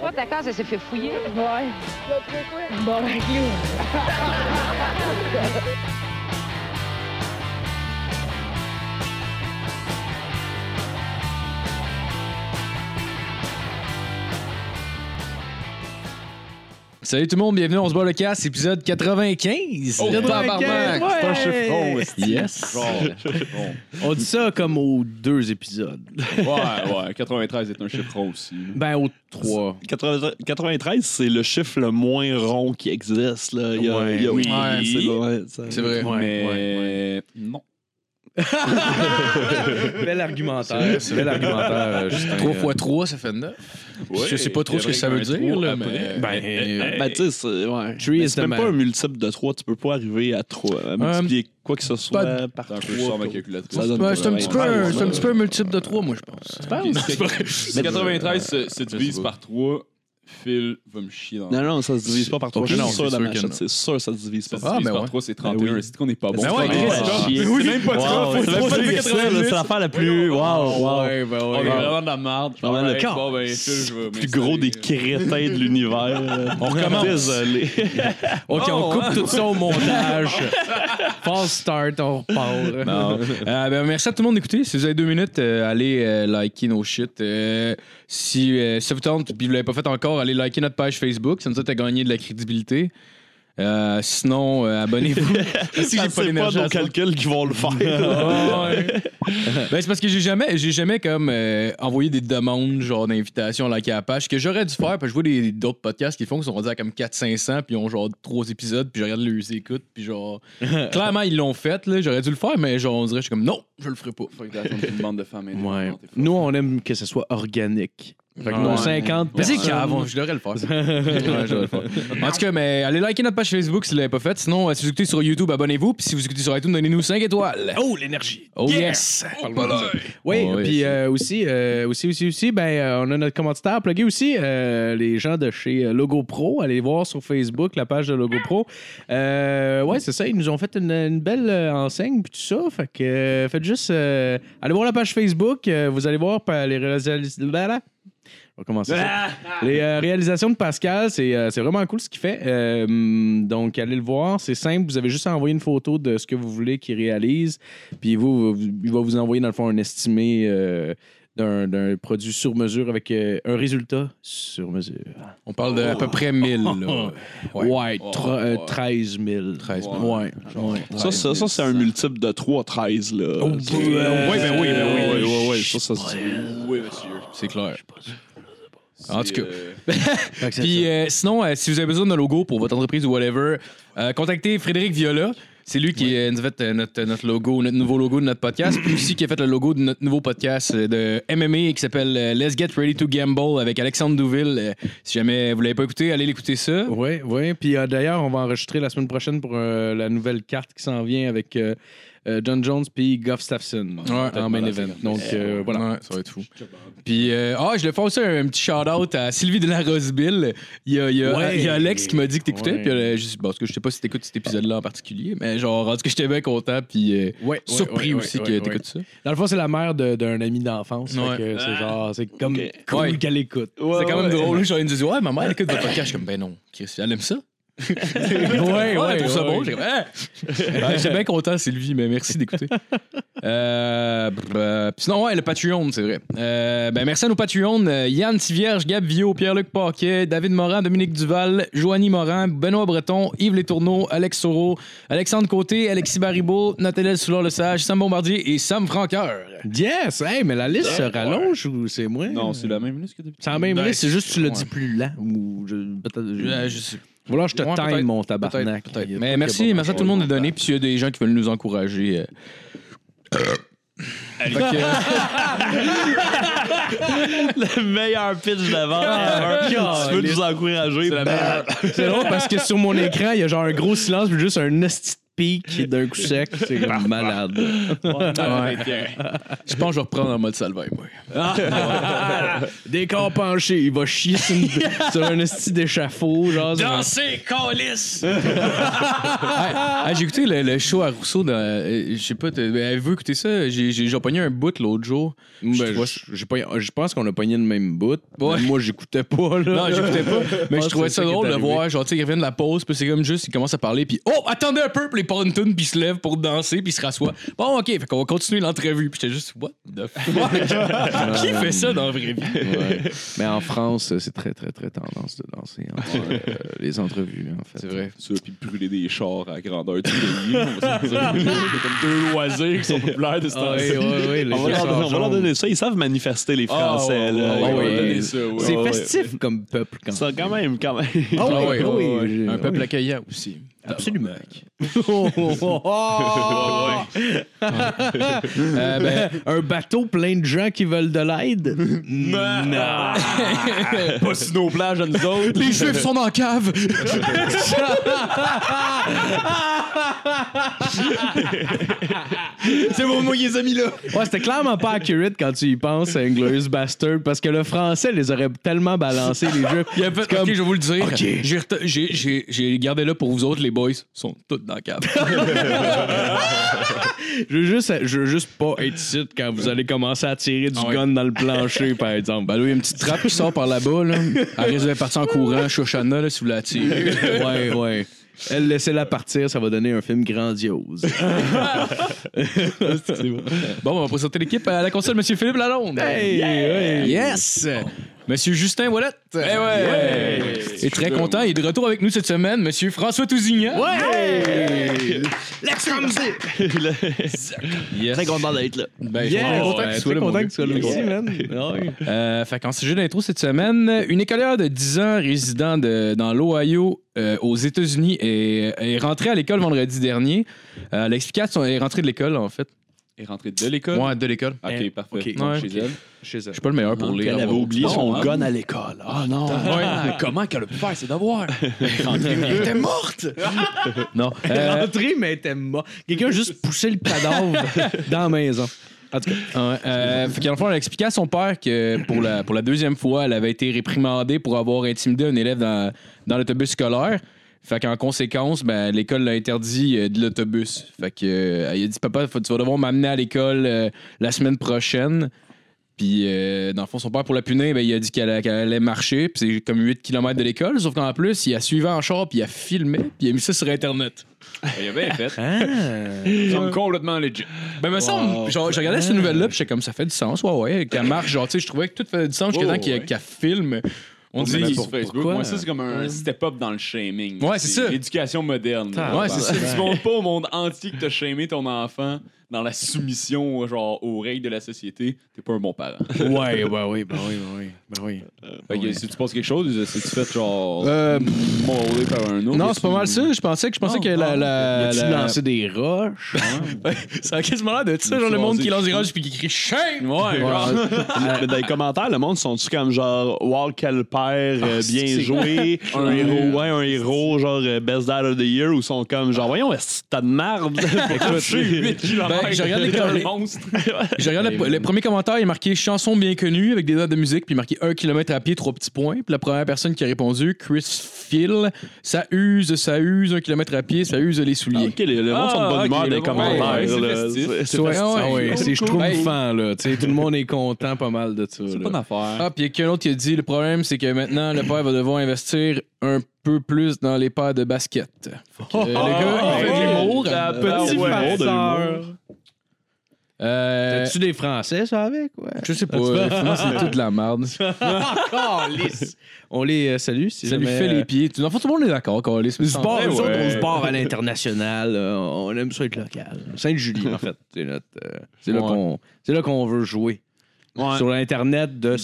Toi, ta case, elle s'est fait fouiller. Ouais. Bon, ben, clou. Salut tout le monde, bienvenue, on se bat le casse, épisode 95. Oh, tabarnak! ouais. C'est un chiffre rond, esti. Yes. On dit ça comme aux deux épisodes. Ouais, ouais, 93 est un chiffre rond aussi. Ben, aux trois. 80 93, c'est le chiffre le moins rond qui existe. Là. Il y a, Ouais. il y a- Oui. c'est vrai, C'est vrai. mais non. Bel argumentaire. Bel argumentaire, euh, Justin. 3 x 3, ça fait 9. je sais pas trop ce que ça veut dire, là, mais. Ben, euh, Ben, tu sais, c'est ouais. Three Mais is c'est même man. pas un multiple de 3. Tu peux pas arriver à 3. À multiplier quoi que ce soit pas- par C'est un 3. peu ça ma calculatrice. Ça donne Ouais, pas c'est un c'est un là. petit peu un multiple de 3, moi, je pense. Ok, si 93 se, se divise par 3, Phil va me chier dans Non, non, ça se divise pas par 3. Ok, Je suis sûr c'est de. C'est sûr, ça se divise pas. Ah, ben par ouais. 3, c'est 31. oui. C'est qu'on n'est pas bon? Ben ouais, C'est Chris, pas c'est bon. chier. C'est même pas Wow, ça. c'est l'affaire la plus. Wow, wow. Ouais, ben On ouais. est vraiment de la merde. Vraiment le Alright, corps. Bon, ben, Phil, je vais Plus gros des crétins de l'univers. On recommence. Désolé. OK, on Oh, coupe tout ça au montage. False start, on repart. Euh, ben, merci à tout le monde d'écouter. Si vous avez deux minutes, euh, allez euh, liker nos shit. Euh, si, euh, si ça vous tente puis vous l'avez pas fait encore, allez liker notre page Facebook. Ça nous aide à gagner de la crédibilité. Euh, sinon, euh, abonnez-vous. si j'ai pas C'est pas nos calculs qui vont le faire. Ouais. ben, c'est parce que j'ai jamais, j'ai jamais comme euh, envoyé des demandes genre d'invitation à liker la page que j'aurais dû faire parce que je vois des- d'autres podcasts qui font qui sont rendus à comme 400-500 puis ils ont genre trois épisodes puis je regarde leurs écoutes puis genre clairement ils l'ont fait là j'aurais dû le faire mais genre on dirait je suis comme non je le ferai pas Faut que une bande de femmes. Ouais. Nous, on aime que ce soit organique. Fait que Ouais. nos 50 mais c'est personnes- cave on- je devrais le faire Ouais, je devrais le faire. en tout cas mais allez liker notre page Facebook si vous l'avez pas fait sinon euh, si vous écoutez sur YouTube abonnez-vous puis si vous écoutez sur iTunes donnez-nous 5 étoiles Oh, l'énergie. oh yes Oui, Oh, oui, puis c'est- euh, aussi, euh, aussi, aussi, aussi, ben, euh, on a notre commanditaire à plugger aussi, euh, les gens de chez Logo Pro. Allez voir sur Facebook la page de Logo Pro. Euh, ouais, c'est ça, ils nous ont fait une, une belle euh, enseigne, puis tout ça. Fait que euh, faites juste, euh, allez voir la page Facebook, euh, vous allez voir par les réalisations. On va commencer ça. Les euh, réalisations de Pascal, c'est euh, c'est vraiment cool ce qu'il fait. Euh, donc, allez le voir. C'est simple. Vous avez juste à envoyer une photo de ce que vous voulez qu'il réalise. Puis vous, vous- il va vous envoyer, dans le fond, un estimé euh, d'un d'un produit sur mesure avec euh, un résultat sur mesure. on parle de à peu près 1000 là. Ouais, Ouais. tra- euh, 13 000. 13 000. Ouais. ouais. Ça, ça, ça c'est un multiple de 3, 13. Là. Oh, oui, ben oui, ben oui, oui. Ouais, ouais, ouais, ça, ça, c'est- Oui, monsieur. c'est clair En tout cas. Euh, Puis euh, sinon, euh, si vous avez besoin d'un logo pour votre entreprise ou whatever, euh, contactez Frédéric Viola. C'est lui qui nous a fait euh, notre, notre logo, notre nouveau logo de notre podcast, puis aussi qui a fait le logo de notre nouveau podcast euh, de MMA qui s'appelle euh, Let's Get Ready to Gamble avec Alexandre Douville. Si jamais vous l'avez pas écouté, allez l'écouter ça. Oui, oui. Puis euh, d'ailleurs, on va enregistrer la semaine prochaine pour euh, la nouvelle carte qui s'en vient avec euh, euh, John Jones puis Goff Staffson Ouais. en main event. Donc euh, voilà. Ouais, ça va être fou. Puis, euh, ah, je voulais faire aussi un, petit shout-out à Sylvie de la Roseville. Il y a, il y a- Ouais. il y a Alex qui m'a dit que t'écoutais. Ouais. Puis, je, bon, parce que je sais pas si t'écoutes cet épisode-là en particulier, mais genre, en tout cas, j'étais bien content. Puis, euh, surpris ouais, aussi ouais, que ouais, t'écoutes ça. Dans le fond, c'est la mère de- d'un ami d'enfance. C'est genre, c'est comme Ok. cool Ouais. qu'elle écoute. Ouais, C'est quand même ouais. drôle. Genre, il me dit, ouais, ma mère écoute votre podcast. Je suis comme, ben non, Chris, elle aime ça. ouais, Ouais, trouve ça ouais. comme, Ah! Ouais, J'étais bien content, Sylvie, mais merci d'écouter. Euh, euh, sinon, ouais, le Patreon, c'est vrai. Euh, ben, merci à nos Patreons euh, Yann Tivierge, Gab Vio, Pierre-Luc Paquet, David Morin, Dominique Duval, Joanie Morin, Benoît Breton, Yves Létourneau, Alex Soro, Alexandre Côté, Alexis Baribeau, Nathalie Soulard-Le-Sage, Sam Bombardier et Sam Franqueur. Yes! Hey, mais la liste se rallonge ou c'est moi? Non, c'est la même liste que depuis. C'est la même Ben, liste, c'est juste que tu le ouais. dis plus lent. Ou je, peut-être. je- je sais. Voilà, je te Ouais, time, mon tabarnak. Peut-être, peut-être. Mais merci, merci à tout le monde de donner. Puis s'il y a des gens qui veulent nous encourager. euh, que, Le meilleur pitch d'avant. tu veux nous encourager. C'est drôle parce que sur mon écran, il y a genre un gros silence puis juste un esti pique d'un coup sec. C'est comme malade. Ouais. Je pense que je vais reprendre en mode salvaire, moi. Des corps penchés, il va chier sur, une- sur un esti d'échafaud. Genre, Danser, calice! Hey, hey, j'ai écouté le, le show à Rousseau dans. euh, Je sais pas, t'as- avez-vous écouté ça? J'ai j'ai- j'ai pogné un bout l'autre jour. Ben, Je trouvais- je, j'ai pas- je pense qu'on a pogné le même bout. Ouais. Moi, j'écoutais pas. Là. Non, j'écoutais pas. Mais Ah, je trouvais c'est ça ça qui est drôle de arrivé. voir. Genre, tu sais, il revient de la pause, puis c'est comme juste, il commence à parler, puis oh, attendez un peu, puis il part une tune, puis il se lève pour danser, puis il se rassoit. Bon, ok, fait qu'on va continuer l'entrevue. Puis j'étais juste, what the fuck? Qui fait ça dans la vraie vie? Ouais. Mais en France, c'est très, très, très tendance de danser. hein. Euh, les entrevues, en fait. C'est vrai. Ça, puis brûler des chars à grandeur du pays. on va se dire. C'est comme deux loisirs qui sont populaires de ce oui, oui, les On va, leur, chasseurs on va leur jaunes. donner ça. Ils savent manifester, les Français. ouais, ouais, Ah, ouais, ouais. C'est Ouais, ouais. festif comme peuple. Quand Ça, quand même, quand même. Ah oui, ouais, oui, ouais, ouais. j'ai- Un peuple accueillant aussi. Absolument. Oh, oh, oh, oh. Euh, ben, Un bateau plein de gens qui veulent de l'aide? non. Pas sur nos plages à nous autres. les Juifs sont dans la cave! C'est mon mot, les amis là! Ouais, c'était clairement pas accurate quand tu y penses à Inglorious Bastard parce que le français les aurait tellement balancé les jeux. Il a fait, comme- ok, je vais vous le dire. Ok. J'ai reta- J'ai, j'ai, j'ai gardé là pour vous autres, les boys. Sont tous dans la cave. Je veux juste, je veux juste pas être ici quand vous allez commencer à tirer du Ah ouais. gun dans le plancher, par exemple. Ben là, il y a une petite trappe qui sort par là-bas. Là. Elle risque de partir en courant, Shoshana, là, si vous la tirez. ouais, ouais. Elle laissez-la partir, ça va donner un film grandiose. Bon, on va présenter l'équipe à la console, Monsieur Philippe Lalonde. Hey, hey. Yes! Monsieur Justin Wallette. Eh ouais! Et très content, il est de retour avec nous cette semaine, Monsieur François Tousignan. Ouais! Let's Yes. Très content d'être là. Ben, je suis content ouais, que tu sois très là, mon content gars. que tu sois là aussi, man. Ah ouais. Euh, fait qu'en sujet d'intro cette semaine, une écolière de 10 ans résidant de- dans l'Ohio euh, aux États-Unis est, est rentrée à l'école vendredi dernier. Euh, elle est rentrée de l'école, en fait. Est rentrée de l'école. Ouais, de l'école. Ok, Eh, parfait. ok. Donc, Ouais. chez elle. Chez elle. Je suis pas le meilleur pour lire. Elle avait oublié son gun à l'école. Ah non. Ouais. Comment qu'elle a pu faire ses devoirs? Elle était morte! non. Euh, Rentrée, mais elle était morte. Quelqu'un a juste poussé le cadavre dans la maison. En tout cas, Ouais, euh, fait qu'en le fond, elle a expliqué à son père que pour la, pour la deuxième fois, elle avait été réprimandée pour avoir intimidé un élève dans, dans l'autobus scolaire. Fait qu'en conséquence, ben, l'école l'a interdit euh, de l'autobus. Fait que, euh, elle a dit Papa, faut- tu vas devoir m'amener à l'école euh, la semaine prochaine. Puis, euh, dans le fond, son père, pour la punir, ben, il a dit qu'elle allait marcher. Puis, c'est comme 8 km de l'école. Sauf qu'en plus, il a suivi en char, puis il a filmé, puis il a mis ça sur Internet. Il a bien fait. Ah. Il semble complètement legit. Ben, me semble, genre, je regardais cette nouvelle-là, puis j'étais comme ça fait du sens, ouais, ouais, qu'elle marche, genre, tu sais, je trouvais que tout faisait du sens jusqu'à Oh, temps qu'elle ouais. qu'elle filme. On dit. dit pour- sur Facebook. pourquoi? Moi, ça, c'est comme un step-up dans le shaming. Ouais, c'est ça. L'éducation moderne. Ouais, c'est ça. Tu montres pas au monde entier que t'as shamé ton enfant dans la soumission genre, aux règles de la société, t'es pas un bon parent. Ouais, ouais, oui, ben oui, ben oui. Ben oui. Fait que si tu penses quelque chose, c'est-tu fait genre Euh, par un autre? non, c'est pas mal ça. Je pensais que, je pensais Non, que la. non. la, As-tu la- lancé des roches? Ça a quasiment l'air de ça, genre le monde qui lance des roches puis qui crie shame! Ouais, dans les commentaires, le monde sont-tu comme genre, wow, quel père, euh, bien joué, un héros, ouais, un héros, genre euh, best dad of the year, ou sont comme genre, voyons, est-ce que t'as de merde? Ben, je regarde les- monstre. Je regarde le, le premier commentaire, il est marqué chanson bien connue avec des notes de musique, puis marqué 1 km à pied, 3 petits points. Puis la première personne qui a répondu, Chris Phil, ça use, ça use, 1 km à pied, ça use les souliers. ok, le, le monde sont de bonne Ah, humeur ok, dans les ouais, commentaires. ouais, c'est Ouais, ouais. Ah je trouve fan, là. Tu sais, tout le monde est content pas mal de ça. C'est pas une affaire. Ah, puis il y a qu'un autre qui a dit le problème, c'est que maintenant, le père va devoir investir un peu plus dans les paires de basket. Que, euh, le gars, il fait de l'humour. la petite ouais. Euh, T'as-tu des Français, ça, avec? Ouais. je sais pas, euh, finalement, c'est toute de la merde. Calice. On les euh, salue. Si Ça lui jamais, fait euh, les pieds. Dans le fond, tout le monde est d'accord, Carlis. Du sport, autres, ouais. on se barre à l'international. On aime ça être local. Sainte-Julie, en fait. C'est notre. euh, c'est là Ouais. qu'on c'est là qu'on veut jouer. Ouais. sur l'Internet de de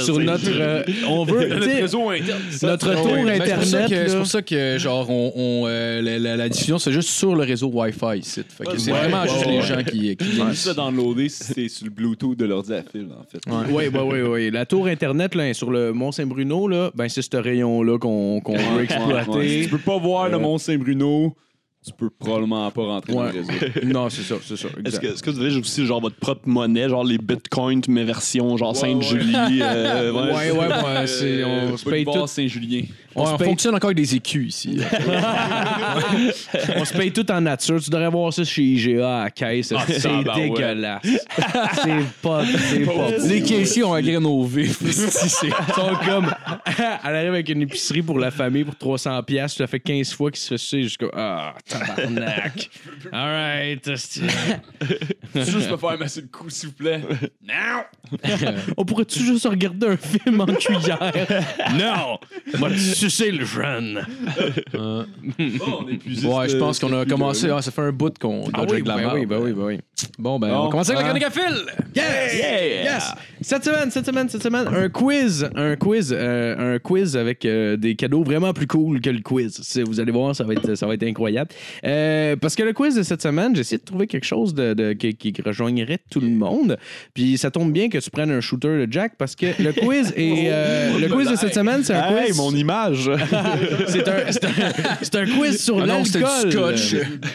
Sur notre. euh, on veut. Notre sais, réseau interne. Notre tour ouais. C'est pour ça Internet. C'est là. pour ça que, genre, on, on, euh, la, la- la diffusion, c'est juste sur le réseau Wi-Fi c'est ouais, vraiment ouais, juste ouais. les gens qui, qui Juste le downloader si c'est sur le Bluetooth de l'ordi à fil, en fait. Oui, oui, oui, oui. La tour Internet là, sur le Mont-Saint-Bruno, là, ben, c'est ce rayon-là qu'on qu'on veut exploiter. Si tu peux pas voir le Euh, Mont Saint-Bruno, tu peux probablement pas rentrer dans le réseau. Non, c'est ça, c'est ça. Est-ce que, est-ce que vous avez aussi genre votre propre monnaie, genre les bitcoins, mais version genre Ouais, Sainte-Julie? euh, Ouais, ouais, ouais, c'est- on Euh, se paye tout. Saint-Julien. On, Ouais, se on paye, fonctionne encore avec des écus ici. on se paye tout en nature. Tu devrais voir ça chez IGA à caisse. Ah, c'est dégueulasse. c'est pas, c'est pas les caissiers ont un grain au vif. Ils sont comme. Elle arrive avec une épicerie pour la famille pour 300$. piastres. Ça fait 15 fois qu'il se fait sucer jusqu'à. Ah, tabarnak. All right. Juste me faire masser le cou, s'il vous plaît. On pourrait-tu juste regarder un film en cuillère? non! Moi, sucer le jeune. Euh, Bon, on est plus ouais, je pense qu'on a commencé. ah, ça fait un bout qu'on doit de la ben oui, ben oui, ben oui. Bon, ben, Bon, on commence avec ah. la chronique à fil. Yes! Yes! Cette semaine, cette semaine, cette semaine, un quiz, un quiz, euh, un quiz avec euh, des cadeaux vraiment plus cool que le quiz. Vous allez voir, ça va être, ça va être incroyable. Euh, parce que le quiz de cette semaine, j'ai essayé de trouver quelque chose de, de- qui, qui rejoignerait tout le monde. Puis ça tombe bien que tu prennes un shooter de Jack parce que le quiz est, euh, le quiz de cette semaine, c'est un Hey, quiz. mon image! C'est un, c'est un, c'est un quiz sur Ah non, l'alcool. scotch.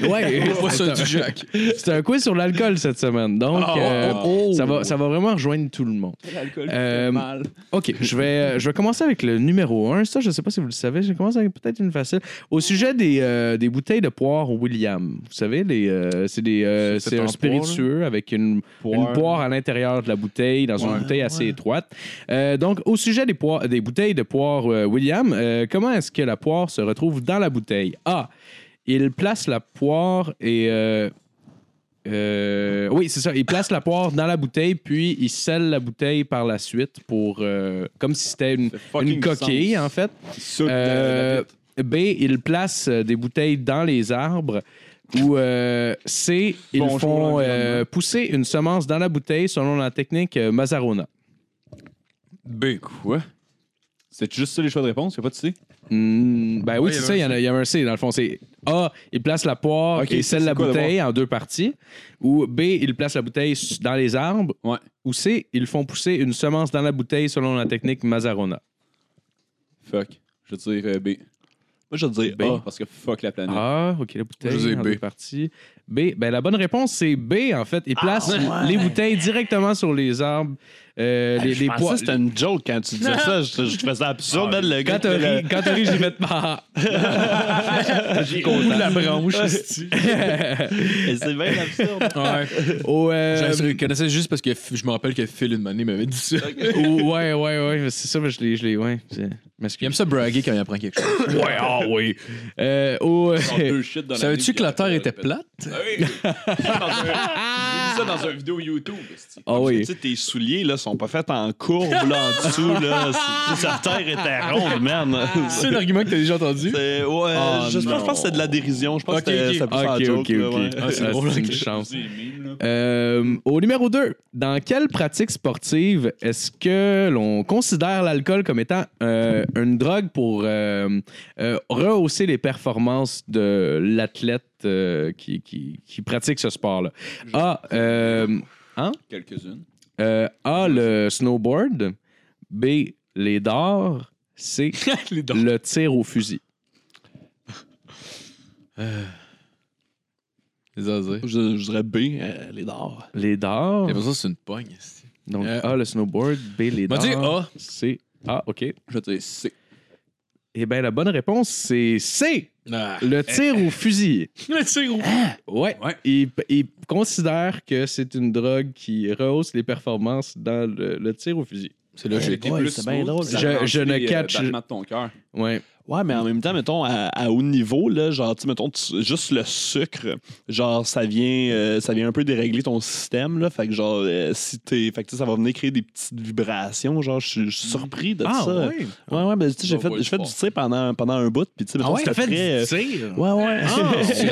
Ouais, c'est un- du Jack. c'est un quiz sur l'alcool cette semaine. Donc, Oh, euh, oh, oh. Ça, va, ça va vraiment rejoindre tout le monde. L'alcool Euh, mal. OK, je vais, euh, je vais commencer avec le numéro 1. Ça, je ne sais pas si vous le savez. Je vais commencer avec peut-être une facile. Au sujet des, euh, des bouteilles de poire William. Vous savez, euh, c'est des, euh, C'est un en spiritueux avec une, une poire à l'intérieur de la bouteille, dans une bouteille assez ouais. étroite. Euh, donc, au sujet des, poires, des bouteilles de poire euh, William, euh, comment est-ce que la poire se retrouve dans la bouteille? A. Il place la poire et... euh, euh, oui, c'est ça. Il place la poire dans la bouteille, puis il scelle la bouteille par la suite pour comme comme si c'était une, coquille, sens. en fait. Il Euh, B, il place des bouteilles dans les arbres. Ou euh, C, ils Bonjour, font euh, pousser une semence dans la bouteille selon la technique euh, Mazzarona. B. Quoi? C'est juste ça les choix de réponse? Y'a pas de C? Hmm, ben oui, Ouais, c'est il y ça, il y, en a, il y a un C dans le fond. C'est A, il place la poire Ok, et scelle la quoi bouteille en deux parties. Ou B, il place la bouteille dans les arbres. Ouais. Ou C, ils font pousser une semence dans la bouteille selon la technique Mazzarona. Fuck. Je veux dire euh, B. Moi, je vais dire B. A. Parce que fuck la planète. A, OK, la bouteille Je en B. deux parties. B, ben la bonne réponse, c'est B, en fait. Il place les bouteilles directement sur les arbres. Euh, les, les que c'était une joke quand tu disais ça. Je, je ça absurde, man, le gars. Quand t'as ri, quand ri, j'ai fait pas. J'ai content. de la branche. C'est bien absurde. Ouais. Au, euh, Je connaissais juste parce que je me rappelle que Phil une année m'avait dit ça. ouais, ouais, ouais, c'est ça, mais je l'ai, je l'ai, ouais. Il aime ça braguer quand il apprend quelque chose. Ouais, ah oui. Euh, dans Savais-tu que la Terre était plate? Ah oui! Dans ça une vidéo YouTube. ah oui. Tu sais, tes souliers, là, sont pas faits en courbe, là, en dessous, là. Sa terre était ronde, man. C'est un argument que t'as déjà entendu? Ouais, Oh, je, je pense que c'est de la dérision. Je pense Ok, que c'était ok. c'était plus Ok, ok, ok. ouais. Ah, c'est Ah, drôle, une chance. Mimes. Euh, au numéro 2, dans quelle pratique sportive est-ce que l'on considère l'alcool comme étant euh, une drogue pour euh, euh, rehausser les performances de l'athlète? Euh, qui, qui- qui pratique ce sport-là? A, euh, Quelques-unes. euh, A, le snowboard. B, les dards. C, Les le tir au fusil. Je, je dirais B, euh, les dards. Les dards. J'ai que c'est une pogne. Donc Euh, A, le snowboard. B, les dards. dit A. C. A, OK. Je vais dire C. Eh bien, la bonne réponse, c'est C. Ah. Le tir au fusil. Le tir au Ouais. Ouais. Il, il considère que c'est une drogue qui rehausse les performances dans le, le tir au fusil. C'est logique. Plus c'est bien drôle. ça Je- je ne euh, catch- de ton cœur. Ouais. Ouais, mais en même temps, mettons, à, à haut niveau, là, genre, tu sais, mettons, tu- juste le sucre, genre, ça vient, euh, ça vient un peu dérégler ton système, là. Fait que, genre, euh, si t'es. Fait que, tu sais, ça va venir créer des petites vibrations. Genre, je suis surpris de Ah, ça. ouais. Ouais, ouais, ben, tu sais, j'ai On fait, fait du tir pendant, pendant un bout, puis, tu sais, Ah mettons, ouais, t'as c'était fait très. du tir? Ouais, ouais.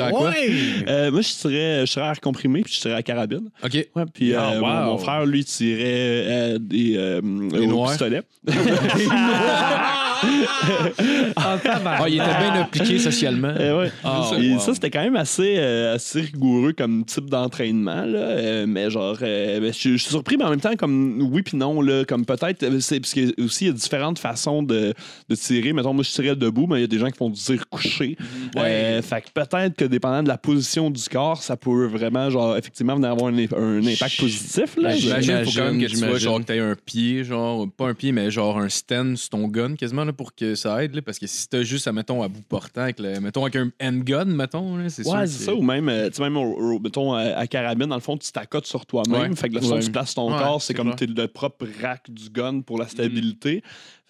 Ah, quoi? ouais. Euh, moi, je tirais, je tirais à air comprimé, puis je tirais à carabine. OK. Ouais, puis Ah, euh, wow. mon, mon frère, lui, tirait euh, des, euh, au noirs. pistolet. Tabarnak. Ah, il était bien appliqué socialement. Ouais. Ah, Et wow. ça, c'était quand même assez, euh, assez rigoureux comme type d'entraînement. là. Euh, mais genre, euh, ben, je suis surpris, mais en même temps, comme oui puis non. Là, comme peut-être, c'est parce que aussi, il y a différentes façons de, de tirer. Mettons, moi, je tirais debout, mais il y a des gens qui font du tir couché. Euh, fait que peut-être que dépendant de la position du corps, ça peut vraiment, genre, effectivement, venir avoir un, un impact positif. Là. J'imagine qu'il faut quand même que tu vois, j'imagine. genre, que t'aies un pied, genre, pas un pied, mais genre un stand sur ton gun quasiment, là, pour que ça aide, là, parce que si t'as juste, à, mettons, à bout portant, avec le, mettons, avec un handgun, mettons, là, c'est sûr. Ouais, c'est ça, ou même, euh, tu sais, même au, au- mettons, à, à carabine, dans le fond, tu t'accotes sur toi-même. Ouais. Fait que Ouais. dont tu places ton Ouais, corps, c'est c'est comme clair. t'es le propre rack du gun pour la stabilité.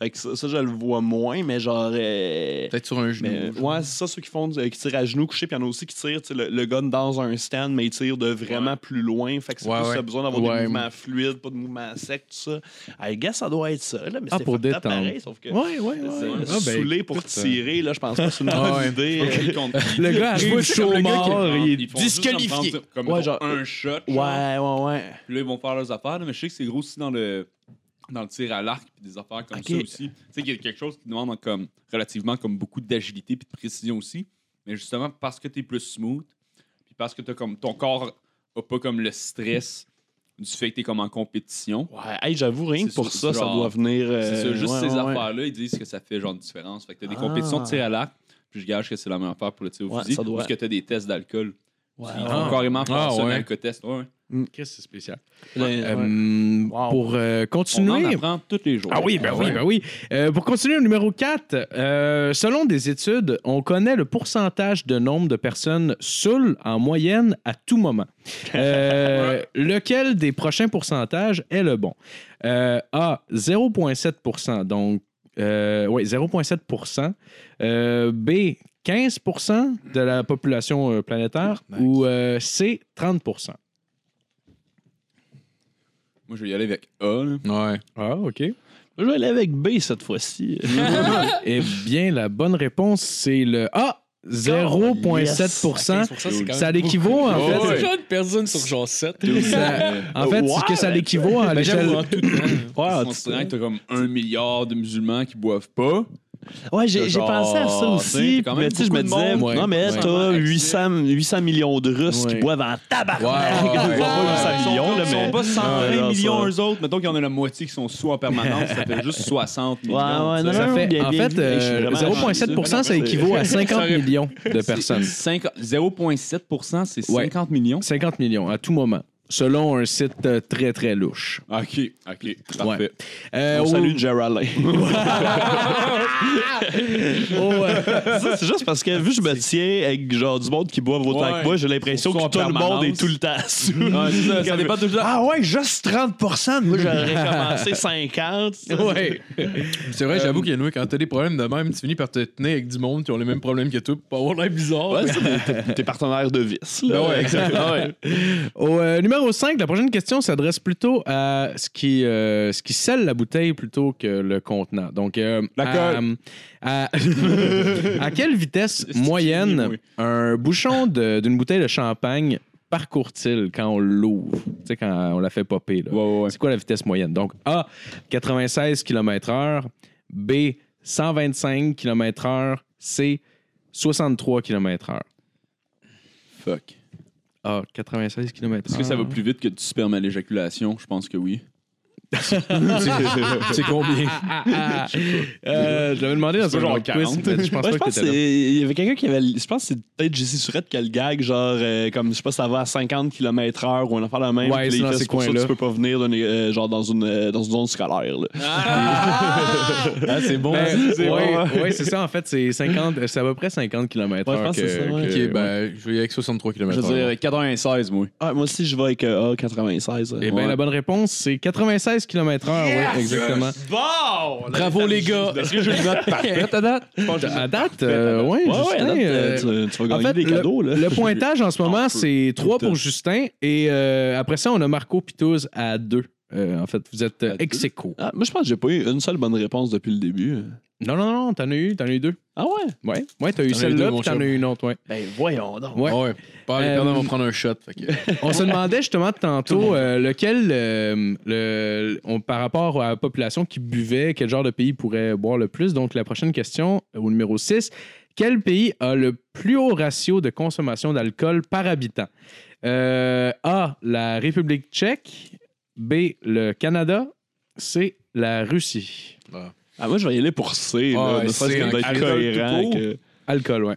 Fait que ça, ça, je le vois moins, mais genre. euh, Peut-être sur un genou. mais, ouais, c'est ça, ceux qui font du- qui tirent à genoux couchés, puis il y en a aussi qui tirent le, le gun dans un stand, mais ils tirent de vraiment plus loin. Fait que c'est Ouais, plus ouais. ça, besoin d'avoir Ouais. des mouvements fluides, pas de mouvements secs, tout ça. I guess ça doit être ça, là, mais Ah, c'est pour détendre. pareil, sauf que. Ouais, ouais, Ah, ben, Saoulé pour écoute, tirer, là, je pense pas que c'est une bonne ouais. idée. Le gars comme chaud qui- mort, il est disqualifié. comme un shot. Ouais, ouais, ouais. Puis là, ils vont faire leurs affaires. mais je sais que c'est gros aussi dans le, dans le tir à l'arc puis des affaires comme ça aussi. Tu sais, il y a quelque chose qui demande comme, relativement comme beaucoup d'agilité puis de précision aussi. Mais justement, parce que tu es plus smooth, puis parce que t'as comme, ton corps a pas comme le stress du fait que tu es comme en compétition. Ouais, hey, j'avoue, rien que pour ça, ça, doit venir. euh, C'est ça, juste ouais, ces ouais, ouais. affaires-là, ils disent que ça fait genre une différence. Fait que t'as des Ah. compétitions de tir à l'arc, puis je gage que c'est la même affaire pour le tir au Ouais, fusil, doit. parce que t'as des tests d'alcool? Ouais, Ils font carrément faire Ah, ça, ouais. Qu'est-ce que c'est spécial? Ouais. Euh, Wow. Pour euh, On en continuer. apprend tous les jours. Ah oui, ben oui, ben oui. Euh, pour continuer au numéro 4, selon des études, on connaît le pourcentage de nombre de personnes saoules en moyenne à tout moment. Euh, lequel des prochains pourcentages est le bon? Euh, A, 0,7 donc euh, oui, 0,7 Euh, B, 15% de la population planétaire ou euh, C, 30 Moi, je vais y aller avec A. là. Ouais. Ah, OK. Je vais aller avec B cette fois-ci. Eh bien, la bonne réponse, c'est le A, 0,7% Ça l'équivaut, en fait. Genre de personne sur genre 7. Ça- en fait, c'est que ça l'équivaut à l'échelle. Ouais, Considérant que t'as comme un milliard de musulmans qui boivent pas. Ouais, j'ai Genre, pensé à ça aussi. quand Mais même tu sais, je me disais, monde. non, mais Ouais. t'as Ouais. 800, 800 millions de Russes qui Ouais. boivent en tabac. Ouais, ouais, Ils ouais. boivent pas 800 millions, là, Ils mais. sont pas 120 Ouais, non, millions ça- eux autres. Mettons qu'il y en a la moitié qui sont sous en permanence. ça fait juste 60 millions. Ouais, ouais, non. Ça non, fait, bien, en bien fait, euh, Je suis vraiment 0,7% ça équivaut à 50 millions de personnes. Cinq- 0,7% c'est Ouais. 50 millions. 50 millions à tout moment, selon un site euh, très, très louche. OK, OK, parfait. Euh, On au- salue Geraldine. au, euh, Ça, c'est juste parce que vu que je me tiens avec genre du monde qui boivent autant Ouais. que moi, j'ai l'impression que tout en le monde permanence. est tout le temps sous. Ouais, c'est ça, ça dépend toujours. Ah ouais, juste 30% Moi, j'aurais commencé 50. ouais. C'est vrai, j'avoue qu'il y a quand t'as des problèmes de même, tu finis par te tenir avec du monde qui ont les mêmes problèmes que toi pour pas avoir l'air bizarre. Ouais, c'est des- tes partenaires de vis. là. Ben ouais, exactement. Au euh, numéro 5, la prochaine question s'adresse plutôt à ce qui, euh, ce qui scelle la bouteille plutôt que le contenant. Donc, euh, à, à, à quelle vitesse moyenne oui. un bouchon d'une bouteille de champagne parcourt-il quand on l'ouvre? Tu sais, quand on la fait popper. Là. Ouais, ouais, ouais. C'est quoi la vitesse moyenne? Donc, A, 96 km/h. B, 125 km/h. C, 63 km/h. Fuck. A, 96 km/h. Est-ce que ça va plus vite que du sperme à l'éjaculation? Je pense que oui. C'est combien? Euh, je l'avais demandé dans un genre genre quiz, 40. mais je pense Ouais, pas je pense que il y avait quelqu'un qui avait. Je pense que c'est peut-être JC Surette qui a le gag, genre, euh, comme je sais pas, ça va à 50 km/h ou un affaire de même. Ouais, c'est dans fait, ces pour ça que coins-là. tu peux pas venir euh, genre dans une, dans une zone scolaire. Là. Ah, c'est bon. Ben, c'est ouais, bon. ouais, c'est ça. En fait, c'est 50, c'est à peu près 50 km/h. Ouais, je pense que c'est ça, ouais. Ok, ben, je vais avec 63 km. Je veux dire 96, moi. Ah, moi aussi, je vais avec euh, A96. Eh euh, bien, la bonne réponse, c'est 96 116 km/h, oui, exactement. Bon! Bravo, les gars. Est-ce que je le note parfaite à date? À date, euh, oui, Ouais, ouais, à Justin, date, euh, euh, tu, tu vas En gagner fait, des le, cadeaux, là. le pointage en ce moment, c'est 3 Tout le pour. Justin. Et euh, après ça, on a Marco Pitouz à 2. En fait, vous êtes euh, ex aequo. Ah, moi, je pense que j'ai pas eu une seule bonne réponse depuis le début. Non, non, non, t'en as eu, t'en as eu deux. Ah ouais? Ouais, ouais, t'as eu T'en as eu celle-là, puis t'en as eu une autre, ouais. Ben, voyons donc. Ouais. Ouais. Pas les Euh, perdants vont prendre un shot. que- On se demandait justement tantôt euh, lequel, euh, le, on- par rapport à la population qui buvait, quel genre de pays pourrait boire le plus? Donc, la prochaine question, euh, au numéro 6, quel pays a le plus haut ratio de consommation d'alcool par habitant? Euh, A, la République tchèque. B, le Canada. C, la Russie. Ah, moi, je vais y aller pour C. Ah, là, ouais, ne C, serait-ce que d'être alcool cohérent. tout court. que- Alcool, ouais.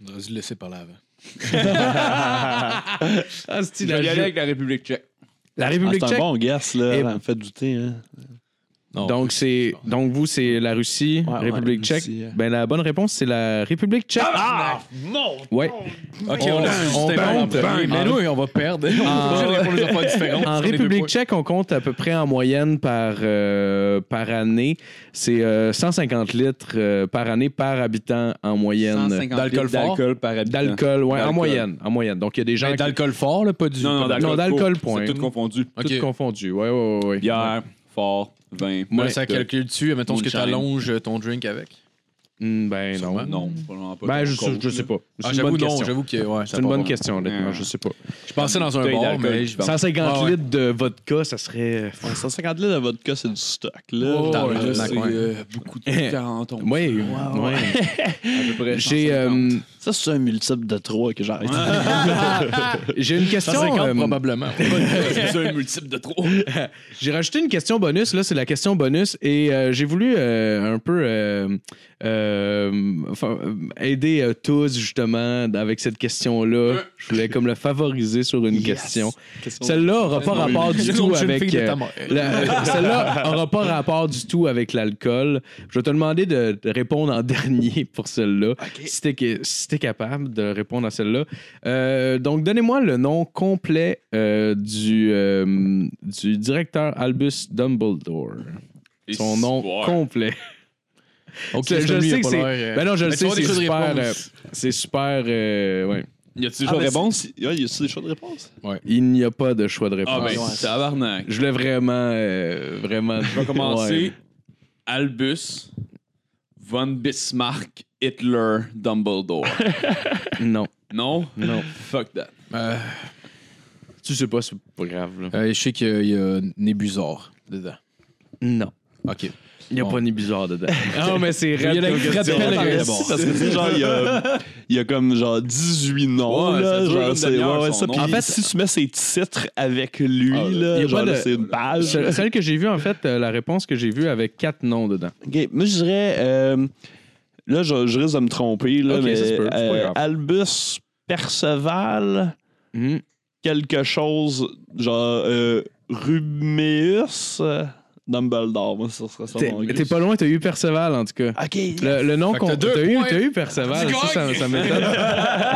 On aurait dû le laisser par là avant. Ah, c'est Je vais y aller avec la République tchèque. La Ah, République c'est un tchèque. bon guess, là. Et- Ça me fait douter. Hein. Non. Donc, c'est, donc, vous, c'est la Russie, Ouais, République ouais, tchèque? Russie, euh. Ben, la bonne réponse, c'est la République tchèque. Ah! Non! Ouais. Ok, on- on, on compte. Mais nous, on va perdre. En deux République tchèque, on compte à peu près en moyenne par, euh, par année. C'est euh, 150 litres euh, par année par habitant en moyenne. 150 D'alcool litres fort? d'alcool par habitant. D'alcool, ouais, en moyenne. En moyenne. Donc, il y a des gens Mais qui... D'alcool fort, là, pas du. Non, non, d'alcool. Non, d'alcool, court. point. C'est tout confondu. Tout confondu. Ouais, ouais, ouais. Bière, fort, Moi, Ouais. ça calcule dessus. Mettons ce que tu allonges ton drink avec? Hmm, ben non. Sûrement. Non, probablement pas. Ben, je, je sais pas. Ah, C'est une j'avoue, bonne non. question. J'avoue que. Ouais, C'est une bonne question, honnêtement. Ouais. Je sais pas. Je pensais dans un bar, mais. je pense. 150 Ah ouais. litres de vodka, ça serait... Ouais, 150 litres de vodka, c'est du stock, là. Oh, là, c'est- euh, beaucoup de 40 onces. Oui, ouais. À peu près. J'ai 150. euh, Ça, c'est un multiple de 3 que j'arrête. j'ai une question. 150 euh, probablement. C'est un multiple de trop. J'ai rajouté une question bonus. Là, c'est la question bonus. Et euh, j'ai voulu euh, un peu euh, enfin, euh, aider euh, tous, justement, avec cette question-là. Je voulais comme le favoriser sur une question. Celle-là n'aura pas rapport du tout avec. euh, Celle-là n'aura pas rapport du tout avec l'alcool. Je vais te demander de, répondre en dernier pour celle-là, si t'es si t'es capable de répondre à celle-là. Euh, donc, donnez-moi le nom complet euh, du, euh, du directeur Albus Dumbledore. Son nom complet. Ok, je il sais a que c'est. euh, Ben non, je le sais, c'est super. euh, c'est super. euh, ouais. Y a-tu des Ah, choix de réponse? ouais, y a-tu des choix de réponse? Il n'y a pas de choix de réponse. Ah, ben, ouais. tabarnak. Je voulais vraiment. euh, vraiment. Je vais commencer. Albus, Von Bismarck, Hitler, Dumbledore. Non, non? non. Fuck that. Euh, Tu sais pas, c'est pas grave. Là. euh, je sais qu'il y a Nébuzor dedans. Non. Ok. Il n'y a Bon. pas ni bizarre dedans. Non, mais c'est Il y a raide la Fred. Pellerin. Parce que genre, il y a, il y a comme genre 18 noms. Ouais, là, genre, c'est- ouais, ouais, ça. Puis En fait, si tu mets ses titres avec lui, Ah, là, il y a genre, de- c'est une page. Ce- Celle que j'ai vue, en fait, euh, la réponse que j'ai vue avec quatre noms dedans. Ok, Moi, je dirais. euh, là, je, je risque de me tromper, là, mais ça peut, euh. Albus Perceval, Hmm. quelque chose, genre euh, Ruméus euh, Dumbledore. Moi, ça serait ça T'es pas loin, t'as eu Perceval, en tout cas. Ok. Le, le nom qu'on. t'as eu, t'as eu Perceval, ça, ça, m'étonne.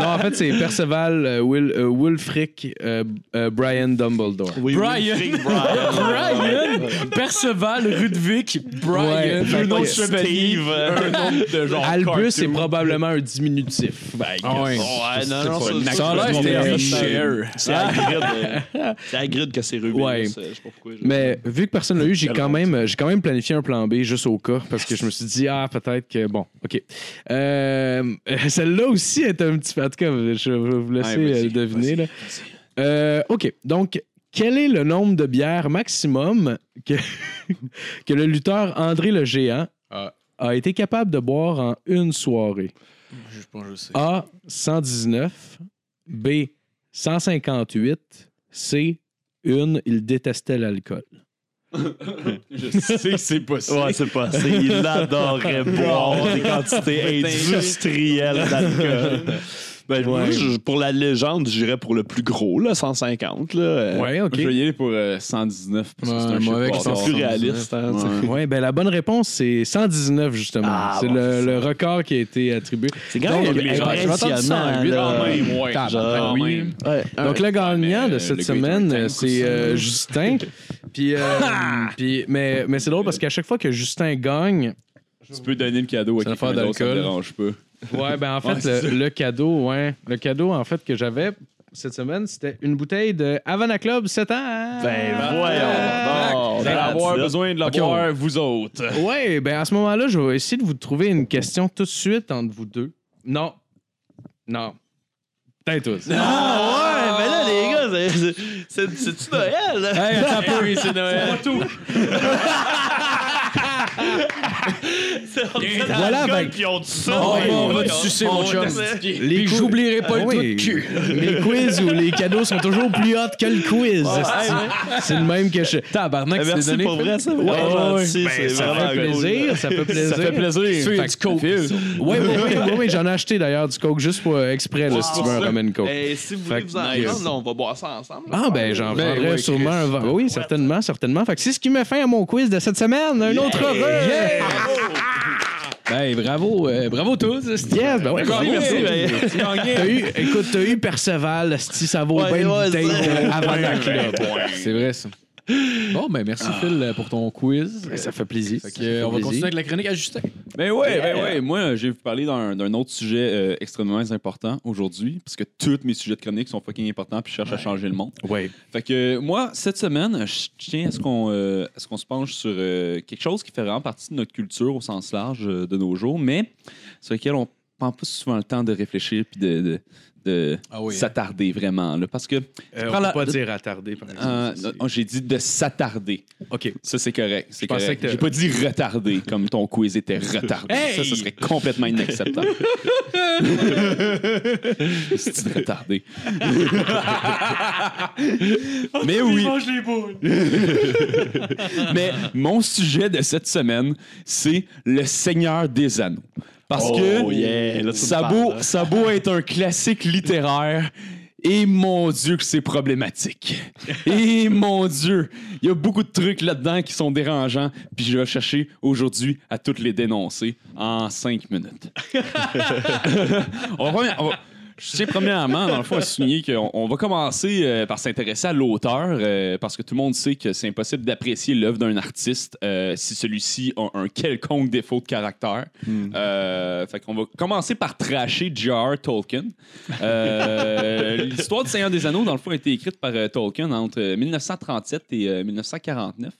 non, en fait, c'est Perceval euh, Will, euh, euh, euh, Brian Dumbledore. Oui, Brian. Brian. Brian, Perceval, Ludwig, Brian, Ouais, deux noms de. Steve. euh, Un nom de genre. Albus c'est cartoon. probablement un diminutif. Ben, Ah ouais. Ouais, non, non, pas- ça, Ça a l'air c'est- Hagrid. euh, C'est Hagrid que c'est. Ouais. euh, Mais vu que personne l'a eu, j'ai Quelle quand même, j'ai quand même planifié un plan B juste au cas parce que je me suis dit ah peut-être que bon ok. Euh, Celle-là aussi est un petit peu. En tout cas, je vais vous laisser Ouais, euh, deviner. là. Euh, ok, donc quel est le nombre de bières maximum que, que le lutteur André le Géant Ah. a été capable de boire en une soirée? Je pense que je sais. A 119, B 158, C 1, il détestait l'alcool. Je sais que c'est possible. Ouais, c'est passé. Il adorait boire des quantités industrielles d'alcool. Ben, moi, je- pour la légende, j'irais pour le plus gros, là, 150. Là, euh, Ouais, ok. Je vais y aller pour euh, 119 parce que Ouais, c'est un moi, chiffre plus 119. réaliste. hein. Ouais. Ouais, ben la bonne réponse, c'est 119, justement. Ah, c'est bon, le, record qui a été attribué. C'est quand Donc, même impressionnant. Ouais, Donc, le gagnant de euh, cette semaine, c'est euh, Justin. Puis, euh, puis- mais, mais c'est drôle parce qu'à chaque fois que Justin gagne, Tu peux donner le cadeau à quelqu'un d'autre, ça me dérange pas. Ouais, ben en fait, Ouais, le, cadeau, ouais, le cadeau en fait que j'avais cette semaine, c'était une bouteille de Havana Club 7 ans. Ben, voyons. Vous allez avoir besoin de l'avoir, vous autres. Ouais, ben à ce moment-là, je vais essayer de vous trouver une question tout de suite entre vous deux. Non. Non. Peut-être tous. Ah ouais, mais là, les gars, c'est- c'est- c'est- c'est-tu Noël? Hey, c'est Noël. C'est- fait de Voilà, ben- puis on dit ça. On ouais, va- on va ouais, te sucer, on mon va chum. te- Les Puis j'oublierai pas le Ah oui. cul. Les quiz ou les cadeaux sont toujours plus hot que le quiz. C'est le même que je. Tabarnak, Eh, c'est Merci donné. pour vrai, ça. Ouais, Ben, c'est vraiment fait cool. plaisir, ça fait plaisir. Ça fait plaisir. Tu Fait du coke. Oui, oui, j'en ai acheté d'ailleurs du coke juste pour euh, exprès, là, si tu veux un rum and coke. Eh, si vous Fait voulez que- vous en prendre, là, on va boire ça ensemble. Ah, ben, j'en Ben, prendrais ouais, sûrement un verre. Oui, certainement, certainement. Fait que c'est ce qui met fin à mon quiz de cette semaine. Un autre heureux. Ben, bravo, euh, bravo tous. esti. Yes, ben ouais, bravo. Merci, merci. T'as eu, écoute, t'as eu Perceval, esti, ça vaut Ouais, bien une ouais, bouteille c'est- de Havana Club. C'est vrai, ça. Bon, ben, merci, Phil, pour ton quiz. Ça fait plaisir. Fait que, Ça fait euh, on va plaisir. continuer avec la chronique à Justin. Ben ouais, ben ouais. Moi, je vais vous parler d'un d'un autre sujet euh, extrêmement important aujourd'hui, parce que tous mes sujets de chronique sont fucking importants, puis je cherche à changer le monde. Ouais. Fait que moi, cette semaine, je tiens à ce qu'on euh, à ce qu'on se penche sur euh, quelque chose qui fait vraiment partie de notre culture au sens large euh, de nos jours, mais sur lequel on prend pas souvent le temps de réfléchir puis de, de, de Ah oui, hein. s'attarder vraiment. Là, parce que Euh, on la- peut pas dire par exemple. euh, non, j'ai dit de s'attarder. OK. Ça, c'est correct. C'est correct. J'ai pas dit retardé, comme ton quiz était retardé. Hey! Ça, ça serait complètement inacceptable. C'est retardé. Mais oui. Mais mon sujet de cette semaine, c'est le Seigneur des Anneaux. Parce Oh, que yeah, là, parles, là. ça beau être un classique littéraire. Et mon Dieu que c'est problématique. Et mon Dieu, il y a beaucoup de trucs là-dedans qui sont dérangeants, puis je vais chercher aujourd'hui à toutes les dénoncer en cinq minutes. on va, on va- je tiens premièrement, dans le fond, à souligner qu'on on va commencer euh, par s'intéresser à l'auteur, euh, parce que tout le monde sait que c'est impossible d'apprécier l'œuvre d'un artiste euh, si celui-ci a un quelconque défaut de caractère. Euh, fait qu'on va commencer par tracher J.R. Tolkien. L'histoire du Seigneur des Anneaux, dans le fond, a été écrite par Tolkien entre euh, 1937 et euh, 1949.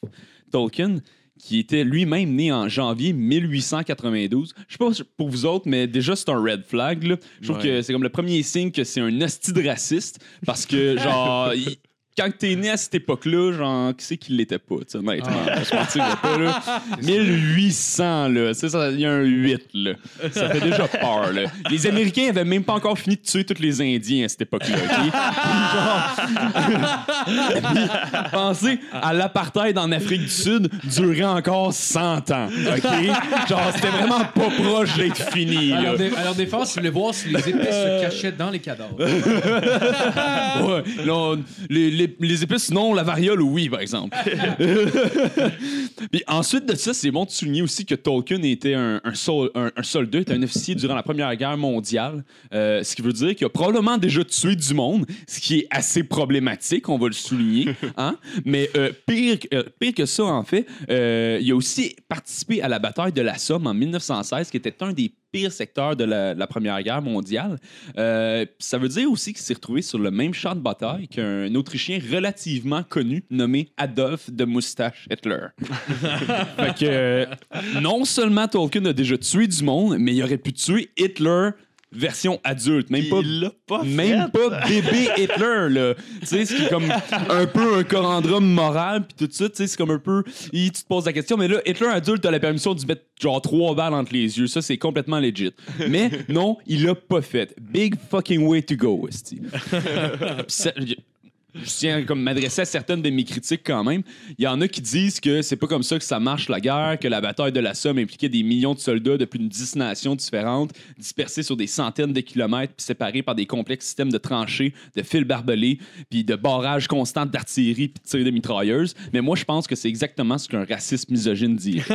Tolkien, qui était lui-même né en janvier 1892. Je sais pas pour vous autres, mais déjà, c'est un red flag. là. Je trouve Ouais. que c'est comme le premier signe que c'est un hostie de raciste parce que, genre, il- quand t'es né à cette époque-là, genre, qui c'est qui l'était pas, tu sais, honnêtement? On se mentira pas, là. 1800, là. Tu sais, ça, il y a un 8, là. Ça fait déjà peur, là. Les Américains avaient même pas encore fini de tuer tous les Indiens à cette époque-là, OK? Puis, Pensez à l'apartheid en Afrique du Sud durait encore 100 ans, OK? Genre, c'était vraiment pas proche d'être fini, là. leur, dé- à leur défense, ils voulaient voir si les épées se cachaient dans les cadavres. Ouais, non, les, les, les épices, non, la variole, oui, par exemple. Puis ensuite de ça, c'est bon de souligner aussi que Tolkien était un, un, sol- un- un soldat, était un officier durant la Première Guerre mondiale, euh, ce qui veut dire qu'il a probablement déjà tué du monde, ce qui est assez problématique, on va le souligner. Hein? Mais euh, pire, que- euh, pire que ça, en fait, il a aussi participé à la bataille de la Somme en 1916, qui était un des pires secteurs de la, de la Première Guerre mondiale. Euh, ça veut dire aussi qu'il s'est retrouvé sur le même champ de bataille qu'un Autrichien relativement connu nommé Adolf de Moustache Hitler. fait que euh, non seulement Tolkien a déjà tué du monde, mais il aurait pu tuer Hitler version adulte, même pas Il pas même fait. pas bébé Hitler là. Tu sais, ce qui est comme un peu un corandrum moral puis tout ça, tu sais, c'est comme un peu il- tu te poses la question mais là Hitler adulte a la permission de mettre genre trois balles entre les yeux, ça c'est complètement legit. Mais non, il l'a pas fait. Big fucking way to go, esti. Je tiens à comme m'adresser à certaines de mes critiques quand même. Il y en a qui disent que c'est pas comme ça que ça marche la guerre, que la bataille de la Somme impliquait des millions de soldats de plus de 10 nations différentes, dispersés sur des centaines de kilomètres, puis séparés par des complexes systèmes de tranchées, de fils barbelés, puis de barrages constants d'artillerie puis de tirs de mitrailleuses. Mais moi, je pense que c'est exactement ce qu'un raciste misogyne dit.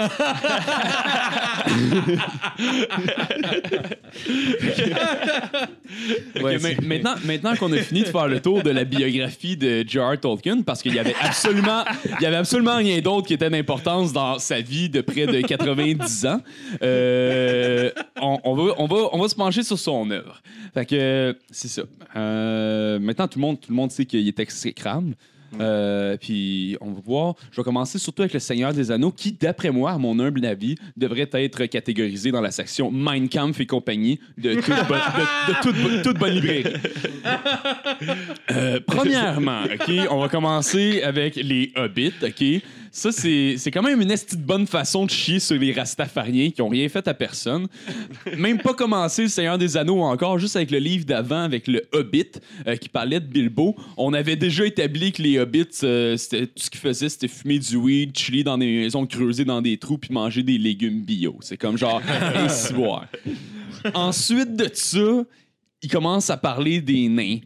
Maintenant, maintenant qu'on a fini de faire le tour de la biographie de J.R. Tolkien, parce qu'il y avait absolument, il y avait absolument rien d'autre qui était d'importance dans sa vie de près de 90 ans, euh, on, va, on, va, on va se pencher sur son œuvre. Fait que c'est ça. Euh, maintenant, tout le monde, tout le monde sait qu'il est exécrable. Euh, puis on va voir. Je vais commencer surtout avec le Seigneur des Anneaux, qui, d'après moi, à mon humble avis, devrait être catégorisé dans la section Mein Kampf et compagnie de toute, bonne, de. Euh, premièrement, OK, on va commencer avec les Hobbits, OK? Ça, c'est c'est quand même une esti de bonne façon de chier sur les Rastafariens qui ont rien fait à personne. Même pas commencé le Seigneur des Anneaux encore, juste avec le livre d'avant, avec le Hobbit, euh, qui parlait de Bilbo. On avait déjà établi que les Hobbits, euh, c'était tout ce qu'ils faisaient, c'était fumer du weed, chiller dans des maisons, creuser dans des trous, puis manger des légumes bio. C'est comme genre, et si boire. Ensuite de ça, ils commencent à parler des nains.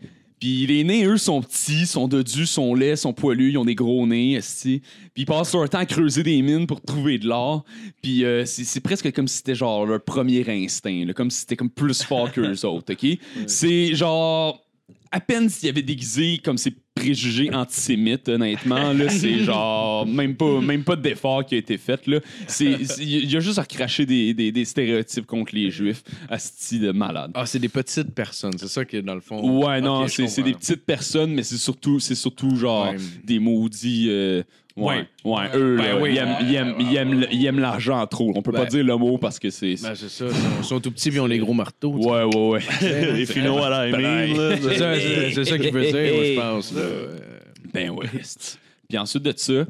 Puis les nains, eux, sont petits, sont dodus, sont laids, sont poilus, ils ont des gros nez. Puis ils passent leur temps à creuser des mines pour trouver de l'or. Puis euh, c'est c'est presque comme si c'était genre leur premier instinct, là, comme si c'était comme plus fort qu'eux autres, OK? C'est genre à peine s'il y avait déguisé comme ces préjugés antisémites, honnêtement, là, c'est genre même pas, même pas d'effort qui a été fait. Là. C'est, c'est- il y a juste à recracher des, des, des stéréotypes contre les juifs, asti de malade. Ah, c'est des petites personnes, c'est ça qui est dans le fond. Ouais, non, c'est, c'est des petites personnes, mais c'est surtout, c'est surtout genre Ouais. des maudits. euh, ouais, ouais, eux, Ben là, oui. ils, aiment, ils, aiment, ils, aiment, ils aiment l'argent trop. On peut pas Ben. dire le mot parce que c'est. Ben, c'est ça. Ils sont, tout petits, puis ils ont les gros marteaux. tu sais. ouais, ouais, ouais. Les finaux à la. C'est ça, c'est- c'est ça qu'il veut dire, je pense. là. Ben ouais. Puis ensuite de ça,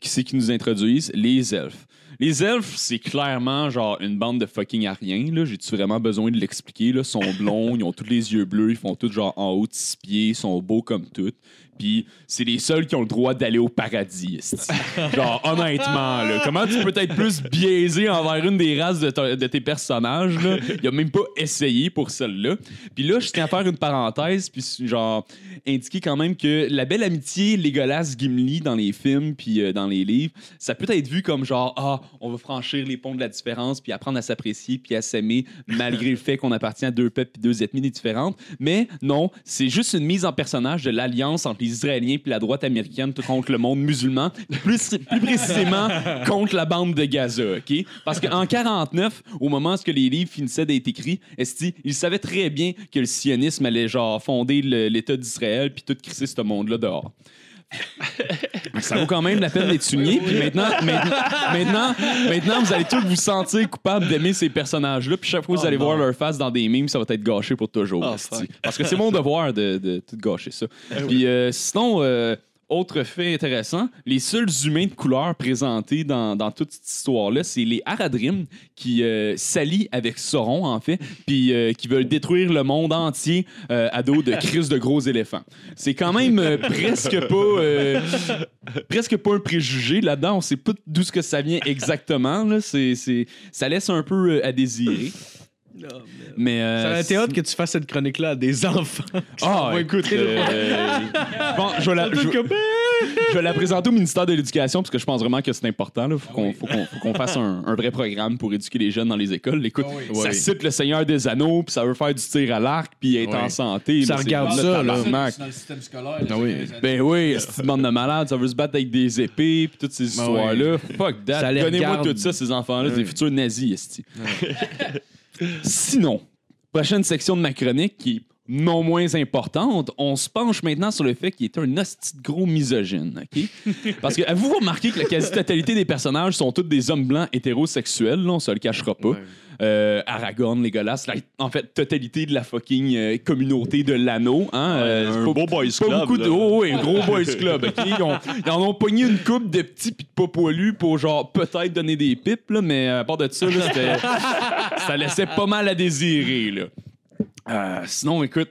qui c'est qui nous introduisent? Les elfes. Les elfes, c'est clairement genre une bande de fucking ariens. Là. J'ai-tu vraiment besoin de l'expliquer? Là? Ils sont blonds, ils ont tous les yeux bleus, ils font tous genre en haut de six pieds, ils sont beaux comme tout. Puis c'est les seuls qui ont le droit d'aller au paradis. genre, honnêtement, comment tu peux être plus biaisé envers une des races de, tes personnages? Là? Il a même pas essayé pour celle-là. Puis là, je tiens à faire une parenthèse, puis genre, indiquer quand même que la belle amitié Legolas-Gimli dans les films puis euh, dans les livres, ça peut être vu comme genre, ah, on va franchir les ponts de la différence, puis apprendre à s'apprécier, puis à s'aimer, malgré le fait qu'on appartient à deux peuples puis deux ethnies différentes. Mais non, c'est juste une mise en personnage de l'alliance entre les Israéliens puis la droite américaine tout contre le monde musulman, plus, plus précisément contre la bande de Gaza, OK? Parce qu'en 49, au moment où les livres finissaient d'être écrits, esti, ils savaient très bien que le sionisme allait genre fonder l'État d'Israël puis tout crisser ce monde-là dehors. Ça vaut quand même la peine d'être souligné. Puis maintenant, maintenant, maintenant, maintenant, vous allez tous vous sentir coupable d'aimer ces personnages-là. Puis chaque fois que vous allez voir leur face dans des memes, ça va être gâché pour toujours. Oh, esti. Parce que c'est mon devoir de, de tout gâcher ça. Puis euh, sinon, euh, autre fait intéressant, les seuls humains de couleur présentés dans, dans toute cette histoire-là, c'est les Haradrim qui euh, s'allient avec Sauron, en fait, puis euh, qui veulent détruire le monde entier euh, à dos de crises de gros éléphants. C'est quand même presque pas presque pas un préjugé là-dedans. On sait pas d'où ce que ça vient exactement. Ça laisse un peu à désirer. Mais euh, Ça aurait été hâte que tu fasses cette chronique-là à des enfants. ah, écoute, euh, bon, je, vais la, je, je vais la présenter au ministère de l'Éducation parce que je pense vraiment que c'est important. Il faut qu'on faut qu'on- faut qu'on fasse un, un vrai programme pour éduquer les jeunes dans les écoles. Écoute, ça Oui. cite le Seigneur des Anneaux, puis ça veut faire du tir à l'arc, puis être Oui. en santé. Ça regarde ça, le là. dans le système scolaire. Oui. Ben oui, c'est une bande de malades, ça veut se battre avec des épées, puis toutes ces Ben histoires-là. Fuck that. Donnez-moi tout ça, ces enfants-là, des futurs nazis, esti. Sinon, prochaine section de ma chronique qui non moins importante, on se penche maintenant sur le fait qu'il est un hostie de gros misogyne, OK? Parce que avez-vous remarqué que la quasi-totalité des personnages sont tous des hommes blancs hétérosexuels, là, on se le cachera pas. Ouais. Euh, Aragorn, Legolas, la, en fait, totalité de la fucking euh, communauté de l'anneau. Hein, euh, un pas- beau boys pas club, beaucoup de. Oh, un gros boys club. ok? Ils, ont- ils en ont pogné une coupe de petits pis de pas poilus pour genre peut-être donner des pipes, là, mais à part de ça, là, ça laissait pas mal à désirer. Là. Euh, sinon, écoute.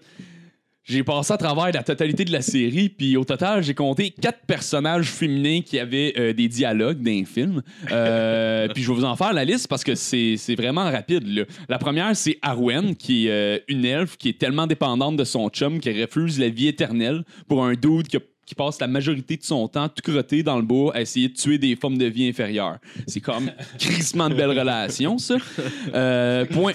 j'ai passé à travers la totalité de la série, puis au total, j'ai compté quatre personnages féminins qui avaient euh, des dialogues dans les films. Euh, puis je vais vous en faire la liste parce que c'est vraiment rapide. La première, c'est Arwen, qui est une elfe qui est tellement dépendante de son chum qu'elle refuse la vie éternelle pour un dude qui passe la majorité de son temps tout crotté dans le bois à essayer de tuer des formes de vie inférieures. C'est comme crissement de belles relations, ça. Point.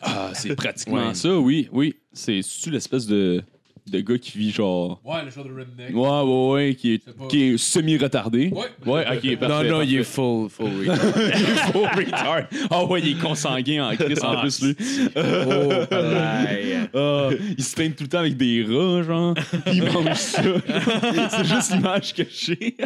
Ah, c'est pratiquement ça, oui, oui. C'est c'est-tu l'espèce de, de gars qui vit genre. Ouais, le genre de redneck. Ouais, ouais, ouais, qui est, pas- qui est semi-retardé. Ouais. Ouais, ok, parfait. Non, non, il est full, full retard. Faux retard. Ah ouais, il est consanguin en crise en plus, lui. Oh. Ah, il se teinte tout le temps avec des rats, genre. Puis il mange ça. C'est juste l'image que j'ai.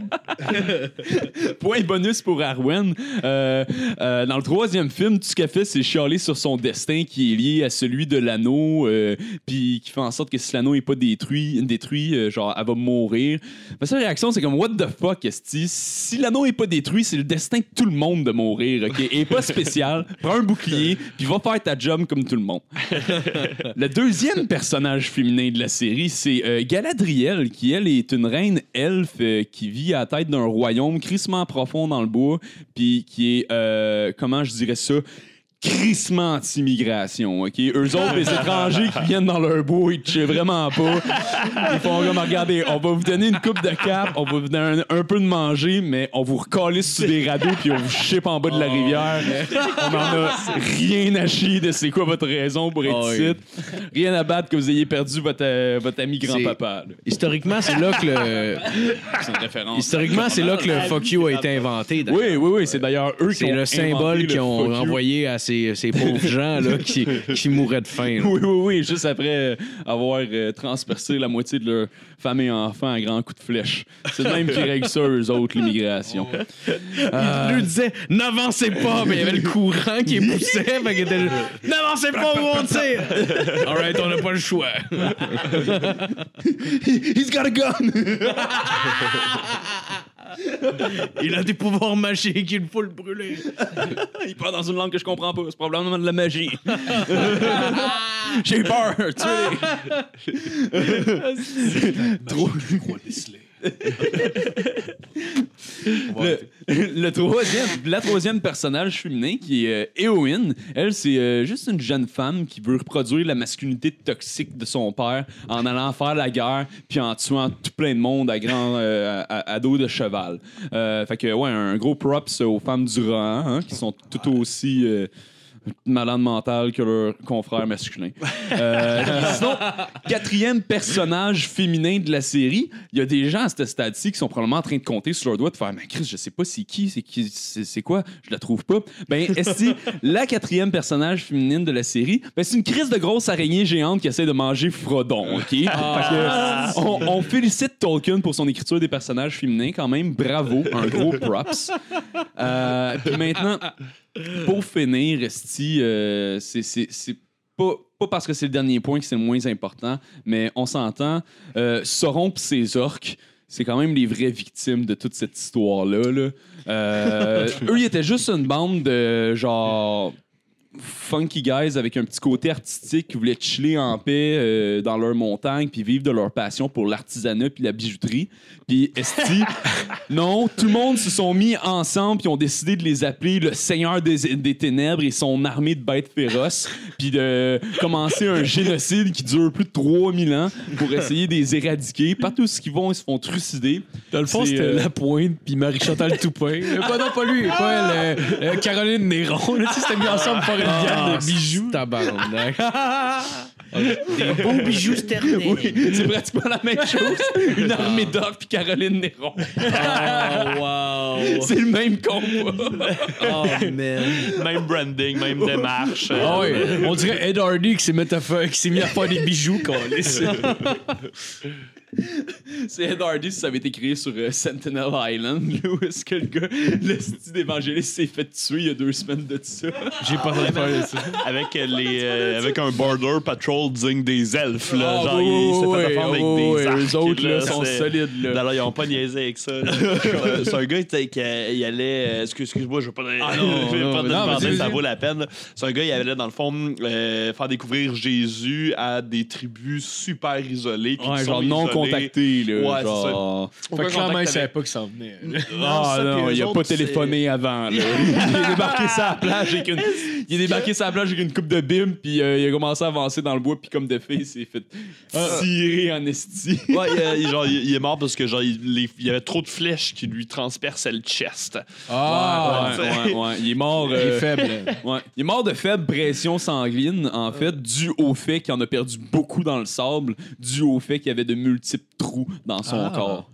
Point bonus pour Arwen. Euh, euh, dans le troisième film, tout ce qu'elle fait, c'est chialer sur son destin qui est lié à celui de l'anneau, euh, puis qui fait en sorte que si l'anneau n'est pas détruit, détruit euh, genre, elle va mourir. Mais sa réaction, c'est comme, what the fuck, esti? Si l'anneau n'est pas détruit, c'est le destin de tout le monde de mourir, OK? Et pas spécial. Prends un bouclier, puis va faire ta job comme tout le monde. Le deuxième personnage féminin de la série, c'est euh, Galadriel, qui, elle, est une reine elfe euh, qui vit à la tête d'un royaume crissement profond dans le bois, puis qui est, comment je dirais ça, crissement anti-immigration, OK? Eux autres, les étrangers qui viennent dans leur bois, ils te chient vraiment pas. Ils font comme, regardez, on va vous donner une coupe de cap, on va vous donner un, un peu de manger, mais on vous recalisse sur des radeaux puis on vous chip en bas de la rivière. On en a rien à chier de c'est quoi votre raison pour être Oh, ici. Rien à battre que vous ayez perdu votre, euh, votre ami grand-papa. là. Historiquement, c'est là que le. C'est une référence. Historiquement, c'est là que le fuck you a été inventé. Oui, oui, oui, c'est d'ailleurs eux qui C'est ont le symbole qu'ils ont fuck you. envoyé à ces, ces pauvres gens là, qui, qui mouraient de faim. là. Oui, oui, oui, juste après euh, avoir euh, transpercé la moitié de leur femme et enfants à grands coups de flèche. C'est le même qui règle ça, eux autres, l'immigration. Il lui disait N'avancez pas, mais il y avait le courant qui poussait. fait était N'avancez pas où on tire. Alright, on n'a pas le choix. He's got a gun! Il a des pouvoirs magiques, il faut le brûler. Il parle dans une langue que je comprends pas. C'est probablement de la magie. J'ai peur. Tuez-les. Trop. Le, troisième, la troisième personnage féminin qui est euh, Éowyn, elle, c'est euh, juste une jeune femme qui veut reproduire la masculinité toxique de son père en allant faire la guerre puis en tuant tout plein de monde à, grand, euh, à, dos de cheval. Euh, fait que, ouais, un gros props aux femmes du rang hein, qui sont tout aussi. Malades mentales que leurs confrères masculins. Euh, sinon, quatrième personnage féminin de la série, il y a des gens à ce stade-ci qui sont probablement en train de compter sur leurs doigts de faire Mais Chris, je sais pas c'est qui, c'est qui, c'est quoi, je la trouve pas. Ben, est la quatrième personnage féminine de la série, ben, c'est une crise de grosse araignée géante qui essaie de manger Frodon, OK? Que, on, on félicite Tolkien pour son écriture des personnages féminins quand même. Bravo, un gros props. Euh, puis maintenant, pour finir, Esti, euh, c'est- c'est c'est pas, pas parce que c'est le dernier point que c'est le moins important, mais on s'entend. Euh, Sauron pis ses orques, c'est quand même les vraies victimes de toute cette histoire-là. là. Euh, eux, ils étaient juste une bande de genre funky guys avec un petit côté artistique qui voulaient chiller en paix euh, dans leur montagne puis vivre de leur passion pour l'artisanat puis la bijouterie. Puis esti, non, tout le monde se sont mis ensemble puis ont décidé de les appeler le Seigneur des, des ténèbres et son armée de bêtes féroces puis de commencer un génocide qui dure plus de 3000 ans pour essayer de les éradiquer. Partout où ils vont, ils se font trucider. Dans le fond, C'est, c'était euh, La Pointe puis Marie-Chantal Toupin. Euh, pas, non, pas lui. Pas elle, euh, euh, Caroline Néron. Là, tu sais, c'était mis ensemble pour gamme de bijoux. Tabarnak. Des beaux bijoux sternés. Oui, c'est pratiquement la même chose. Une armée d'orques puis Caroline Néron. Oh, wow. C'est le même combat. Oh, man. Même branding, même démarche. Ah ouais, on dirait Ed Hardy qui s'est mis à faire, qui s'est mis à faire des bijoux, câlisse. C'est Ed Hardy si ça avait été créé sur euh, Sentinel Island, là, où est-ce que le gars, le style d'évangéliste s'est fait tuer il y a deux semaines de ça. J'ai pas de ça. avec, euh, les, euh, avec un border patrol digne des elfes. Là, Ah, genre, oui, il s'est oui, fait défendre oui, avec oui, des arcs. eux autres, là, sont c'est- solides, là. Non, non, ils ont pas niaisé avec ça. là. C'est- C'est un gars qui qui, euh, il allait. euh, excuse- Excuse-moi, je veux pas. Ah, non, je veux non, pas te non, demander, vas-y, ça vas-y. vaut la peine. C'est un gars, il allait, dans le fond, euh, faire découvrir Jésus à des tribus super isolées. puis qui Ouais, sont genre non isolées. Contacté, là. Ouais, c'est genre... Fait que clairement, il savait pas qu'il s'en venait. Ah non, il a pas c'est- téléphoné avant. Là. Il est débarqué sur la plage avec une, il est débarqué sur la plage avec une coupe de bim, puis euh, il a commencé à avancer dans le bois, puis comme de fait, il s'est fait tirer en esti. Ouais, il, euh, il- genre, il, il est mort parce que genre, il, les- il y avait trop de flèches qui lui transperçaient le chest. Ah, ouais, ouais, ouais. Il est mort. Il euh, est faible. Ouais. Il est mort de faible pression sanguine, en fait, dû au fait qu'il en a perdu beaucoup dans le sable, dû au fait qu'il y avait de multiples trous dans son Ah. corps.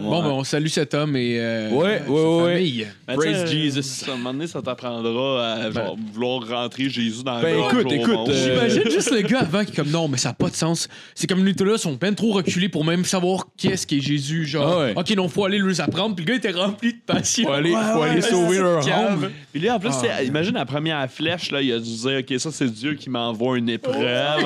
Bon, ben, on salue cet homme et euh, Ouais, sa ouais, ouais. famille. Ben, Praise Jesus. ça, À un moment donné, ça t'apprendra à genre, vouloir rentrer Jésus dans Ben, le écoute, écoute, euh, J'imagine juste le gars avant qui est comme non, mais ça n'a pas de sens. C'est comme les là sont peine trop reculés pour même savoir qu'est-ce qu'est Jésus. Genre, Ah ouais. ok, non, faut aller leur apprendre. Puis le gars était rempli de passion. Faut aller, faut ouais, aller ouais, sauver c'est leur home. Puis lui, en plus, Ah. imagine la première flèche, là, il a dû dire, OK, ça, c'est Dieu qui m'envoie une épreuve. Là,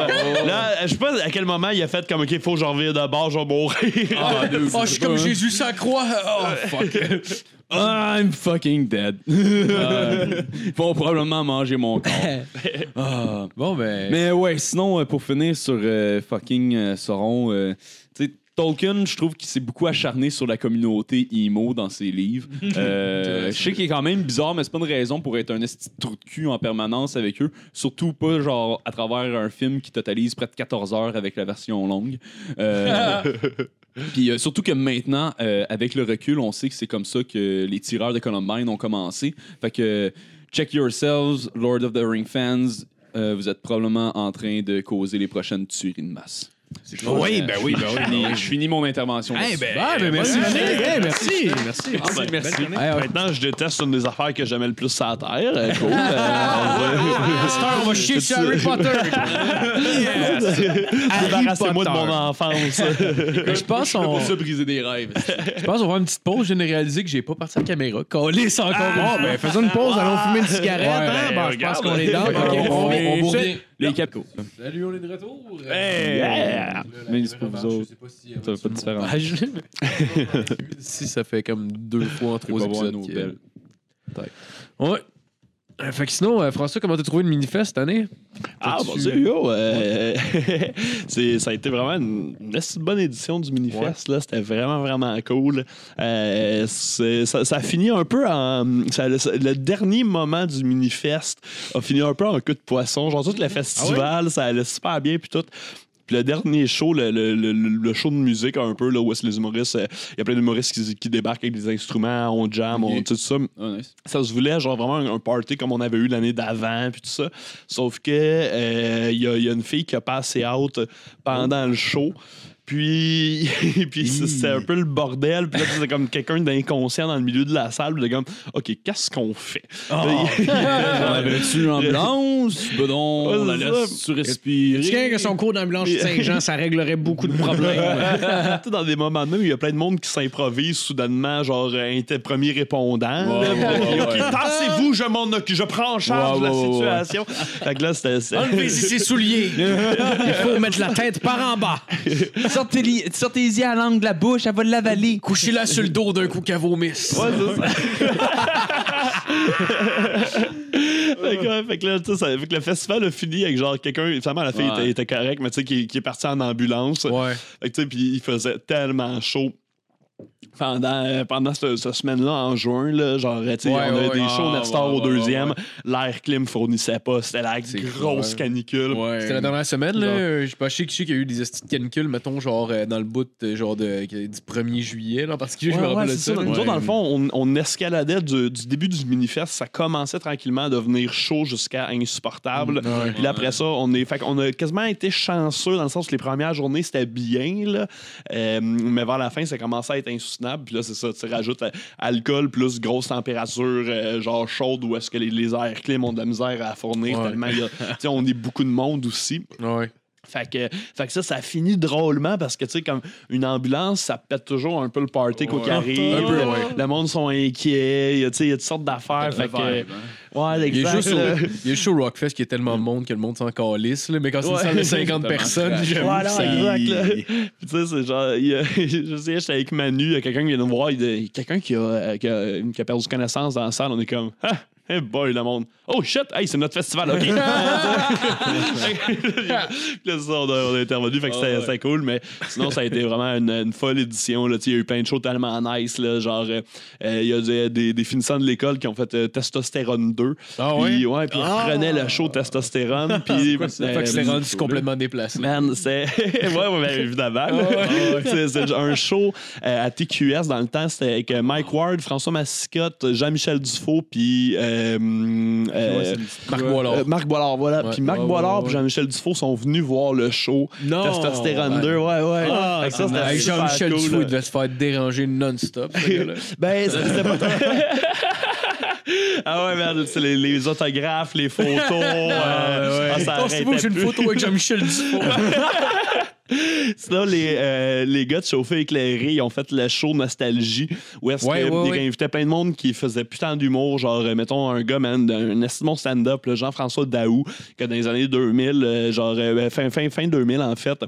je sais pas à quel moment il a fait comme, OK, faut que j'en revienne de bord, je vais mourir. Ah, Oh, je suis comme hein. Jésus sa croix. Oh, fuck. I'm fucking dead. Euh, Ils vont probablement manger mon corps. Ah. Bon, ben. Mais ouais, sinon, euh, pour finir sur euh, fucking euh, Sauron, euh, tu sais, Tolkien, je trouve qu'il s'est beaucoup acharné sur la communauté emo dans ses livres. Euh, je sais qu'il est quand même bizarre, mais c'est pas une raison pour être un esti de trou de cul en permanence avec eux. Surtout pas genre à travers un film qui totalise près de 14 heures avec la version longue. Euh, Puis euh, surtout que maintenant, euh, avec le recul, on sait que c'est comme ça que les tireurs de Columbine ont commencé. Fait que check yourselves, Lord of the Ring fans, euh, vous êtes probablement en train de causer les prochaines tueries de masse. C'est Oui, ben oui, ben oui. Je finis, je finis mon intervention. Eh ben, ah, ben, merci. Eh, merci. Merci. Ah, ben, merci. Maintenant, je déteste une des affaires que j'aimais le plus sur la Terre. Euh, cool. Euh, on Star, on va chier sur Harry Potter. Débarrassez-moi de mon enfance. Je pense qu'on. Pour ça, briser des rêves. Je pense qu'on va faire une petite pause. Je viens de réaliser que j'ai pas parti la caméra. Calisse encore. Ah, ben, faisons une pause. Allons fumer une cigarette. Hein? ben, Bon, je pense qu'on est dans. Ok, on, on revient. on vous C'est- revient. Les capos. Salut, on est de retour. Hey! Yeah! Mais c'est pour vous autres. Ça fait pas de différence. Je- si ça fait comme deux fois en trois pas épisodes. belles. Ouais. Euh, Fait que sinon, euh, François, comment t'as trouvé le manifeste cette année? Ah, bon Dieu, yo, euh, c'est, ça a été vraiment une, une assez bonne édition du Minifest. là. C'était vraiment, vraiment cool. Euh, c'est- ça, ça a fini un peu en. ça- le, le dernier moment du Minifest a fini un peu en queue de poisson. Genre, tout le festival, ça allait super bien, puis tout. Le dernier show, le, le- le- le show de musique, un peu, là, où est-ce les humoristes. euh, Il y a plein d'humoristes qui, qui débarquent avec des instruments, on jam, on, Ok. tout ça nice. ça se voulait genre vraiment un, un party comme on avait eu l'année d'avant puis tout ça sauf que euh, y, il y a une fille qui a passé out pendant le show puis, puis c'est- c'était un peu le bordel. Puis là, c'était comme quelqu'un d'inconscient dans le milieu de la salle. Puis là, comme, OK, qu'est-ce qu'on fait? On avait-tu ambulance? Ben non, Ouais, on la c'est laisse ça. se respirer. Est-ce que son cours d'ambulance Saint-Jean, ça réglerait beaucoup de problèmes? Dans des moments de même, il y a plein de monde qui s'improvise soudainement, genre euh, inter- premier répondant. Ouais, là, ouais, puis, ouais, OK, tassez-vous, je m'en occupe, je prends en charge la situation. Fait que là, c'était. c'était- Enlevez ses souliers. Il faut mettre la tête par en bas. Sortez-y sortez à l'angle de la bouche, elle va l'avaler. Couchez-la sur le dos d'un coup qu'elle vomisse. Ouais, c'est ça. fait, que, ouais, fait que là, tu sais, ça- fait que le festival a fini avec genre quelqu'un, finalement la fille Ouais. était, était correcte, mais tu sais, qui, qui est parti en ambulance. Ouais. Fait que tu sais, puis il faisait tellement chaud. Pendant, euh, pendant cette, cette semaine-là, en juin, là, genre, tu sais, Ouais, on avait ouais, des shows Ah, Netstar ouais, au deuxième. ouais, L'air clim fournissait pas. C'était la grosse ouais. canicule. C'était la dernière semaine, là. Je sais pas, je sais que je sais qu'il y a eu des canicules, mettons, genre euh, dans le bout euh, genre de, du 1er juillet, là, en particulier, je me rappelle de ça. ça. là. Nous autres, dans le fond, on, on escaladait du, du début du manifeste. Ça commençait tranquillement à devenir chaud jusqu'à insupportable. Ouais. Puis là, après ça, on, est, fait qu'on a quasiment été chanceux dans le sens que les premières journées, c'était bien. Là. Euh, mais vers la fin, ça commençait à être insoutenable. Puis là, c'est ça, tu rajoutes euh, alcool plus grosse température, euh, genre chaude, où est-ce que les, les airs clim ont de la misère à fournir Ouais. tellement y a- on est beaucoup de monde aussi. Ouais. Fait que, fait que ça, ça finit drôlement parce que, tu sais, comme une ambulance, ça pète toujours un peu le party quoi qu'il arrive. Un peu, le, ouais. le monde sont inquiets. Il y a, tu sais, il y a toutes sortes d'affaires. Fait que, vibe, hein. ouais, Il y a exact. juste là. au, il y a juste au Rockfest qui est tellement de monde que le monde s'en calisse. là, Mais quand c'est une Ouais. salle de 50 personnes, j'avoue Voilà, ça- exact. là. Puis tu sais, c'est genre, il y a- je sais, j'étais avec Manu, il y a quelqu'un qui vient nous voir, il y a quelqu'un qui a, euh, qui, a, qui a perdu connaissance dans la salle, on est comme, ah, hey boy, le monde. Oh shit, hey, c'est notre festival, ok. Là, c'est ça, on a, on a intervenu, fait que c'était cool, mais sinon, ça a été vraiment une, une folle édition. Là. Il y a eu plein de shows tellement nice, là, genre, euh, euh, il y a des, des, des finissants de l'école qui ont fait euh, Testostérone 2. Ah ouais? Puis, ouais, puis ils reprenaient le show Testostérone. Puis, Fait que c'était euh, rendu complètement déplacé. Man, c'est. ouais, ouais, ben, évidemment. là. C'est c'est un show euh, à TQS dans le temps. C'était avec Mike Ward, François Massicotte, Jean-Michel Dufault, puis. Euh, euh, Marc Boilard. euh, Marc Boilard, voilà. Ouais. Puis Marc Ouais, Boilard ouais, et Jean-Michel Dufault sont venus voir le show. Non. Testostérone 2, ouais, ouais. Que ça, c'était Avec Jean-Michel cool, Dufault, il devait se faire déranger non-stop. Ben, c'était pas Ah ouais, merde, c'est les, les autographes, les photos. euh, ah, ça Oh, c'est beau, j'ai une photo avec Jean-Michel Dufault. Sinon, les, euh, les gars de Chauffeur éclairé, ils ont fait le show Nostalgie, où est-ce Ouais, qu'ils ouais, ouais. invitaient plein de monde qui faisait putain d'humour, genre, euh, mettons, un gars, man, d'un estimon stand-up, Jean-François Daou, que dans les années 2000, euh, genre, fin, fin, fin 2000, en fait,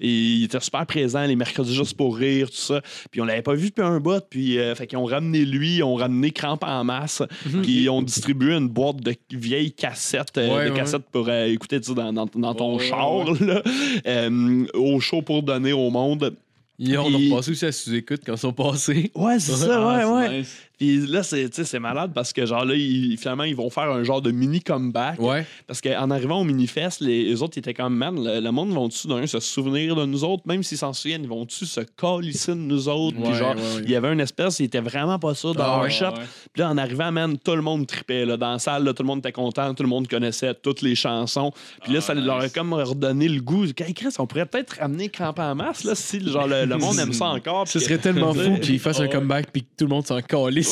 et il était super présent les mercredis juste pour rire, tout ça, puis on l'avait pas vu depuis un bout, puis, euh, fait qu'ils ont ramené lui, ils ont ramené Cramp en masse, puis ils ont distribué une boîte de vieilles cassettes, euh, de cassettes pour écouter, tu sais, dans, dans, dans ton char, là, euh, au show pour donner au monde. Ils ont Puis- repassé aussi à sous-écoute quand ils sont passés. Ouais, c'est ça, ouais, Ah, ouais. nice. Puis là, c'est, malade parce que, genre, là, ils- finalement, ils vont faire un genre de mini comeback. Ouais. Parce qu'en arrivant au Minifest, les, les autres ils étaient comme, man, le, le monde vont-tu d'un se souvenir de nous autres, même s'ils s'en souviennent, ils vont-tu se calisser de nous autres? Puis genre, il y avait une espèce, ils étaient vraiment pas ça dans Ah leur ouais. Puis là, en arrivant, man, tout le monde tripait. Là, dans la salle, là, tout le monde était content, tout le monde connaissait toutes les chansons. Puis là, Ah, ça leur a comme redonné le goût. Hey, Chris, on pourrait peut-être ramener Cramp en masse, là, si genre, le, le monde aime ça encore. Ce serait tellement fou qu'ils fassent un comeback puis que tout le monde s'en calisse.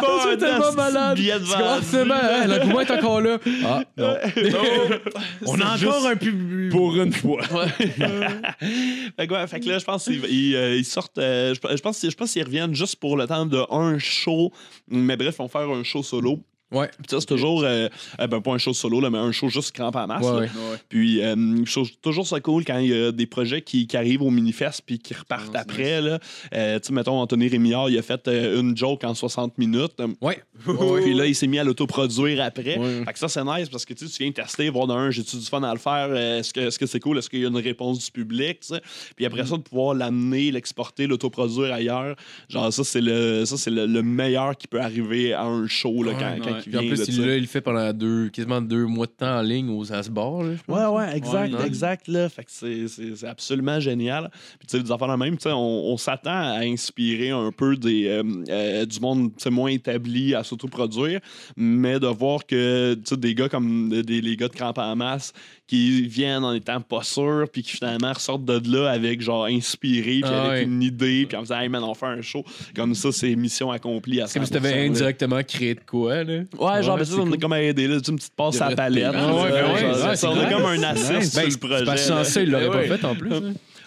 Bon, C'est tellement malade. Tu comprends? Finalement, hein, L'engouement est encore là. Ah, non. On a encore un public. Pour une fois. fait, que, ouais, fait que là, je pense qu'ils ils, euh, ils sortent. euh, je, je pense, je pense qu'ils reviennent juste pour le temps de un show. Mais bref, ils vont faire un show solo. Ouais. Puis ça, c'est toujours. euh, euh, ben, pas un show solo, là, mais un show juste crampe en masse. Ouais, là. ouais. Puis, euh, je trouve toujours ça cool quand il y a des projets qui, qui arrivent au Minifest puis qui repartent après. là. Euh, tu sais, mettons, Anthony Rémillard, il a fait euh, une joke en 60 minutes. Ouais. Puis là, il s'est mis à l'autoproduire après. Ouais. Fait que ça, c'est nice parce que tu viens tester, voir d'un, j'ai-tu du fun à le faire? Est-ce que c'est cool? Est-ce qu'il y a une réponse du public? Puis après ça, de pouvoir l'amener, l'exporter, l'autoproduire ailleurs, genre ça, c'est le, ça, c'est le, le meilleur qui peut arriver à un show là, quand, Ouais, quand ouais. Puis en plus, il, sais. là, il le fait pendant deux, quasiment deux mois de temps en ligne aux Asbar. là, je pense. Ouais, ouais, exact, Ouais, exact, là. Fait que c'est- c'est c'est absolument génial. Puis, tu sais, des affaires de même, tu sais, on, on s'attend à inspirer un peu des, euh, euh, du monde, tu sais, moins établi à s'autoproduire, mais de voir que, tu sais, des gars comme des, les gars de Cramp en masse qui viennent en étant pas sûrs, puis qui finalement ressortent de là avec, genre, inspiré, puis Ah avec ouais. une idée, puis en disant, hey man, on fait un show. Comme ça, c'est mission accomplie à C'est comme si 100%, t'avais indirectement créé de quoi, là. Ouais, genre, ben, c'est ça, on cool. est comme à aider, là, une petite passe à la palette. Ah ouais, ben ouais, ouais, ça, on est comme un assist Ben, sur le projet. parce que ça, il l'aurait Ouais. pas fait en plus.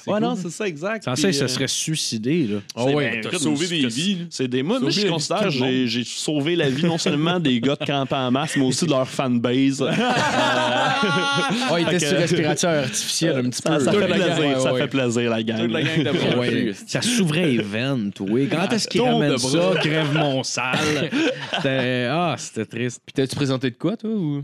Ouais, cool. non, c'est ça, exact. Sans ça, il euh, se serait suicidé. Là. Ah ouais, ben, sauvé des vies. C'est des moi, je considère le j'ai sauvé la vie non seulement des gars de camp en masse, mais aussi de leur fanbase. Ah, il était sur que- respirateur artificiel un petit ça, peu. ça fait plaisir, ouais, ça ouais. fait plaisir la gang. Toute la gang de Ouais. Ça s'ouvrait event, oui. Quand est-ce qu'il Tour ramène de ça? bras. Crève mon sale. C'était... Ah, c'était triste. Puis t'as-tu présenté de quoi, toi? Ou...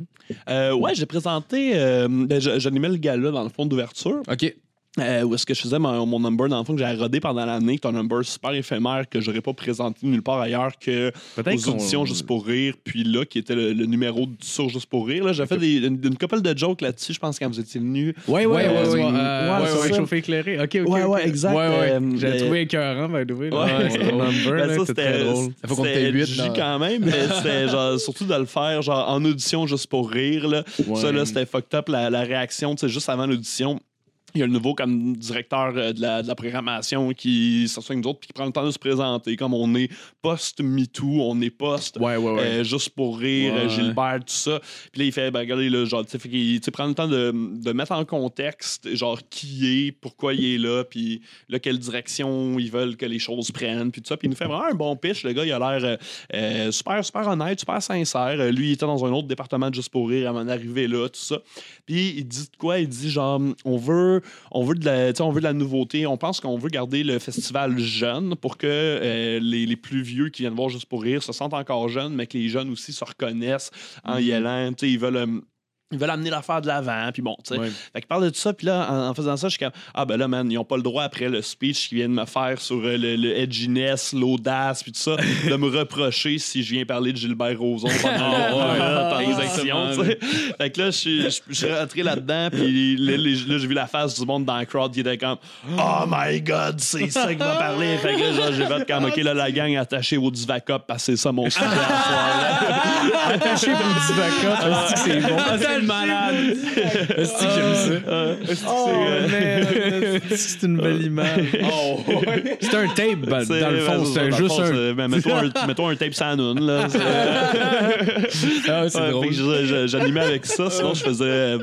Euh, ouais, j'ai présenté, euh, ben, j'animais le gala dans le fond d'ouverture. OK. Euh, où est-ce que je faisais mon, mon number dans le fond que j'avais rodé pendant l'année, qui est un number super éphémère que j'aurais pas présenté nulle part ailleurs que Peut-être aux auditions Juste pour rire, puis là, qui était le, le numéro du sur Juste pour rire. Là, j'ai fait des, une, une couple de jokes là-dessus, je pense, quand vous étiez venus. Ouais, ouais, Ouais, ouais. ouais, ouais, euh, Ouais, chauffé éclairé. OK, OK. ouais, ouais, exact. Ouais, ouais. Euh, J'ai euh, trouvé écœurant, by the way. number, Ben, c'était très drôle. Faut qu'on G dans- quand même, mais c'était genre, surtout de le faire genre, en audition juste pour rire. Là. Ouais. Ça, là, c'était fucked up la, la réaction, tu sais, juste avant l'audition. Il y a le nouveau comme directeur euh, de, la, de la programmation qui s'assoit avec nous autres puis qui prend le temps de se présenter comme on est post-MeToo, on est post Ouais, ouais, ouais. euh, juste pour rire, euh. Gilbert, tout ça. Puis là, il fait, ben, regardez, là, genre, tu sais, prend le temps de, de mettre en contexte, genre, qui est, pourquoi il est là, puis là, quelle direction ils veulent que les choses prennent, puis tout ça. Puis il nous fait vraiment un bon pitch. Le gars, il a l'air euh, super, super honnête, super sincère. Lui, il était dans un autre département de Juste pour rire avant d'arriver là, tout ça. Puis il dit de quoi? Il dit, genre, on veut, on veut, de, la, tu sais, on veut de la nouveauté. On pense qu'on veut garder le festival jeune pour que euh, les, les plus vieux qui viennent voir Juste pour rire se sentent encore jeunes, mais que les jeunes aussi se reconnaissent en y allant. Tu sais, ils veulent. Ils veulent amener l'affaire de l'avant, puis bon, tu sais. Ouais. Fait qu'il parle de tout ça, puis là, en, en faisant ça, je suis comme, ah ben là, man, ils ont pas le droit après le speech qu'ils viennent me faire sur euh, le, le edginess, l'audace, puis tout ça, de me reprocher si je viens parler de Gilbert Rozon pendant ouais, la ouais, transaction, tu sais. Fait que là, je suis- rentré là-dedans, puis là, les- là, j'ai vu la face du monde dans le crowd qui était comme, oh my god, c'est ça qui va parler. Fait que là, genre, j'ai fait comme, ok, là, la gang attachée au Divacop, parce que c'est ça mon spectacle à soir, là. Attaché pour le Divacop, c'est bon? C'est malade. Est-ce que j'aime ça? Oh, man, c'est une belle image? C'est un tape, ben, dans le fond, c'est juste un. ben, mettons, un, tape Sanoun, là. Ah, c'est drôle. J'animais avec ça. Sinon, je faisais euh,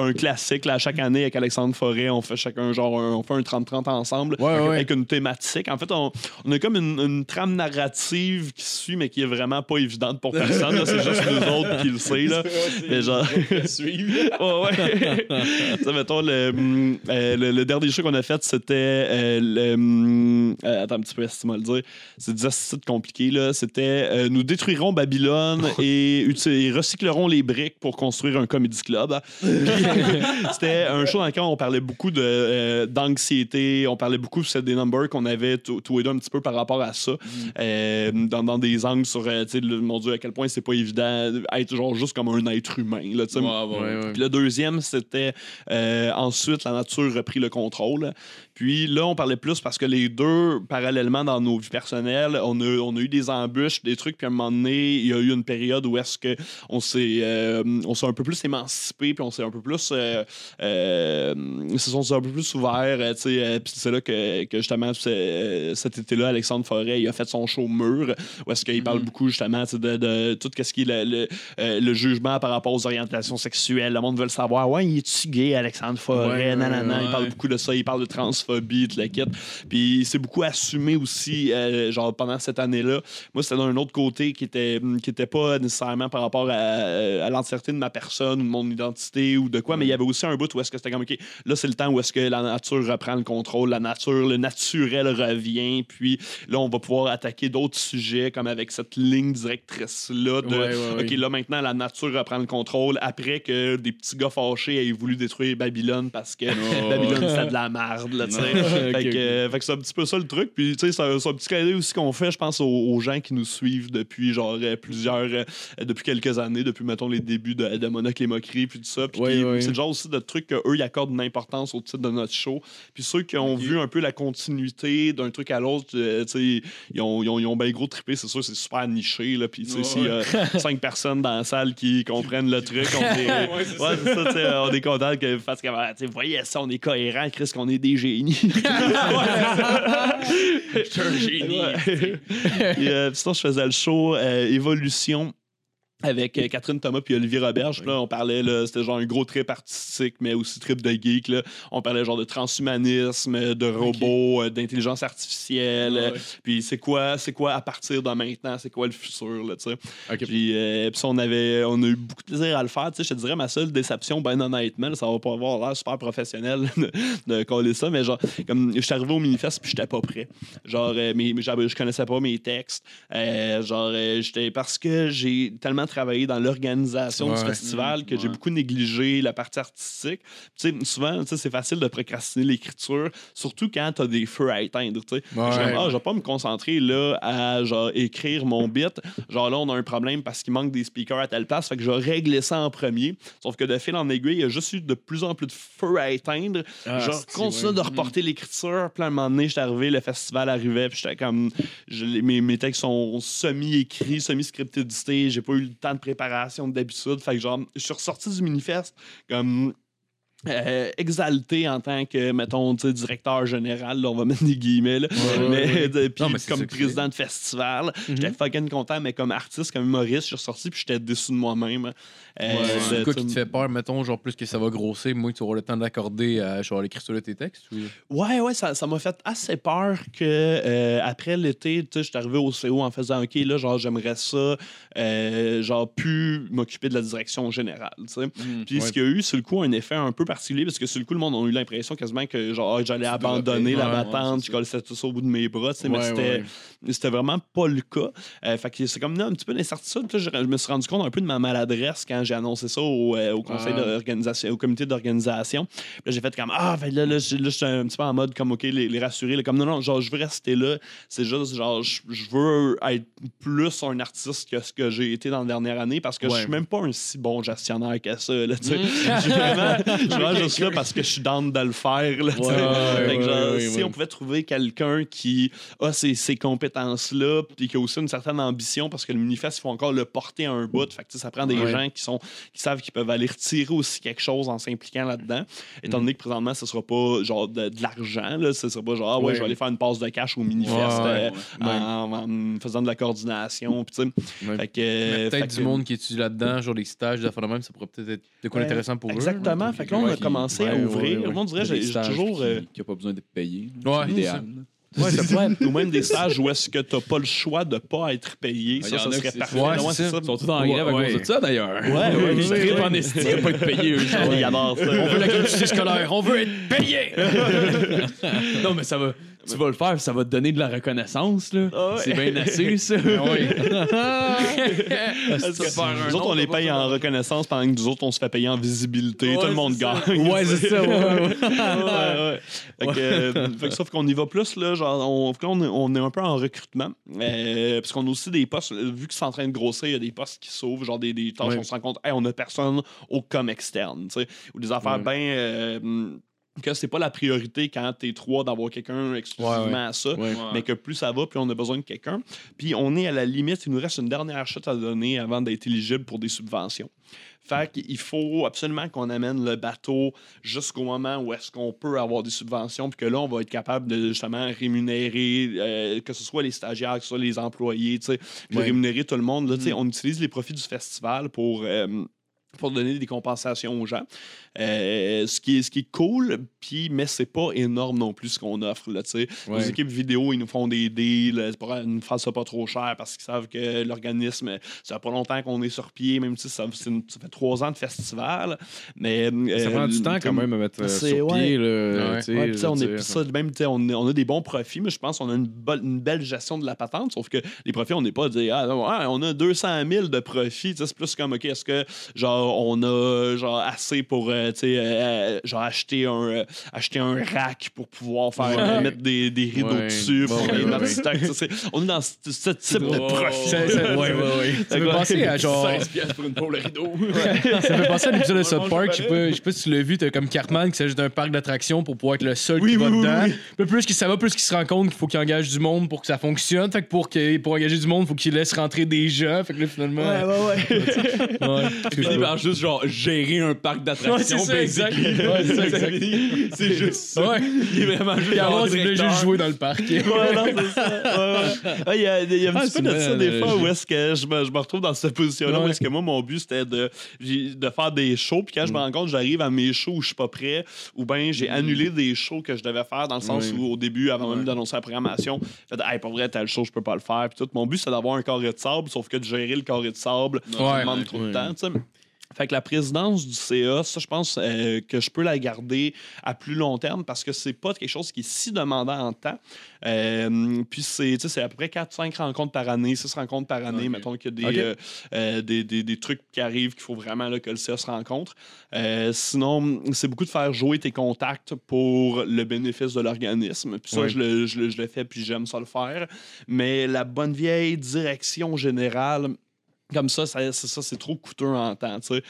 un classique. Là, chaque année, avec Alexandre Forêt, on fait chacun genre un, on fait un 30-30 ensemble avec une thématique. En fait, on, a comme une, trame narrative qui suit, mais qui est vraiment pas évidente pour personne. C'est juste nous autres qui le sait. Là. Mais genre. Ouais, ouais. Ça, mettons, le, euh, le, le dernier show qu'on a fait, c'était. euh, le, hum, euh, attends un petit peu, si tu le dire? C'est des astuces compliqué, là. C'était euh, Nous détruirons Babylone et, recyclerons les briques pour construire un comedy club. C'était un show dans lequel on parlait beaucoup de, euh, d'anxiété. On parlait beaucoup c'est des numbers qu'on avait tous tous les deux un petit peu par rapport à ça. Euh, dans, dans des angles sur, euh, tu sais, le- mon Dieu, à quel point c'est pas évident être genre juste comme un être humain, là, tu sais. Puis le deuxième, c'était euh, ensuite la nature reprit le contrôle. Puis là, on parlait plus parce que les deux, parallèlement dans nos vies personnelles, on a, on a eu des embûches, des trucs, puis à un moment donné, il y a eu une période où est-ce que on s'est euh, on s'est un peu plus émancipé, puis on s'est un peu plus euh, euh, un peu plus ouverts, tu sais, euh, puis c'est là que, que justement cet été-là, Alexandre Forêt, il a fait son show mur, où est-ce qu'il parle beaucoup justement de, de tout ce qui est le, le, le jugement par rapport aux orientations sexuelles. Le monde veut le savoir. Ouais, il est-tu gay, Alexandre Forêt? Ouais, non. Il parle beaucoup de ça. Il parle de transphobie, de la kit. Puis c'est beaucoup assumé aussi, euh, genre pendant cette année-là. Moi, c'était d'un autre côté qui était, qui était pas nécessairement par rapport à, à l'entièreté de ma personne ou de mon identité ou de quoi, mais il y avait aussi un bout où est-ce que c'était comme, OK, là, c'est le temps où est-ce que la nature reprend le contrôle, la nature, le naturel revient, puis là, on va pouvoir attaquer d'autres sujets comme avec cette ligne directrice-là de, Ouais, ouais, ouais. OK, là, maintenant, la nature reprend le contrôle après que des petits gars fâchés aient voulu détruire Babylone parce que Babylone, c'est de la merde, là, tu sais. fait, Ok, que, euh, fait que c'est un petit peu ça le truc. Puis, tu sais, c'est un, petit cadeau aussi qu'on fait, je pense, aux, aux gens qui nous suivent depuis, genre, euh, plusieurs, euh, depuis quelques années, depuis, mettons, les débuts de, de et Moquerie, puis tout ça. Puis, c'est le genre aussi de trucs qu'eux, ils accordent une importance au titre de notre show. Puis, ceux qui ont vu un peu la continuité d'un truc à l'autre, tu sais, ils ont, ils ont, ils ont bien gros trippé, c'est sûr, c'est super niché, là. Puis, tu sais, s'il y a cinq personnes dans la salle qui comprennent le truc, on est, ouais, c'est ça, tu sais, on est content que parce que, tu sais, voyez ça, on est cohérent, Chris, qu'on est des génies. Je suis un génie. Et, euh, sinon, je faisais le show euh, Évolution avec euh, Catherine Thomas puis Olivier Roberge. Là, on parlait, c'était genre un gros trip artistique, mais aussi trip de geek. Là. On parlait genre de transhumanisme, de robots, euh, d'intelligence artificielle. euh, Puis c'est quoi, c'est quoi à partir de maintenant, c'est quoi le futur, là, tu sais. Puis, euh, puis on avait, on a eu beaucoup de plaisir à le faire. Tu sais, je te dirais, ma seule déception, ben honnêtement, là, ça va pas avoir l'air super professionnel de, de coller ça, mais genre, comme je suis arrivé au Minifest puis j'étais pas prêt. Genre, j'avais- je connaissais pas mes textes. Genre, j'étais parce que j'ai tellement travaillé dans l'organisation du Ouais. festival que j'ai beaucoup négligé la partie artistique. Tu sais, souvent, tu c'est facile de procrastiner l'écriture, surtout quand t'as des feux à éteindre. tu. Je comme, ah, vais pas me concentrer là à genre écrire mon bit. Genre là, on a un problème parce qu'il manque des speakers à telle place, fait que je vais régler ça en premier. Sauf que de fil en aiguille, il y a juste eu de plus en plus de feux à éteindre. Ah, genre, continue de reporter l'écriture. À un moment donné, j'étais arrivé, le festival arrivait, puis j'étais comme. je- mes, mes textes sont semi-écrits, semi-scriptedistés. J'ai pas eu le temps de préparation d'habitude. Fait que genre, je suis ressorti du manifeste comme euh, exalté en tant que, mettons, directeur général, là, on va mettre des guillemets, là. mais, Non, c'est comme c'est. président de festival, j'étais fucking content, mais comme artiste, comme humoriste, je suis ressorti puis j'étais déçu de moi-même. Euh, C'est quoi qui te fait peur, mettons, genre plus que ça va grossir, moins que tu auras le temps d'accorder à genre l'écriture de tes textes? Ou... Ouais, ouais, ça ça m'a fait assez peur que euh, après l'été, tu sais, je suis arrivé au CO en faisant OK, là, genre, j'aimerais ça, genre, plus m'occuper de la direction générale, tu sais. Puis ce qu'il y a eu, sur le coup, un effet un peu particulier, parce que sur le coup, le monde a eu l'impression quasiment que, genre, ah, j'allais abandonner la Ouais, ouais, battante, c'est je collais tout ça au bout de mes bras, tu sais, mais Ouais, c'était. ouais. C'était vraiment pas le cas. Euh, fait que c'est comme là, un petit peu d'incertitude. Je, je me suis rendu compte un peu de ma maladresse quand j'ai annoncé ça au, euh, au conseil Ah. d'organisation, au comité d'organisation. Là, j'ai fait comme Ah, fait là, là, je là, je suis un petit peu en mode comme OK, les, les rassurer. là, comme non, non, genre, je veux rester là. C'est juste, genre, je, veux être plus un artiste que ce que j'ai été dans la dernière année parce que je Ouais. suis même pas un si bon gestionnaire que ça. Là, vraiment, juste là parce que je suis down de le faire. Là. Ouais, ouais, genre, si on pouvait trouver quelqu'un qui a ces, ces compétences-là, puis qui a aussi une certaine ambition, parce que le Minifest, il faut encore le porter à un bout. Fait que, ça prend des gens qui, sont, qui savent qu'ils peuvent aller retirer aussi quelque chose en s'impliquant là-dedans. Étant donné que présentement, ce sera pas genre de, de l'argent, ce sera pas genre, ah ouais, je vais aller faire une passe de cash au Minifest Ouais, euh. En, en faisant de la coordination. Fait que, Mais fait Peut-être que- du monde qui étudie là-dedans, genre des stages, des affaires de même, ça pourrait peut-être être de quoi Ouais, intéressant pour eux. Exactement. Fait que là, on a Qui- commencé à ouvrir. ouais, ouais. Moi, on dirait, Des j'ai toujours. qui- euh, qui n'a pas besoin d'être payé. Ouais, c'est l'idéal. Ouais, ça pourrait être- ou même des stages où est-ce que tu n'as pas le choix de pas être payé. Ça, ça a serait parfait. ouais, Non, c'est ça. Ils sont tous en grève à Ouais. cause de ça, d'ailleurs. Ouais, ouais, Ils ouais, trippent ouais. en esti à pas être payés, eux. genre. Ils adorent ça. On veut la gratuité scolaire, on veut être payé! Non, mais ça va. Tu vas le faire, ça va te donner de la reconnaissance, là. Ah ouais. C'est bien assez, ça. Parce que nous autres, on les paye en reconnaissance pendant que nous autres, on se fait payer en visibilité. Ouais, Tout le monde gagne. Ouais, c'est ça. ouais, ouais. ouais, ouais. Fait que, euh, fait que sauf qu'on y va plus, là, genre, on, on, est, on est un peu en recrutement. Euh, parce qu'on a aussi des postes, euh, vu que c'est en train de grossir, il y a des postes qui s'ouvrent, genre des, des tâches, Ouais. on se rend compte, hey, on a personne au com externe, tu sais, ou des affaires Ouais. bien. euh, que c'est pas la priorité quand t'es trois d'avoir quelqu'un exclusivement Ouais, ouais. à ça, Ouais. mais que plus ça va, plus on a besoin de quelqu'un. Puis on est à la limite, il nous reste une dernière chute à donner avant d'être éligible pour des subventions. Fait qu'il faut absolument qu'on amène le bateau jusqu'au moment où est-ce qu'on peut avoir des subventions, puis que là, on va être capable de justement rémunérer, euh, que ce soit les stagiaires, que ce soit les employés, tu sais, rémunérer tout le monde. Là, tu sais, On utilise les profits du festival pour... euh, pour donner des compensations aux gens. Euh, ce, qui est, ce qui est cool, puis, mais c'est pas énorme non plus ce qu'on offre. Là, tu sais. Nos Ouais. équipes vidéo, ils nous font des deals, pour ils nous fassent ça pas trop cher parce qu'ils savent que l'organisme, ça fait pas longtemps qu'on est sur pied, même si ça, une- ça fait trois ans de festival. Mais, Ça euh, prend du temps quand même à mettre euh, sur ouais. pied. Là, Ouais. Ouais, ça, on est, ça, même, on, a des bons profits, mais je pense qu'on a une, belle gestion de la patente. Sauf que les profits, on n'est pas à dire, ah, on a 200 000 de profits. C'est plus comme, OK, est-ce que, genre, on a, genre, assez pour, euh, tu sais, euh, genre, acheter un, euh, acheter un rack pour pouvoir faire, euh, mettre des, des rideaux Ouais. dessus, pour Ouais, les ouais, c'est- On est dans ce, ce type de profit. Ça, ça- Ouais, ouais, ouais. ça me fait penser à genre. 16 piastres pour une pôle rideau. Ça me fait penser à l'épisode de South Park. Je sais pas, je sais pas si tu l'as vu, t'as comme Cartman qui s'agit d'un parc d'attractions pour pouvoir être le seul Oui, qui va oui, oui, dedans. oui. Puis plus qu'il ça va, plus qu'il se rend compte qu'il faut qu'il engage du monde pour que ça fonctionne. Fait que pour, que, pour engager du monde, il faut qu'il laisse rentrer des gens. Fait que là, finalement. Ouais, ouais, ouais. ouais. Juste genre gérer un parc Ouais, d'attractions. c'est ça, exact. basically. Ouais, c'est ça, exact. finit, C'est juste ça. Ouais. Il est vraiment juste avant, il voulait juste jouer dans le parc. Ouais, non, c'est ça. Ouais, ouais. Ouais, Il y a, il y a un Ah, petit peu de ça des fois analogie. où est-ce que je me, je me retrouve dans cette position-là où Ouais. est-ce que moi, mon but, c'était de, de faire des shows. Puis quand je me rends compte, j'arrive à mes shows où je suis pas prêt ou bien j'ai annulé des shows que je devais faire dans le sens Ouais. où au début, avant même d'annoncer la programmation, je fait hey, pas vrai, tel show, je peux pas le faire. Puis tout. Mon but, c'est d'avoir un carré de sable, sauf que de gérer le carré de sable, ça Ouais. demande trop de Ouais. temps. Fait que la présidence du CA, ça, je pense euh, que je peux la garder à plus long terme parce que c'est pas quelque chose qui est si demandant en temps. Euh, puis c'est tu sais, c'est à peu près 4-5 rencontres par année, 6 rencontres par année. Mettons qu'il y a des, euh, des, des- des trucs qui arrivent qu'il faut vraiment là, que le CA se rencontre. Sinon, c'est beaucoup de faire jouer tes contacts pour le bénéfice de l'organisme. Puis ça, je, le, je le- je le fais, puis j'aime ça le faire. Mais la bonne vieille direction générale Comme ça, ça, c'est ça, c'est trop coûteux en temps. Sauf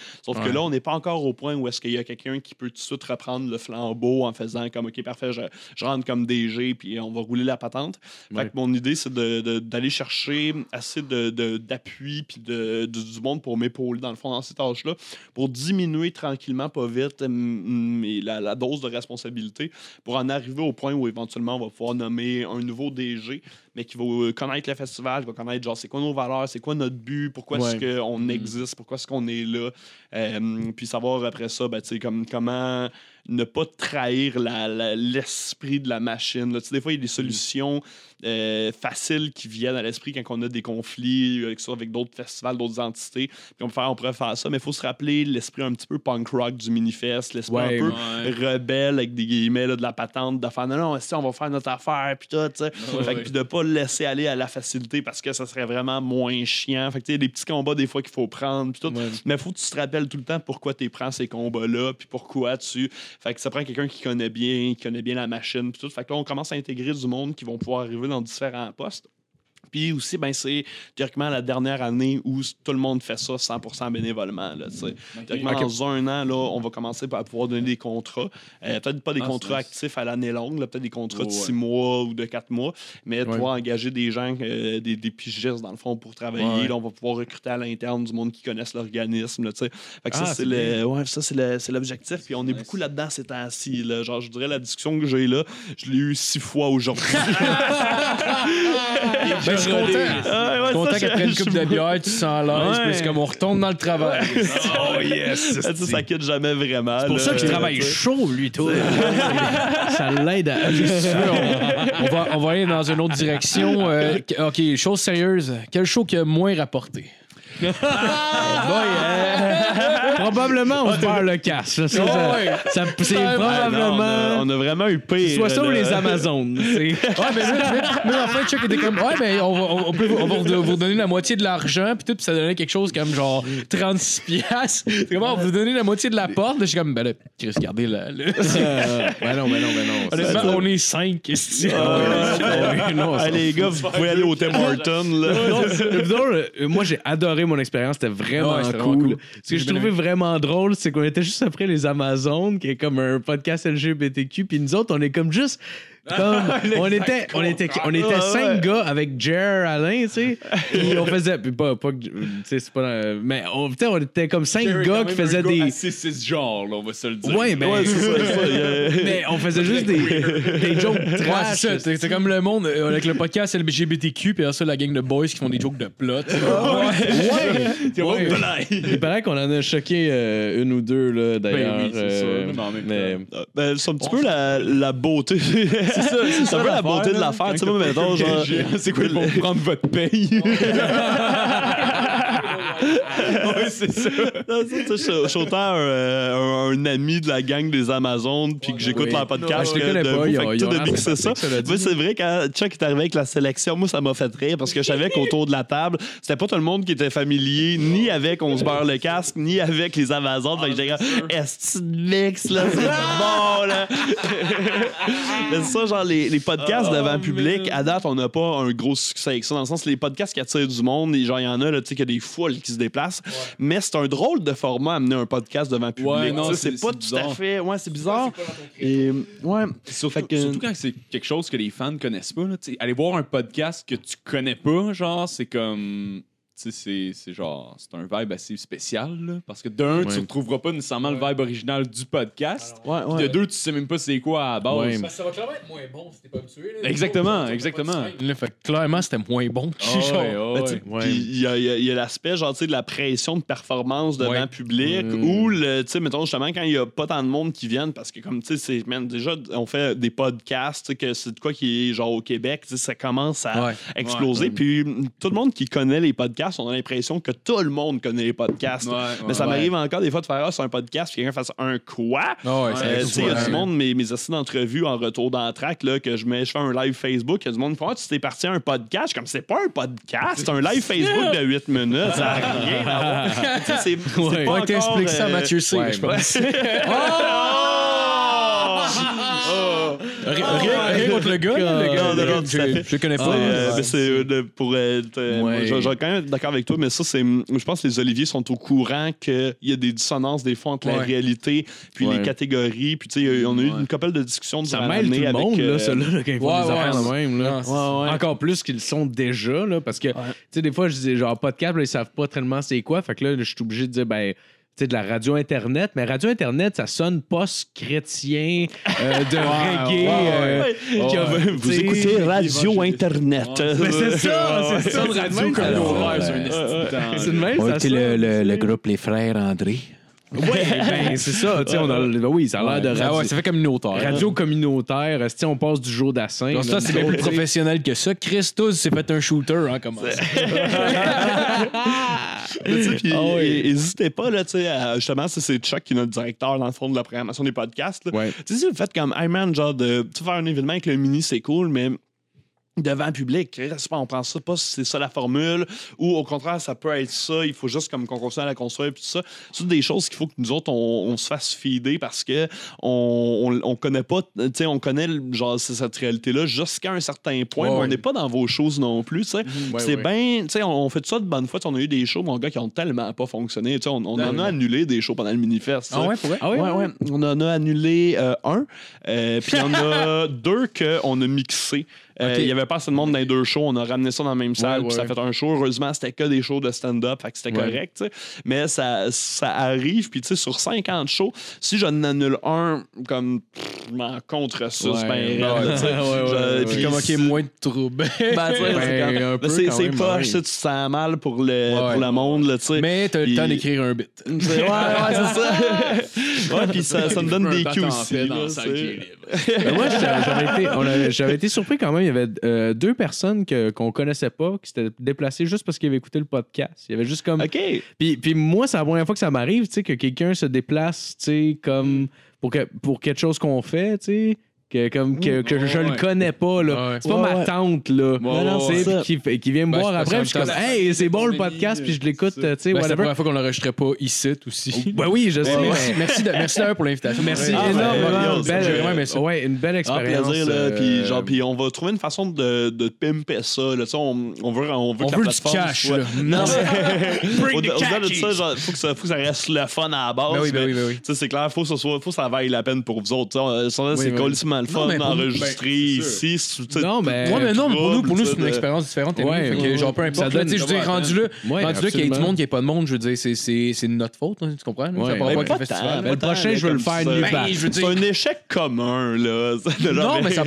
que là, on n'est pas encore au point où est-ce qu'il y a quelqu'un qui peut tout de suite reprendre le flambeau en faisant comme OK, parfait, je, je rentre comme DG puis on va rouler la patente. Fait Ouais. que mon idée, c'est de- de- d'aller chercher assez de- de- d'appui puis de, de- du monde pour m'épauler dans le fond dans ces tâches-là, pour diminuer tranquillement, pas vite, mais la, la dose de responsabilité pour en arriver au point où éventuellement on va pouvoir nommer un nouveau DG, mais qui va euh, connaître le festival, qui va connaître genre c'est quoi nos valeurs, c'est quoi notre but, pourquoi est-ce qu'on existe, pourquoi est-ce qu'on est là, Euh, puis savoir après ça, ben, tu sais, comme, comment ne pas trahir la- la- l'esprit de la machine. là. Tu sais, Des fois, il y a des solutions euh, faciles qui viennent à l'esprit quand on a des conflits euh, ce soit avec d'autres festivals, d'autres entités. Puis on, peut faire, on pourrait faire ça, mais il faut se rappeler l'esprit un petit peu punk rock du Minifest, l'esprit Ouais, un peu ouais. rebelle avec des guillemets là, de la patente, de faire non, non, si on va faire notre affaire, puis tout, tu sais. Puis de pas le laisser aller à la facilité parce que ça serait vraiment moins chiant. Fait que, tu sais, il y a des petits combats des fois qu'il faut prendre, puis tout. Ouais. Mais faut que tu te rappelles tout le temps pourquoi tu prends ces combats-là, puis pourquoi tu. Fait que ça prend quelqu'un qui connaît bien, qui connaît bien la machine, puis tout. Fait que là, on commence à intégrer du monde qui vont pouvoir arriver dans différents postes. Puis aussi, ben, c'est théoriquement la dernière année où tout le monde fait ça 100% bénévolement. Là, tu sais. Théoriquement, Ok. dans un an, là, on va commencer par pouvoir donner des contrats. Euh, peut-être pas des Ah, contrats actifs à l'année longue, là, peut-être des contrats de ouais. six mois ou de quatre mois, mais de pouvoir engager des gens, euh, des, des pigistes, dans le fond, pour travailler. Ouais. Là, on va pouvoir recruter à l'interne du monde qui connaisse l'organisme. là, tu sais. Fait que Ah, ça, c'est le, ouais, ça, c'est le- c'est l'objectif. Puis on est beaucoup là-dedans ces temps-ci. là. Genre, je dirais, la discussion que j'ai là, je l'ai eu six fois aujourd'hui. Ben, suis content. Ah, ouais, content ça, qu'après une je- coupe de bière, tu sens l'aise, Ouais. puis c'est comme on retourne dans le travail. Oh yes! Ah, tu sais, ça quitte jamais vraiment. C'est pour ça qu'il travaille chaud, lui, toi. ça l'aide à. Que on, on va, on va aller dans une autre direction. Euh, OK, chose sérieuse. Quel show qui a moins rapporté? Boy, euh, probablement, on se barre le casse. là. Ça, ça- ouais. ça- c'est Ah, on, a, probablement. on a vraiment eu pire. Soit ça ou là. les Amazones. c'est- Ouais, mais là, mais en fait, Chuck était comme, ouais, mais on va, on, on peut, on va vous vous donner la moitié de l'argent, puis tout, puis ça donnait quelque chose comme genre 36 piastres. C'est comment, on va vous donner la moitié de la porte. Là, je suis comme, ben là, Chris, regardez là. là. Euh, ben non, ben non, ben non. Honnêtement, on est 5, qu'est-ce que c'est? Ah, ouais, non, Ah, ça- les gars, vous pouvez aller au Tim Hortons. Là. Non, le plus drôle, euh, moi j'ai adoré mon expérience, c'était vraiment, Ouais, vraiment cool. Ce que J'ai trouvais aimé. vraiment drôle, c'est qu'on était juste après les Amazones, qui est comme un podcast LGBTQ, puis nous autres, on est comme juste. Comme, on était, on était, on était Ouais, cinq ouais. gars avec Jer Alain, tu sais. Puis on faisait, puis pas, pas, que- tu sais, c'est pas, euh, mais on, on était comme cinq gars qui faisaient des. C'est genre, là, on va se le dire. Ouais, ben, Ouais, c'est ça, mais on faisait juste des, des jokes Ouais, trash. c'est ça. Comme le monde euh, avec le podcast LGBTQ, puis ça, la gang de boys qui font des jokes de plot. Ouais. Ouais. Il paraît qu'on en a choqué euh, une ou deux, là, d'ailleurs. Ben oui, c'est euh, mais mais- Ben, c'est un petit peu la, la beauté. C'est ça, c'est un peu la beauté de l'affaire. Tu sais, mettons, genre. C'est quoi, ils vont prendre votre paye? ouais, c'est ça. Je suis autant un, euh, un- un ami de la gang des Amazones, puis que j'écoute oui. leur podcast. je les de pas, vous. ils Fait ont- que ils tout ont de mixer ça. dit. Moi, c'est vrai, quand Chuck est arrivé avec la sélection, moi, ça m'a fait rire parce que je savais qu'autour de la table, c'était pas tout le monde qui était familier, ni avec On se beurre le casque, ni avec les Amazones. Fait que j'étais comme, est-ce que mix, là? C'est bon, là! Mais c'est ça, genre, les, les podcasts devant public, à date, on n'a pas un gros succès avec ça. Dans le sens, les podcasts qui attirent du monde, genre, il y en a, là, tu sais, qu'il y a des foules qui se déplacent. Mais c'est un drôle de format amener un podcast devant public. Ouais, Tu sais, c'est- pas tout à fait. Ouais, c'est bizarre. Et, ouais. Surtout, Fait que- surtout quand c'est quelque chose que les fans connaissent pas. Là, aller voir un podcast que tu connais pas, genre, c'est comme. Tu sais, c'est- c'est genre. C'est un vibe assez spécial, là, Parce que d'un, Ouais. tu retrouveras pas nécessairement le vibe original du podcast. Ouais, Puis ouais. de deux, tu sais même pas c'est quoi à la base. Ouais. Ça va clairement être moins bon si t'es pas habitué. Exactement, exactement. Là, fait que clairement, c'était moins bon. Ouais. Puis il y a, il y a- il y a l'aspect, genre, tu sais, de la pression de performance devant Ouais. public Mm. ou, le, tu sais, mettons, justement, quand il y a pas tant de monde qui viennent, parce que, comme, tu sais, déjà, on fait des podcasts, que c'est de quoi qui est, genre, au Québec, ça commence à Ouais. exploser. Puis tout le monde qui connaît les podcasts, on a l'impression que tout le monde connaît les podcasts. Ouais, Mais ça ouais. m'arrive encore des fois de faire, ah, c'est un podcast, puis quelqu'un fasse un quoi? Sais, il y a du monde, mes, mes assises d'entrevue en retour dans le track, là, que je mets, je fais un live Facebook, il y a du monde qui fait, Ah, tu t'es parti à un podcast? Je suis comme, c'est pas un podcast, c'est un live Facebook de 8 minutes, ça n'a rien à voir. Tu sais, c'est, pas Ouais, encore, ça euh, Mathieu C, ouais, je pense. Oh! Rien rien contre le gars, je- le connais Ah, pas. euh, euh, de- euh, je, vais quand même d'accord avec toi mais ça c'est je pense que les Oliviers sont au courant qu'il y a des dissonances des fois entre la réalité puis les catégories puis tu sais on a eu une couple de discussions Ça durant mêle tout le avec, monde, euh, là, ceux-là, là, quand ils font des affaires de c'est- même. Encore plus qu'ils le sont déjà, là, parce que, tu sais, des fois, je dis, genre, podcast, ils savent pas tellement c'est quoi. Fait que là, je suis obligé de dire, ben, de la radio Internet. Mais radio Internet, ça sonne post-chrétien, euh, de reggae. euh, Ouais. a- Vous écoutez Radio Internet. C'est ça, c'est ça, radio C'est de même, ça le, le, le groupe Les Frères André. Oui, ben, c'est ça. on a- ben oui, ça a l'air de Ah radio, ouais, ça fait communautaire. radio communautaire. on passe du jour d'assin. Donc ça, c'est bien plus professionnel que ça. Christos s'est fait un shooter, hein, comment Puis, Ah pas, là, tu sais, à- justement, c'est- c'est Chuck qui est notre directeur, dans le fond, de la programmation des podcasts. là. Ouais. Tu sais, si vous faites comme, hey man, genre, de faire un événement avec le mini, c'est cool, mais devant le public, on pense ça pas si c'est ça la formule, ou au contraire, ça peut être ça, il faut juste comme qu'on continue à la construire, puis tout ça. C'est des choses qu'il faut que nous autres, on, on se fasse feeder parce que on, on, on connaît pas, tu sais, on connaît, genre, cette réalité-là jusqu'à un certain point, Ouais, mais on n'est pas dans vos choses non plus, tu sais. ouais, c'est ouais. bien, tu sais, on, fait ça de bonne foi, on a eu des shows, mon gars, qui ont tellement pas fonctionné, tu sais, on, on en a annulé des shows pendant le mini-fest. Ah ouais, pour vrai? Ah Ouais, ouais. On en a annulé euh, un. euh, Puis il y en a deux qu'on a mixés. Euh, Il Ok. y avait pas assez de monde dans les deux shows. On a ramené ça dans la même salle. Ouais, ça a fait un show. Heureusement, c'était que des shows de stand-up. Fait que c'était Ouais. correct. tu. Mais ça, ça arrive. Puis tu sais, sur 50 shows, si j'en annule un, comme je m'en contre ça, c'est bien raide, tu Je- puis comme, OK, moins de troubles. ben, tu sais, Ben, c'est c'est c'est poche, tu tu sens mal pour le, pour le monde, là, tu. Mais t'as le Puis- temps d'écrire un bit. C'est- Ouais, ouais, c'est ça. ouais, puis ça, ça me donne des cues aussi. moi, j'avais été, j'avais été surpris quand même. Il y avait euh, deux personnes que, qu'on connaissait pas qui s'étaient déplacées juste parce qu'ils avaient écouté le podcast. Il y avait juste comme. OK. Puis, puis moi, c'est la première fois que ça m'arrive, tu sais, que quelqu'un se déplace, tu sais, comme pour, que, pour quelque chose qu'on fait, tu sais. Que, comme que, que je, je le connais pas, là. Ouais. C'est pas Ouais, ma tante, là. Ouais, non, Tu c'est sais, ça. puis qui, fait- qui vient me Ben, voir après, puis je suis comme, hey, c'est bon le podcast, puis je l'écoute, tu sais, Ben, c'est la première fois qu'on l'enregistrait pas ici aussi. Ben oui, je sais. Merci, merci, de- merci d'ailleurs pour l'invitation. Merci Ah, ben, énormément. vraiment aimé ça. Ouais, une belle Ah, expérience. euh, Puis, genre, puis on va trouver une façon de, de pimper ça. Là. On, on veut, on veut On que veut la du plateforme cash, soit- là. Non, mais. Au-delà de ça, genre, faut que ça, faut que ça reste le fun à la base. Ben oui, ben oui, ben C'est clair, faut que, ça soit, faut que ça vaille la peine pour vous autres. Tu sais, Ça, c'est oui. colissement le Non, fun mais pour nous, d'enregistrer ben, c'est ici. Non, mais- Ouais, mais non, mais pour nous, pour nous, c'est une expérience différente. Ouais, ouais, genre, peu importe. Ça je veux dire, rendu là, rendu là qu'il y ait du monde, qu'il n'y ait pas de monde, je veux dire, c'est- c'est c'est de notre faute, tu comprends? le prochain, je vais le faire je veux C'est un échec commun, là. Non, mais ça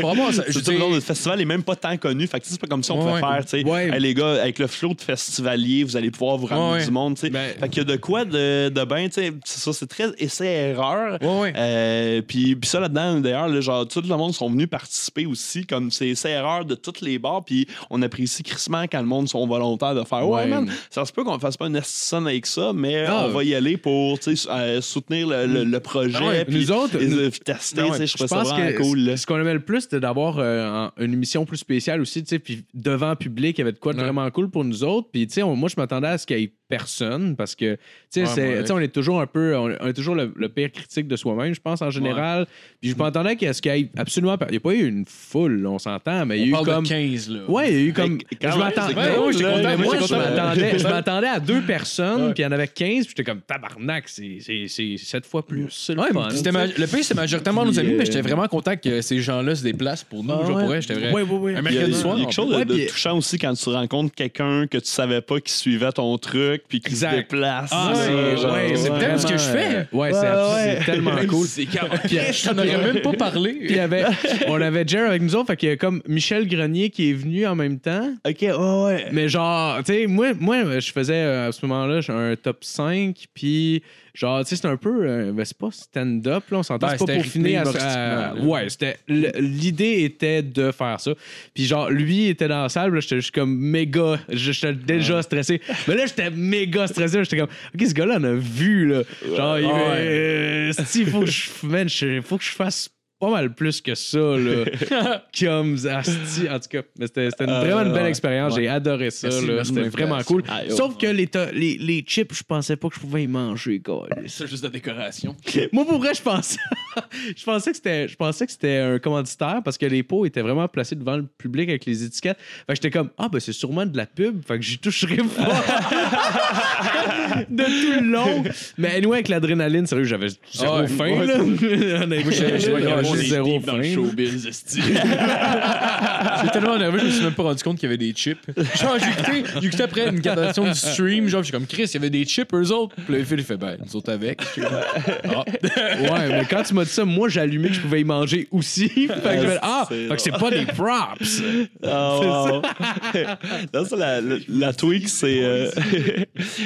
veux veux le festival est même pas tant connu. Fait que tu sais, c'est pas comme si on pouvait faire, tu sais, les gars, avec le flow de festivalier, vous allez pouvoir vous ramener du monde, tu sais. Ben- Fait qu'il y a de quoi de, de bien, tu sais. C'est ça, c'est très essai-erreur. Euh, puis, puis ça là-dedans, d'ailleurs, genre, tout le monde sont venus participer aussi, comme c'est essai-erreur de toutes les bars. Puis on apprécie crissement quand le monde sont volontaires de faire Ouais, Ouais. man, ça se peut qu'on fasse pas une sonne avec ça, mais Ah. on va y aller pour euh, soutenir le, le- le projet. Ah ouais, puis nous autres, les- nous- euh, tester, Non, ouais, je trouve ça vraiment que cool. là. ce qu'on aimait le plus, c'était d'avoir euh, un- une émission plus spéciale aussi, tu sais, puis devant le public, il y avait de quoi de Ouais. vraiment cool pour nous autres. Puis, tu sais, on- moi, je m'attendais à ce qu'il y ait personne parce que, tu sais, Ouais, on est toujours un peu, on, on est toujours le, le pire critique de soi-même, je pense, en général. Puis, je m'attendais qu'à ce qu'il y ait absolument, pas- il n'y a pas eu une foule, on s'entend, mais il y a eu comme. de 15, là. Ouais, il y a eu comme. Quand je m'attendais. je m'attendais, je m'attendais à deux personnes, puis il y en avait 15, puis j'étais comme tabarnak, c'est c'est- c'est sept fois plus. C'est le Ouais, fun, ma- le pays, c'est majoritairement nos amis, euh, mais j'étais vraiment content que ces gens-là se déplacent pour nous. Ah genre, ouais. pour vrai, j'étais vrai. Ouais, ouais, ouais. Un a, mercredi il y a soir. quelque chose de, touchant aussi quand tu rencontres quelqu'un que tu savais pas qui suivait ton truc puis qui se déplace. Ah, Ça, c'est genre, ouais, c'est peut-être ce que je fais. euh, Ouais, c'est ouais. tellement cool. C'est Je t'en aurais même pas parlé. Puis il y avait, on avait Jer avec nous autres, fait qu'il y a comme Michel Grenier qui est venu en même temps. Ok, ouais, ouais. Mais genre, tu sais, moi, moi, je faisais euh, à ce moment-là un top 5, puis genre, tu sais, c'était un peu, euh, ben, c'est pas stand-up, là, on s'entend, Ben, c'est pas pour finir à. Ouais, c'était, l'idée était de faire ça. Puis genre, lui était dans la salle, là, j'étais juste comme méga, j'étais déjà stressé. Mais là, j'étais méga stressé, j'étais comme, ok, ce gars-là, on a vu, là. Genre, il Ouais. euh, faut que je, man, je- faut que je fasse pas mal plus que ça, là. Comme, asti, en tout cas. Mais c'était c'était une- vraiment une belle ouais. expérience. J'ai adoré ça, Merci, là. merci C'était vraiment cool. Ah, yo. Sauf que les, les, les chips, je pensais pas que je pouvais y manger, gars. C'est juste de décoration. Moi, pour vrai, je pensais, je pensais que c'était, je pensais que c'était un commanditaire parce que les pots étaient vraiment placés devant le public avec les étiquettes. Fait que j'étais comme, ah, ben c'est sûrement de la pub. Fait que j'y toucherai pas de tout le long. Mais anyway, avec l'adrénaline, sérieux, j'avais zéro Ah ouais, faim, là. Honnêtement, j'ai- zéro faim. J'étais tellement nerveux, je me suis même pas rendu compte qu'il y avait des chips. Genre, j'ai écouté, j'ai écouté après une captation du stream, genre, j'ai comme Chris, il y avait des chips, eux autres. Puis là, Phil, il fait, ben, nous autres avec. J'étais comme, Ah. Ouais, mais quand tu m'as dit ça, moi, j'ai allumé que je pouvais y manger aussi. fait que je fais, ah, fait que c'est pas des props. Wow. Là, ça, la, la, la tweak, c'est. euh,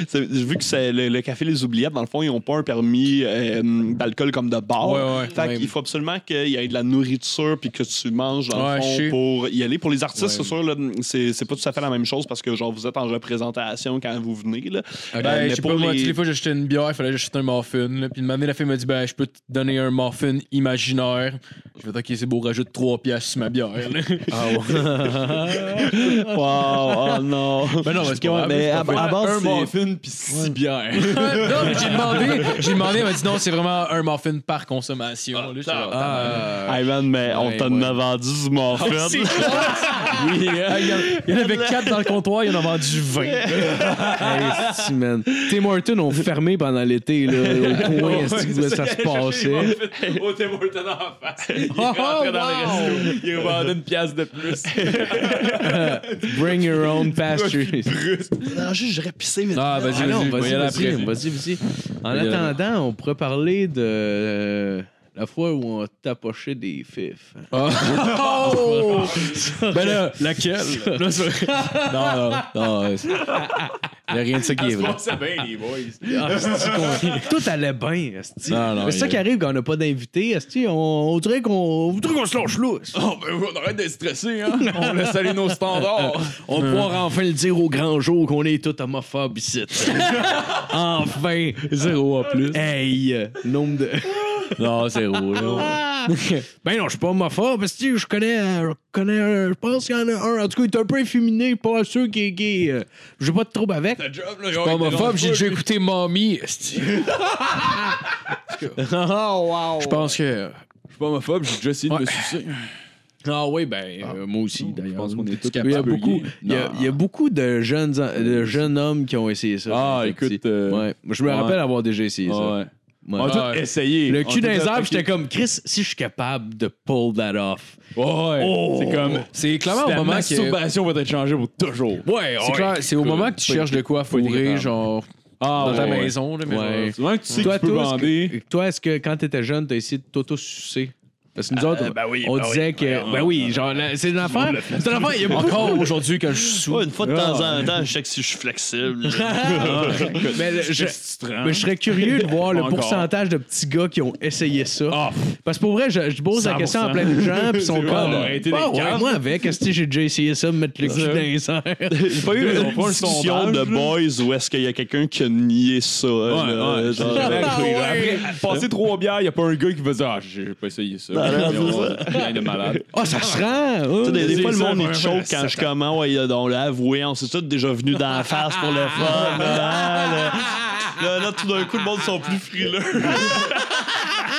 c'est- vu que c'est le, le café Les Oubliettes, dans le fond, ils n'ont pas un permis euh, d'alcool comme de bar. Ouais, ouais, fait ouais. qu'il faut absolument qu'il y ait de la nourriture puis que tu manges, dans Ouais, le fond, pour y aller. Pour les artistes, Ouais. c'est sûr, là, c'est, c'est pas tout à fait la même chose parce que, genre, vous êtes en représentation quand vous venez. Là. Ben, mais je sais pour pas, moi, les- tu sais, des fois, j'achetais une bière, il fallait que j'achète un muffin. Là, puis une année, la fille m'a dit, ben, je peux te donner un muffin imaginaire. Je vais ok, c'est beau, rajoute 3 piastres sur ma bière. là. Wow, oh non. Ben non, mais c'est pas grave, mais c'est à, à base, c'est- muffin puis six bières. non, mais j'ai demandé, j'ai demandé, elle m'a dit non, c'est vraiment un muffin par consommation. là, Ah, Hey man, mais on Ouais, t'en ouais. a vendu du muffin. oui, hein, il y en- il y en avait 4 dans le comptoir, il y en a vendu 20. Hey, man. Tim Hortons ont fermé pendant l'été, là, au où ça se passait? Au Tim Hortons en face. Il Oh, rentrait dans wow. le resto. Il revendait une pièce de plus. Bring your own pastries. Non, juste, j'aurais pissé, mais. Ah, vas-y, Ah vas-y, on va y vas-y, vas-y, vas-y. En attendant, on pourrait parler de euh, la fois où on tapochait des fifs. Oh! ben là, laquelle? Là, non, non, non. Il n'y a rien de ça qui est vrai. C'est bien, les boys. Ah, qu'on- Tout allait bien, c'est ça qui arrive quand on n'a pas d'invité. On, on dirait qu'on qu'on se lâche lousse. Oh, ben, on arrête d'être stressé, hein. On laisse aller nos standards. On va pouvoir enfin le dire au grand jour qu'on est tous homophobes ici. enfin! Zéro en plus. Hey! euh, Nombre de. Non, zéro. là. ben non, je suis pas homophobe, parce que je connais, euh, je connais, un- je pense qu'il y en a un. En tout cas, il est un peu efféminé, pas sûr qu'il est gay. euh, J'ai pas de trouble avec. Ta job, là, Pas homophobe, j'ai déjà écouté Mommy. esti. oh, wow! Je pense que. Je suis pas homophobe, j'ai déjà essayé de Ouais. me sucer. Ah oui, ben, euh, moi aussi, Je d'ailleurs. pense qu'on est tous Il y a capables. beaucoup, il y a, il y a beaucoup de jeunes, de jeunes hommes qui ont essayé ça. Ah, écoute, euh, ouais. Moi, Je me ouais. rappelle avoir déjà essayé ça. Ouais. On a tous essayé. Le cul dans les arbres, j'étais comme, Chris, si je suis capable de pull that off. Ouais. Oh. C'est comme. C'est clairement au la moment que. masturbation va être changée pour toujours. Ouais, C'est clair, c'est au moment que tu cherches de quoi Pas fourrer, genre, Ah, dans ta ouais. maison. Là, mais Ouais. C'est que tu sais Toi, que tu peux toi, est-ce bander. que, toi, est-ce que quand t'étais jeune, t'as essayé de t'auto-sucer? Parce que nous autres, ben oui, on ben disait oui. que. Ben oui, genre, c'est une affaire. C'est une affaire, il y a beaucoup. Encore aujourd'hui, quand je suis sous. Ouais, une fois de temps en temps, je sais que si je suis flexible. Mais le- je, que rends? mais je serais curieux de voir le pourcentage de petits gars qui ont essayé ça. Ah, Parce que pour vrai, je, je pose la 100%. question à plein de gens, puis ils sont comme. Ah des ouais, moi avec, est-ce que j'ai déjà essayé ça, me mettre le cul dans les airs? J'ai pas eu une discussion de boys où est-ce qu'il y a quelqu'un qui a nié ça. là, ouais. genre, Après, passer trois bières, il n'y a pas un gars qui va dire Ah, j'ai pas essayé ça. C'est de malade. Ah, ça se rend! Tu sais, des, fois, le monde, choque ouais, quand je commence. Ouais, on l'a avoué, on s'est tous déjà venus dans la face pour le fun. là, là, là, là, tout d'un coup, le monde sont plus frileux.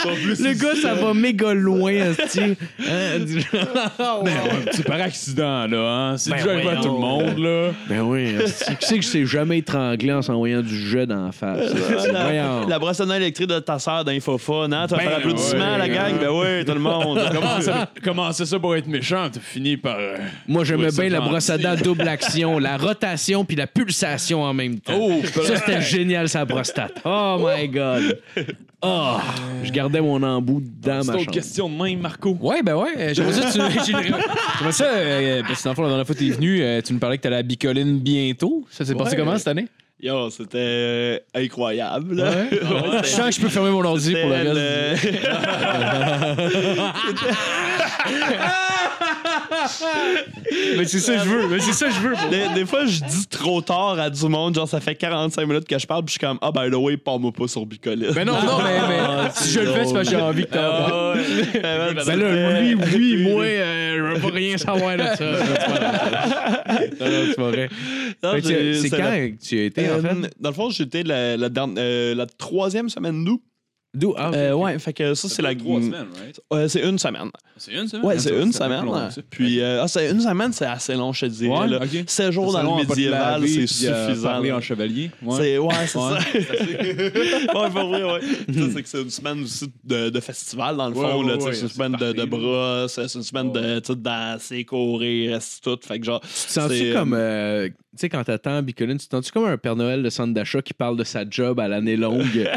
Le gars, ça va méga loin. Hein, du- Ben, ouais, c'est par accident, là. Hein? C'est Ben déjà arrivé à tout le monde, là. Ben oui. Qui c'est que je sais jamais étranglé en s'envoyant du jet dans la face? là? La, la brosse à dents électrique de ta sœur d'Infophone, hein? Tu vas Ben, faire l'applaudissement, ouais, la gang? Ben oui, tout le monde. Comment ça? Commençait ça pour être méchant, t'as fini par. euh, Moi, j'aimais ça bien la brosse à dents double action, la rotation puis la pulsation en même temps. Oh, Ça, c'était génial, prostate. Oh my God. Oh, je gardais mon embout dans C'est ma autre chambre. question de même, Marco. Ouais, ben ouais. euh, J'aimerais ça, tu, j'ai- j'aimerais ça euh, parce que dans le fond, la dernière fois que t'es venu, euh, tu nous parlais que t'allais à Bicoline bientôt. Ça s'est passé Ouais. comment cette année? Yo, c'était euh, incroyable. Ouais. Ouais, Je sens que je peux fermer mon ordi pour le reste. le- Mais c'est ça que je veux. Mais c'est ça que je veux. Des, des fois, je dis trop tard à du monde, genre ça fait 45 minutes que je parle, puis je suis comme, ah, by the way, parle-moi pas sur Bicolis. Mais non, non, mais, mais si je le fais, c'est parce que j'ai envie que t'en Ben Ben là, lui, oui, moi, euh, je veux pas rien savoir de ça. Non, non, c'est pas vrai. C'est quand la- que tu as été, Euh, fait? Dans le fond, j'étais la, euh, la troisième semaine d'août. D'où? Ah, Euh, ouais, fait que ça, c'est la. Trois semaines, right? Ouais, c'est une semaine. C'est une semaine? Ouais, c'est une long semaine. ça. Puis, euh, ah, c'est une semaine, c'est assez long, je te dirais. Ouais, là. ok. 7 jours dans le médiéval, c'est euh, suffisant. parler en chevalier. Ouais. C'est ouais, c'est Ouais. ça. ouais, vrai, ouais. ça, c'est que c'est une semaine aussi de, de festival, dans le fond. Là, c'est une c'est semaine de, de brosse, c'est une semaine de, danser, courir, c'est tout. Fait que genre. Tu te comme. Tu sais, quand t'attends Bicoline, tu te sens-tu comme un Père Noël de centre d'achat qui parle de sa job à l'année longue?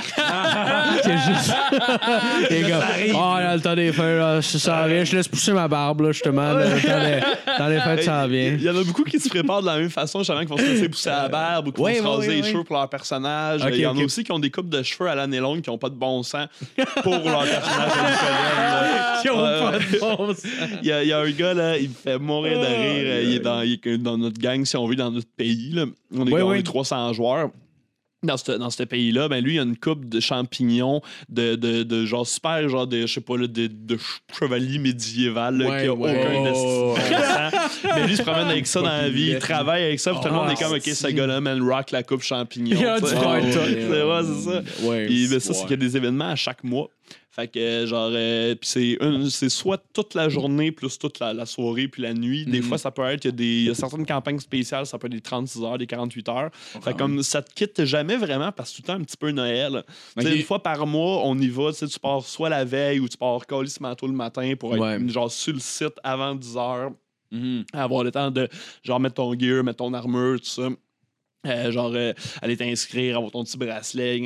C'est juste. Les gars, ah, là, le temps des fêtes, là, ça s'en vient. Je laisse pousser ma barbe, là, justement. là, le temps des- dans les fêtes, ça en vient. Il y en a beaucoup qui se préparent de la même façon, justement, qui vont se laisser pousser la barbe ou qui Ouais, vont se ouais, raser ouais, les ouais. cheveux pour leur personnage. Ok, Il y en a aussi qui ont des coupes de cheveux à l'année longue qui n'ont pas de bon sens pour leur personnage là. Ouais, ouais. Il y, a, il y a un gars, là, il me fait mourir de rire. Il est dans, il est dans notre gang, si on veut, dans notre pays. Là. On est ouais. est 300 joueurs. Dans ce dans ce pays-là, ben lui, il a une coupe de champignons de, de, de genre super, genre de, je sais pas, là, de, de ch- chevalier médiéval, là, Ouais, qui a ouais. aucun Oh. Mais lui, il se promène avec ça dans la vie, il travaille avec ça, puis tout le monde est comme, ok, ce gars-là, man, rock la coupe champignon. Il a tu sais. du. C'est ouais, c'est ça. Puis ben, ça, c'est qu'il y a des événements à chaque mois. Fait que, genre, euh, c'est, c'est soit toute la journée plus toute la, la soirée puis la nuit. Des Mhm. fois, ça peut être, il y, y a certaines campagnes spéciales, ça peut être des 36 heures, des 48 heures. Fait que comme ça te quitte jamais vraiment parce que tout le temps un petit peu Noël. Tu sais, Ok. Une fois par mois, on y va. Tu sais, tu pars soit la veille ou tu pars ce manteau le matin pour être Ouais. genre sur le site avant 10 heures Mhm. avoir le temps de genre mettre ton gear, mettre ton armure, tout ça. Euh, genre euh, aller t'inscrire, avoir ton petit bracelet,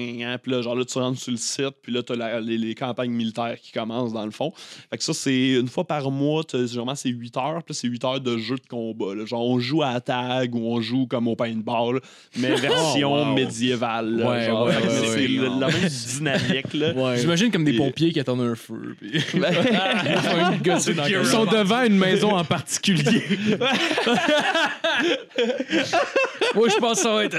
puis là, genre là, tu rentres sur le site, puis là, t'as la- les, les campagnes militaires qui commencent dans le fond. Fait que ça, c'est une fois par mois, t'as- généralement, c'est 8 heures, puis là, c'est 8 heures de jeu de combat. là. Genre, on joue à la tag ou on joue comme au paintball, mais version wow. médiévale. là. Ouais, genre, ouais, ouais, c'est ouais. le- la même dynamique, là. Ouais. J'imagine comme des Et- pompiers qui attendent un feu. Puis... Ben, Ils font une gossée dans la Ils sont devant une maison en particulier. Moi, je pense être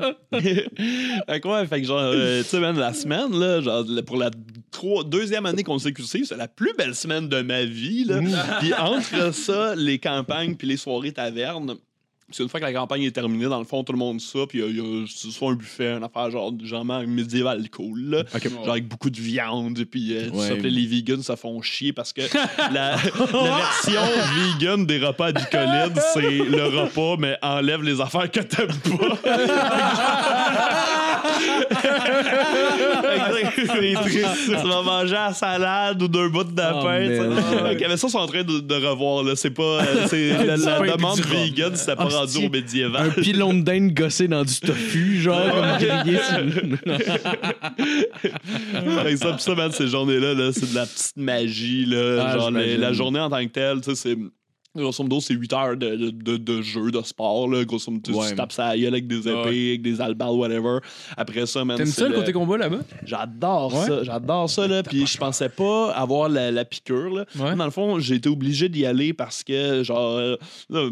elle. fait que ouais, fait que genre, euh, tu sais, man, la semaine, là, genre, pour la trois- deuxième année consécutive, c'est la plus belle semaine de ma vie, là. Puis entre ça, les campagnes puis les soirées tavernes, c'est une fois que la campagne est terminée, dans le fond, tout le monde ça, puis il y a, y a soit un buffet, une affaire genre, genre médiéval cool, là. Genre avec beaucoup de viande, puis euh, Ouais. ça. Les vegans, ça font chier parce que la, la version vegan des repas à Bicolide, c'est le repas, mais enlève les affaires que t'aimes pas. c'est triste. Tu vas manger à la salade ou deux bouts de lapin. Oh. Ok, mais ça, ils sont en train de, de revoir. Là. C'est pas, euh, c'est, la, la demande vegan, c'était pas Ah, rendu c'est- au médiéval. Un pilon de dinde gossé dans du tofu, genre, comme grillé sur... Que ça, pis ça, man, ces journées-là, là, c'est de la petite magie. Là, Ah, genre, les- la journée en tant que telle, tu sais, c'est. Grosso modo, c'est 8 heures de, de, de, de jeu, de sport. Là. Grosso modo, tu- Ouais. tu tapes ça gueule avec des épées, Ouais. avec des albales, whatever. Après ça, man. T'aimes ça le côté combat là-bas? J'adore Ouais. ça, j'adore ça là. Puis je pensais pas avoir la, la piqûre là. Dans le fond, j'ai été obligé d'y aller parce que genre euh, là,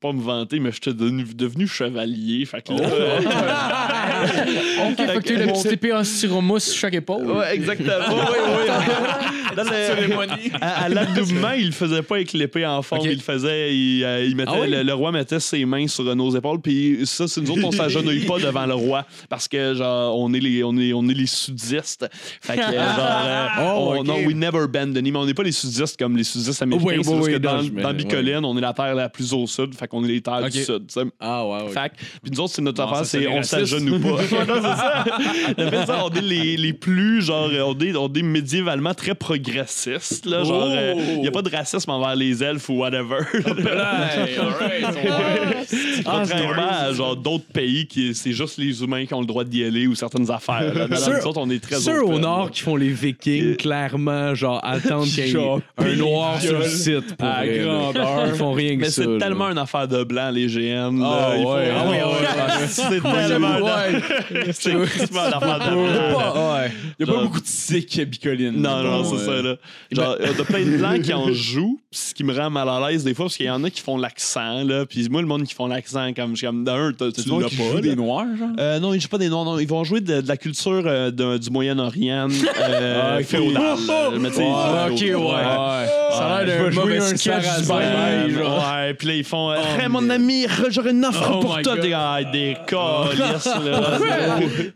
pas me vanter, mais j'étais devenu, devenu chevalier. Fait que là, Ok, fait que t'as eu la petite épée en styromousse chaque épaule. Ouais, exactement. Oui, oui. Dans le- à à l'adoubement, il le faisait pas avec l'épée en forme. Faisait, il, euh, il mettait, Ah oui? le, le roi mettait ses mains sur euh, nos épaules. Puis ça, c'est nous autres, on s'agenouille pas devant le roi parce que genre, on est les, on est, on est les sudistes. Fait que genre, euh, Oh, on- ok. non, we never bend the knee, mais on n'est pas les sudistes comme les sudistes américains. Oui, oui, oui, que dans, dans Bicoline, on est la terre la plus au sud. Fait qu'on est les terres du sud. Ah, ouais, ouais. Fait que- puis nous autres, c'est notre Non, affaire, c'est on s'agenouille pas. Non, c'est ça. Ça, on est les, les plus, genre, on est, on est médiévalement très progressistes. Là, genre, Oh! il n'y a pas de racisme envers les elfes ou whatever. Contrairement à genre d'autres pays qui c'est juste les humains qui ont le droit d'y aller ou certaines affaires. Là, Dans Ceux- nous autres, on est très Ceux au nord qui font les vikings, clairement, genre, attendent qu'il y ait un noir sur le site. Pour à grandeur. Ils font rien que Mais ça. c'est tellement une affaire de blanc, les GN. là. Ah ouais, Ah ah ouais, ouais, ouais. C'est tellement c'est quasiment une affaire de blanc. Ouais. Il n'y a pas beaucoup de sick à Bicoline. Non, non, c'est ça, là. Genre, il y a plein de blancs qui en jouent, ce qui me rend mal à l'aise des fois, parce qu'il y en a qui font l'accent, là. Puis moi, le monde qui font l'accent, comme, je comme, d'un, t'as- tu l'as pas. des noirs, genre? Euh, non, ils jouent pas des noirs, non. Ils vont jouer de, de la culture euh, de- du Moyen-Orient euh, Ah. Mais tu sais, Ouais, ok, ouais. Ça a l'air d'un mauvais sketch du Ouais, puis là, ils font euh, Hey, mon ami, j'aurais une offre Oh pour toi. Des, ah, des là.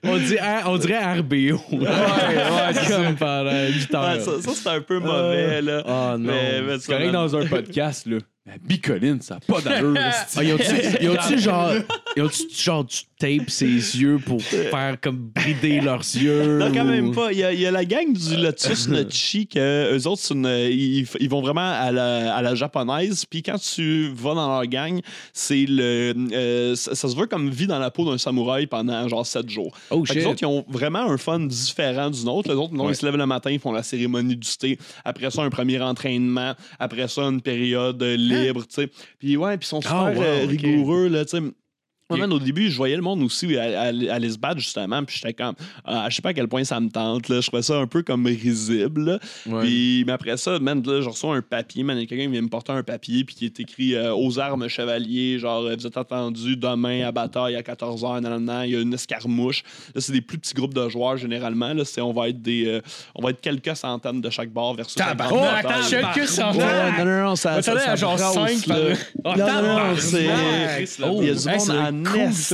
On, dit, on dirait RBO. Ouais, ouais, comme pendant 8 heures. Ouais, ça, ça, c'est un peu mauvais, là. Oh non. C'est correct dans un podcast, là. Mais Bicoline, ça n'a pas d'allure. Ah, ils ont-tu- genre, ils genre du tape ses yeux pour faire comme brider leurs yeux? Non, quand ou- même pas. Il y, a, il y a la gang du Lotus Nochi que eux autres, une- ils, ils vont vraiment à la, à la japonaise. Puis quand tu vas dans leur gang, c'est le euh, ça, ça se veut comme vie dans la peau d'un samouraï pendant genre 7 jours. Oh les autres, ils ont vraiment un fun différent du nôtre. Les autres, non, Ouais. ils se lèvent le matin, ils font la cérémonie du thé. Après ça, un premier entraînement. Après ça, une période euh, libre, tu sais. Puis ouais, puis ils sont super Ah, wow, euh, rigoureux, là, tu sais. Man, au début, je voyais le monde aussi à- à- aller se battre, justement, puis j'étais comme, ah, je sais pas à quel point ça me tente, là. Je trouvais ça un peu comme risible. Ouais. Puis, mais après ça, man, là, je reçois un papier, man, il y a quelqu'un qui vient me porter un papier, puis qui est écrit euh, aux armes chevaliers, genre, euh, vous êtes attendu demain à bataille à 14h, nan, nan, nan, il y a une escarmouche. Là, c'est des plus petits groupes de joueurs, généralement, là. C'est, on va être des, euh, on va être quelques centaines de chaque bord versus Tabarnak, bataille. quelques centaines. Ouais, non, non, non, ça, ça, à ça genre brasse, cinq là. par- Non, non, non, c'est... Oh, Il y a du monde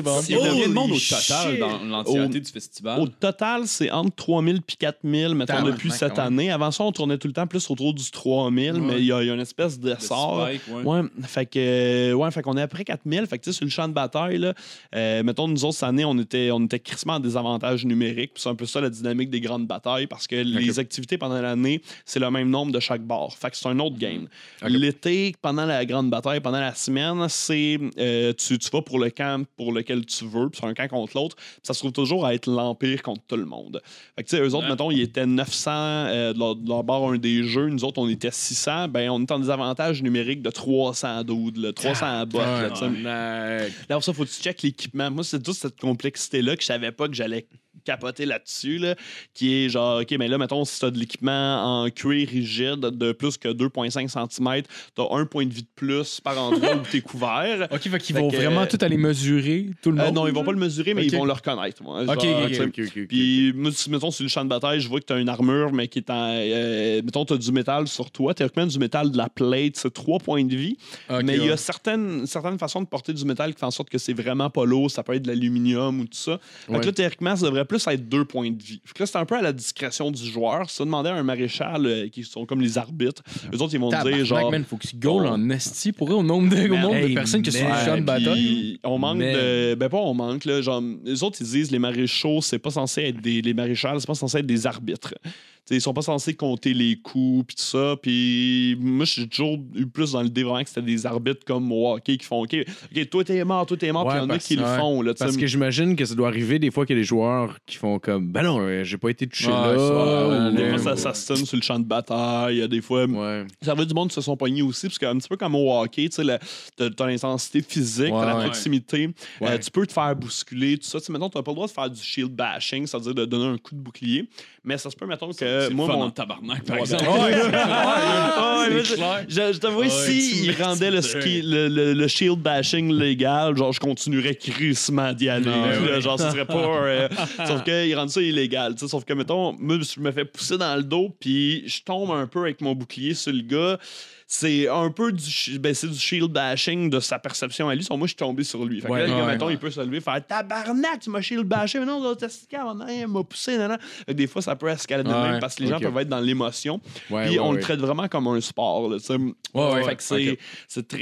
bon. Il y a combien de monde au total shit. dans l'entièreté Au- du festival? Au total, c'est entre 3000 et 4000, mettons, depuis cette année. Avant ça, on tournait tout le temps plus autour du 3000, mais il y, y a une espèce d'essor. ouais. Ouais, fait que, euh, ouais, fait qu'on est après 4000. Fait que, tu sais, sur le champ de bataille, là, euh, mettons, nous autres, cette année, on était, on était crissement en désavantage numérique. C'est un peu ça la dynamique des grandes batailles parce que les activités pendant l'année, c'est le même nombre de chaque bord. Fait que c'est un autre game. L'été, pendant la grande bataille, pendant la semaine, c'est, euh, tu, tu vas pour le camp pour lequel tu veux. Puis c'est un camp contre l'autre. Ça se trouve toujours à être l'Empire contre tout le monde. Fait que, tu sais, eux autres, mettons, ils étaient 900 euh, de, leur, de leur bord un des jeux. Nous autres, on était 600. Ben, on est en désavantage numérique de 300 doudes, là, 300 bots. là. Là, pour ça, faut que tu checkes l'équipement. Moi, c'est toute cette complexité-là que je savais pas que j'allais capoter là-dessus, là, qui est genre, OK, mais là, mettons, si tu as de l'équipement en cuir rigide de plus que 2,5 cm, tu as un point de vie de plus par endroit où tu es couvert. Ok, fait qu'ils vont que- vraiment tout aller mesurer, tout le Euh, monde. non, ils vont pas le mesurer, mais ils vont le reconnaître. moi. Ok, Genre, ok, tu sais. Puis, mettons, sur le champ de bataille, je vois que tu as une armure, mais qui est en. euh, mettons, tu as du métal sur toi. Théoriquement, du métal de la plate, c'est 3 points de vie. Mais il y a certaines, certaines façons de porter du métal qui font en sorte que c'est vraiment pas lourd. Ça peut être de l'aluminium ou tout ça. Fait Ouais. que là, théoriquement, ça devrait plus être 2 points de vie. Fait que là, c'est un peu à la discrétion du joueur. Si ça demandait à un maréchal euh, qui sont comme les arbitres, eux autres, ils vont dire genre. man, faut qu'ils goal en esti pour eux au nombre de, au nombre de hey, personnes qui sont sur le champ de bataille. On manque Man. de. Ben, pas on manque, là. Genre, les autres, ils disent les maréchaux, c'est pas censé être des. Les maréchals, c'est pas censé être des arbitres. T'sais, ils sont pas censés compter les coups, puis tout ça. Puis moi, j'ai toujours eu plus dans l'idée vraiment que c'était des arbitres comme hockey qui font OK, OK, toi, t'es mort, toi, t'es mort, puis il y en a qui le font, là. Parce que j'imagine que ça doit arriver des fois qu'il y a qui font comme Ben non, euh, j'ai pas été touché là. ça, ouais, ou, Des euh, fois, ça s'assassine sur le champ de bataille. Des fois, ça veut du monde qui se sont pognés aussi, parce qu'un petit peu comme au hockey, tu sais, t'as l'intensité physique, t'as la proximité, euh, tu peux te faire bousculer, tout ça. Tu sais, mettons, t'as pas le droit de faire du shield bashing, c'est-à-dire de donner un coup de bouclier, mais ça se peut, mettons, que moi, fun mon. en tabarnak, par exemple. ben-. Je, t'avoue, Ouais, si tu il rendait le, ski, le, le- le shield bashing légal, genre, je continuerais crissement d'y aller. Là. Genre, ce serait pas. euh, sauf qu'ils rendent ça illégal. Sauf que, mettons, je me fais pousser dans le dos, puis je tombe un peu avec mon bouclier sur le gars. C'est un peu du, ben, c'est du shield bashing de sa perception à lui. Moi, je suis tombé sur lui. Fait que Ouais, là, le gars, ouais, mettons, ouais. il peut se lever, faire tabarnak, tu m'as shield bashé. Mais non, il m'a poussé. nan, que des fois, ça peut escalader même parce que les gens peuvent être dans l'émotion. Puis on le traite vraiment comme un sport. Là, fait que c'est, ok. c'est très.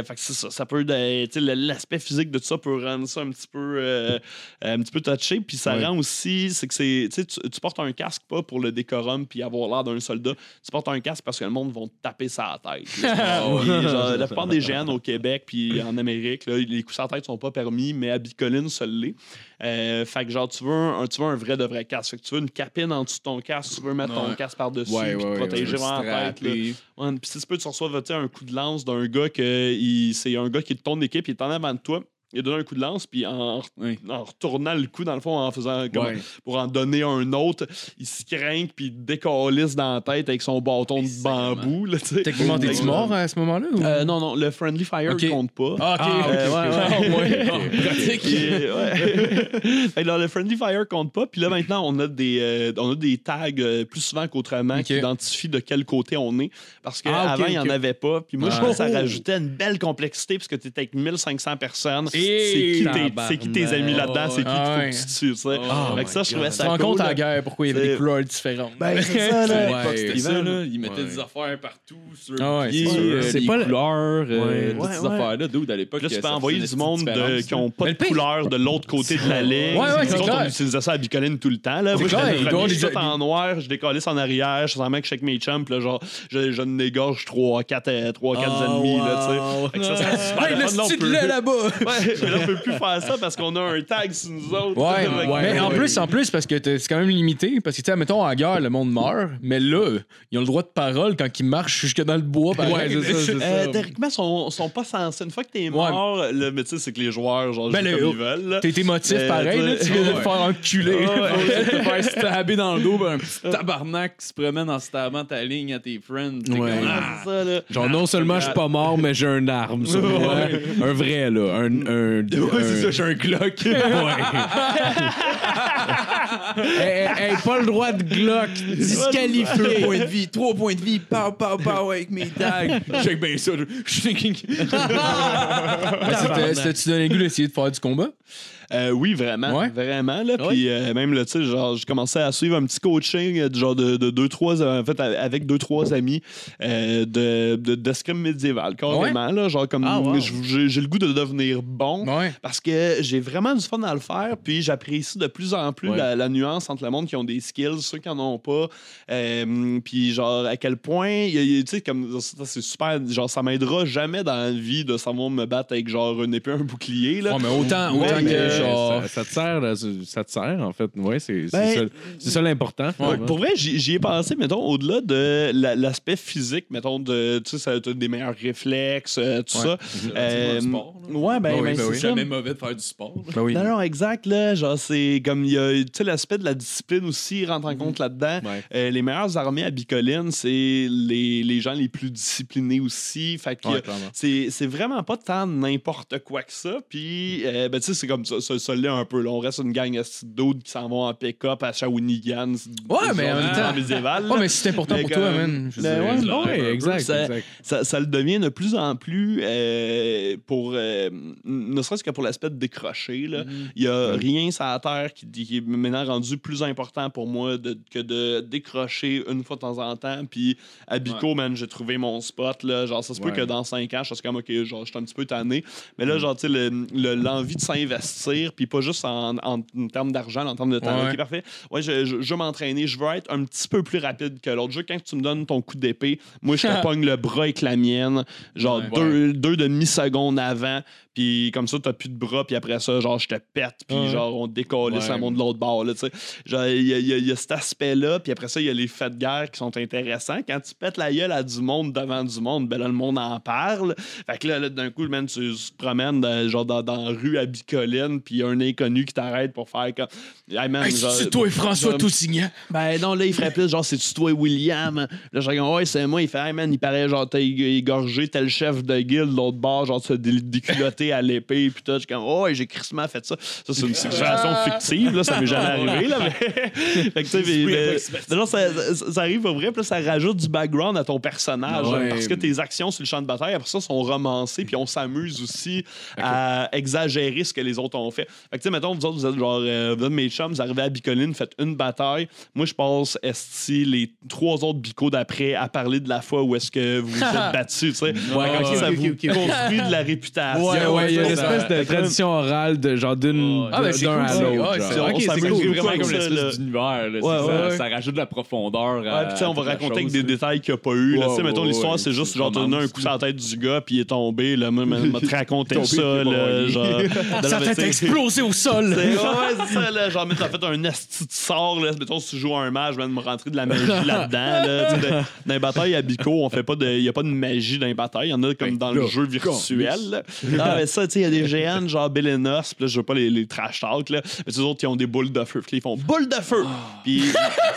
euh, fait que ça. Ça peut. le- L'aspect physique de tout ça peut rendre ça un petit peu, euh, un petit peu touché. Puis ça rend aussi. C'est que c'est. Tu, tu portes un casque pas pour le décorum puis avoir l'air d'un soldat. Tu portes un casque parce que le monde va te taper sa tête. là. Puis, genre, la plupart des géants au Québec puis en Amérique, là, les coups la tête sont pas permis, mais à Bicoline, ça l'est. Euh, fait que genre, tu veux un, tu veux un vrai de vrai casque. Fait que tu veux une capine en dessous de ton casque, tu veux mettre ton casque par-dessus, Ouais, puis ouais, te ouais, protéger ouais. vraiment la tête. puis si tu peux, tu reçois un coup de lance d'un gars que il- c'est un gars qui est de ton équipe, il est en avant de toi. Il a donné un coup de lance, puis en, Oui. en retournant le coup, dans le fond, en faisant comme, Ouais. pour en donner un autre, il se craint, puis il décalisse dans la tête avec son bâton de bambou. Là. Techniquement, t'es-tu Ouais. mort à ce moment-là? ou- Euh, non, non, le Friendly Fire compte pas. Ah, ok. Ouais. Ah, ouais. Pratique. Le Friendly Fire compte pas. Puis là, maintenant, on a des, euh, on a des tags euh, plus souvent qu'autrement qui identifient de quel côté on est. Parce Ah, qu'avant, il n'y en avait pas. Puis moi, je Ouais. trouve que ça rajoutait une belle complexité parce que tu étais avec 1500 personnes. Et C'est qui, tes- amis là-dedans? C'est qui qu'il faut que tu tues, tu sais? Oh Fait que ça, je trouvais Tu te ça rends compte à la guerre pourquoi il y avait des couleurs différentes? Ben, c'est ça, là. C'était ça, là. Ils mettaient des affaires partout sur euh, les couleurs, euh, Ouais. toutes ces affaires-là. D'où, à l'époque, là, tu peux ça envoyer du monde différence, qui n'ont pas de le pire- couleur de l'autre côté de la ligne. Ouais, ouais, c'est on utilisait ça à Bicoline tout le temps. Là. Moi, j'étais je en noir, je décalisse en arrière, je sens mec avec mes chums, puis là, genre, je, je n'égorge 3, 4, 3, 4 Oh, ennemis. Là, tu sais. Fait que ça, c'est super Hey, le style là-bas! Ouais, mais là, on peut plus faire ça parce qu'on a un tag sur nous autres. Ouais, que- mais en plus, en plus, parce que t'es- c'est quand même limité. Parce que, tu sais, mettons, en guerre, le monde meurt. Mais là, ils ont le droit de parole quand ils marchent jusque dans le bois. pareil. Ouais, c'est ça, c'est Euh, ça. théoriquement, sont, sont pas censés. Une fois que t'es mort, le sais, c'est que les joueurs, genre, Ben, jouent le- comme ils veulent. là. T'es émotif Euh, pareil, là. Tu viens de te Ouais. faire enculer. Ouais, ouais. te faire stabber dans le dos par un petit tabarnak qui se promène en stabant ta ligne à tes friends. Ouais. comme, Ah, ah, c'est ça, là. Genre, non seulement je suis pas mort, mais j'ai une arme. Un vrai, là. Un. Un, Ouais, c'est ça, j'ai un Glock. hey, hey, hey, pas le droit de Glock. Disqualifié. Deux points de vie, trois points de vie, pow, pow, pow avec mes tags. Check bien ça. je- je suis thinking. C'était-tu donné le goût d'essayer de faire du combat? Euh, oui, vraiment. Ouais. Vraiment. Là, Puis euh, même, là, tu sais, genre, j'ai commencé à suivre un petit coaching euh, de genre de, de deux, trois, en fait, avec deux, trois amis euh, de, de, d'escrime médiéval, carrément. Là, genre, comme Ah, wow. j'ai, le goût de devenir bon. Ouais. Parce que j'ai vraiment du fun à le faire, puis j'apprécie de plus en plus Ouais. la, la nuance entre le monde qui ont des skills, ceux qui en ont pas. Euh, puis genre, à quel point, tu sais, comme c'est super, genre, ça m'aidera jamais dans la vie de savoir me battre avec genre une épée, un bouclier. Là. Ouais, mais autant, Ouais, autant mais que genre. Ça, ça te sert, là, ça te sert, en fait. Ouais, c'est c'est Ben, ça, c'est ça l'important. Ouais, Pour vrai, j'y ai pensé, mettons, au-delà de la- l'aspect physique, mettons, de, tu sais, ça a des meilleurs réflexes, euh, tout Ouais. ça. Euh, sport, là. ouais, ben, Ben oui, ben, ben c'est oui. Jamais mauvais de faire du sport. Ben oui. Non, non, exact, là. Genre, c'est comme, il y a, tu sais, l'aspect de la discipline aussi rentre en compte là-dedans. Ouais. Euh, les meilleures armées à Bicoline, c'est les, les gens les plus disciplinés aussi. Fait que c'est vraiment pas tant n'importe quoi que ça. Puis, euh, ben, tu sais, c'est comme ça, ça, ça l'est un peu. Là. On reste une gang d'autres qui s'en vont en pick-up à Shawinigan. Ouais, mais en même temps- médiéval. Ouais, mais c'est important Mais pour toi, man. Je Ben ouais, Ouais, exact, Ça- exact. ça, ça le devient de plus en plus euh, pour euh, ne serait-ce que pour l'aspect de décrocher. là. Il y a rien sur la terre qui, qui est maintenant rendu plus important pour moi de- que de décrocher une fois de temps en temps. Puis à Bico, man, j'ai trouvé mon spot. Là. Genre, ça se peut Ouais. que dans 5 ans, je suis comme OK, genre, je suis un petit peu tanné. Mais là, genre, tu sais, le- le- l'envie de s'investir, puis pas juste en, en, en termes d'argent, en termes de temps. Ouais. OK, parfait. Ouais, je, je, je veux m'entraîner. Je veux être un petit peu plus rapide que l'autre. Je veux quand tu me donnes ton coup d'épée, moi, je te pogne le bras avec la mienne, genre Ouais. deux, deux demi-secondes avant. Puis comme ça, t'as plus de bras, puis après ça, genre, je te pète, puis Ouais. genre, on décolle, Ouais. ça monte de l'autre bord, là, tu sais. Genre, il y, y a- il y a cet aspect-là, puis après ça, il y a les faits de guerre qui sont intéressants. Quand tu pètes la gueule à du monde devant du monde, ben là, le monde en parle. Fait que là, là, d'un coup, man, tu te promènes dans, genre, dans, dans la rue à Bicoline, puis il y a un inconnu qui t'arrête pour faire comme. Hey, man, Hey, c'est toi et François genre- Toussignan? ben non, là, il ferait plus genre, c'est-tu toi, William? Là, je regarde, ouais, c'est moi. Il fait, hey man, il paraît genre, t'as ég- égorgé tel chef de guilde, l'autre bord, genre, tu as dé- à l'épée, puis tout. Je suis comme, oh, ouais, j'ai crissement fait ça. Ça, c'est une situation fictive, là, ça m'est jamais arrivé, là. Mais... fait que, mais- mais- ça, ça- ça arrive au vrai, puis là, ça rajoute du background à ton personnage. Ouais. Parce que tes actions sur le champ de bataille, après ça, sont romancées, puis on s'amuse aussi à exagérer ce que les autres ont fait. Fait que, tu sais, mettons, vous autres, vous êtes genre, euh, vous êtes mes chums, vous arrivez à Bicoline, faites une bataille. Moi, je passe, esti, les trois autres bicos d'après à parler de la fois où est-ce que vous vous êtes battus, tu sais. Ok, ça vous construit de la réputation. Ouais, ouais, il y a une espèce de tradition orale de genre d'une Ah, ben, c'est d'un cool, à ça. l'autre. C'est- vraiment comme l'espèce d'univers. ça, rajoute de la profondeur. Ouais, à- puis tu sais, on va raconter avec des détails qu'il n'y a pas eu. Tu sais, mettons, l'histoire, c'est juste genre, donné un coup sur la tête du gars, puis il est tombé. Là, m'a te raconté ça. genre, Sa tête a explosé au sol. C'est- Ouais, ouais, c'est ça, là. Genre, mais t'as fait un asti de sort, là. Mettons, si tu joues à un match, je viens de me rentrer de la magie là-dedans, Dans les batailles à Bico, on fait pas de. Il y a pas de magie dans les batailles. Il y en a comme dans le jeu virtuel, Ah, ça, tu sais, il y a des GN, genre Belenos, puis là, je veux pas les, les trash talk, là. Mais ces autres, ils ont des boules de feu. Puis là, ils font boule de feu. Puis,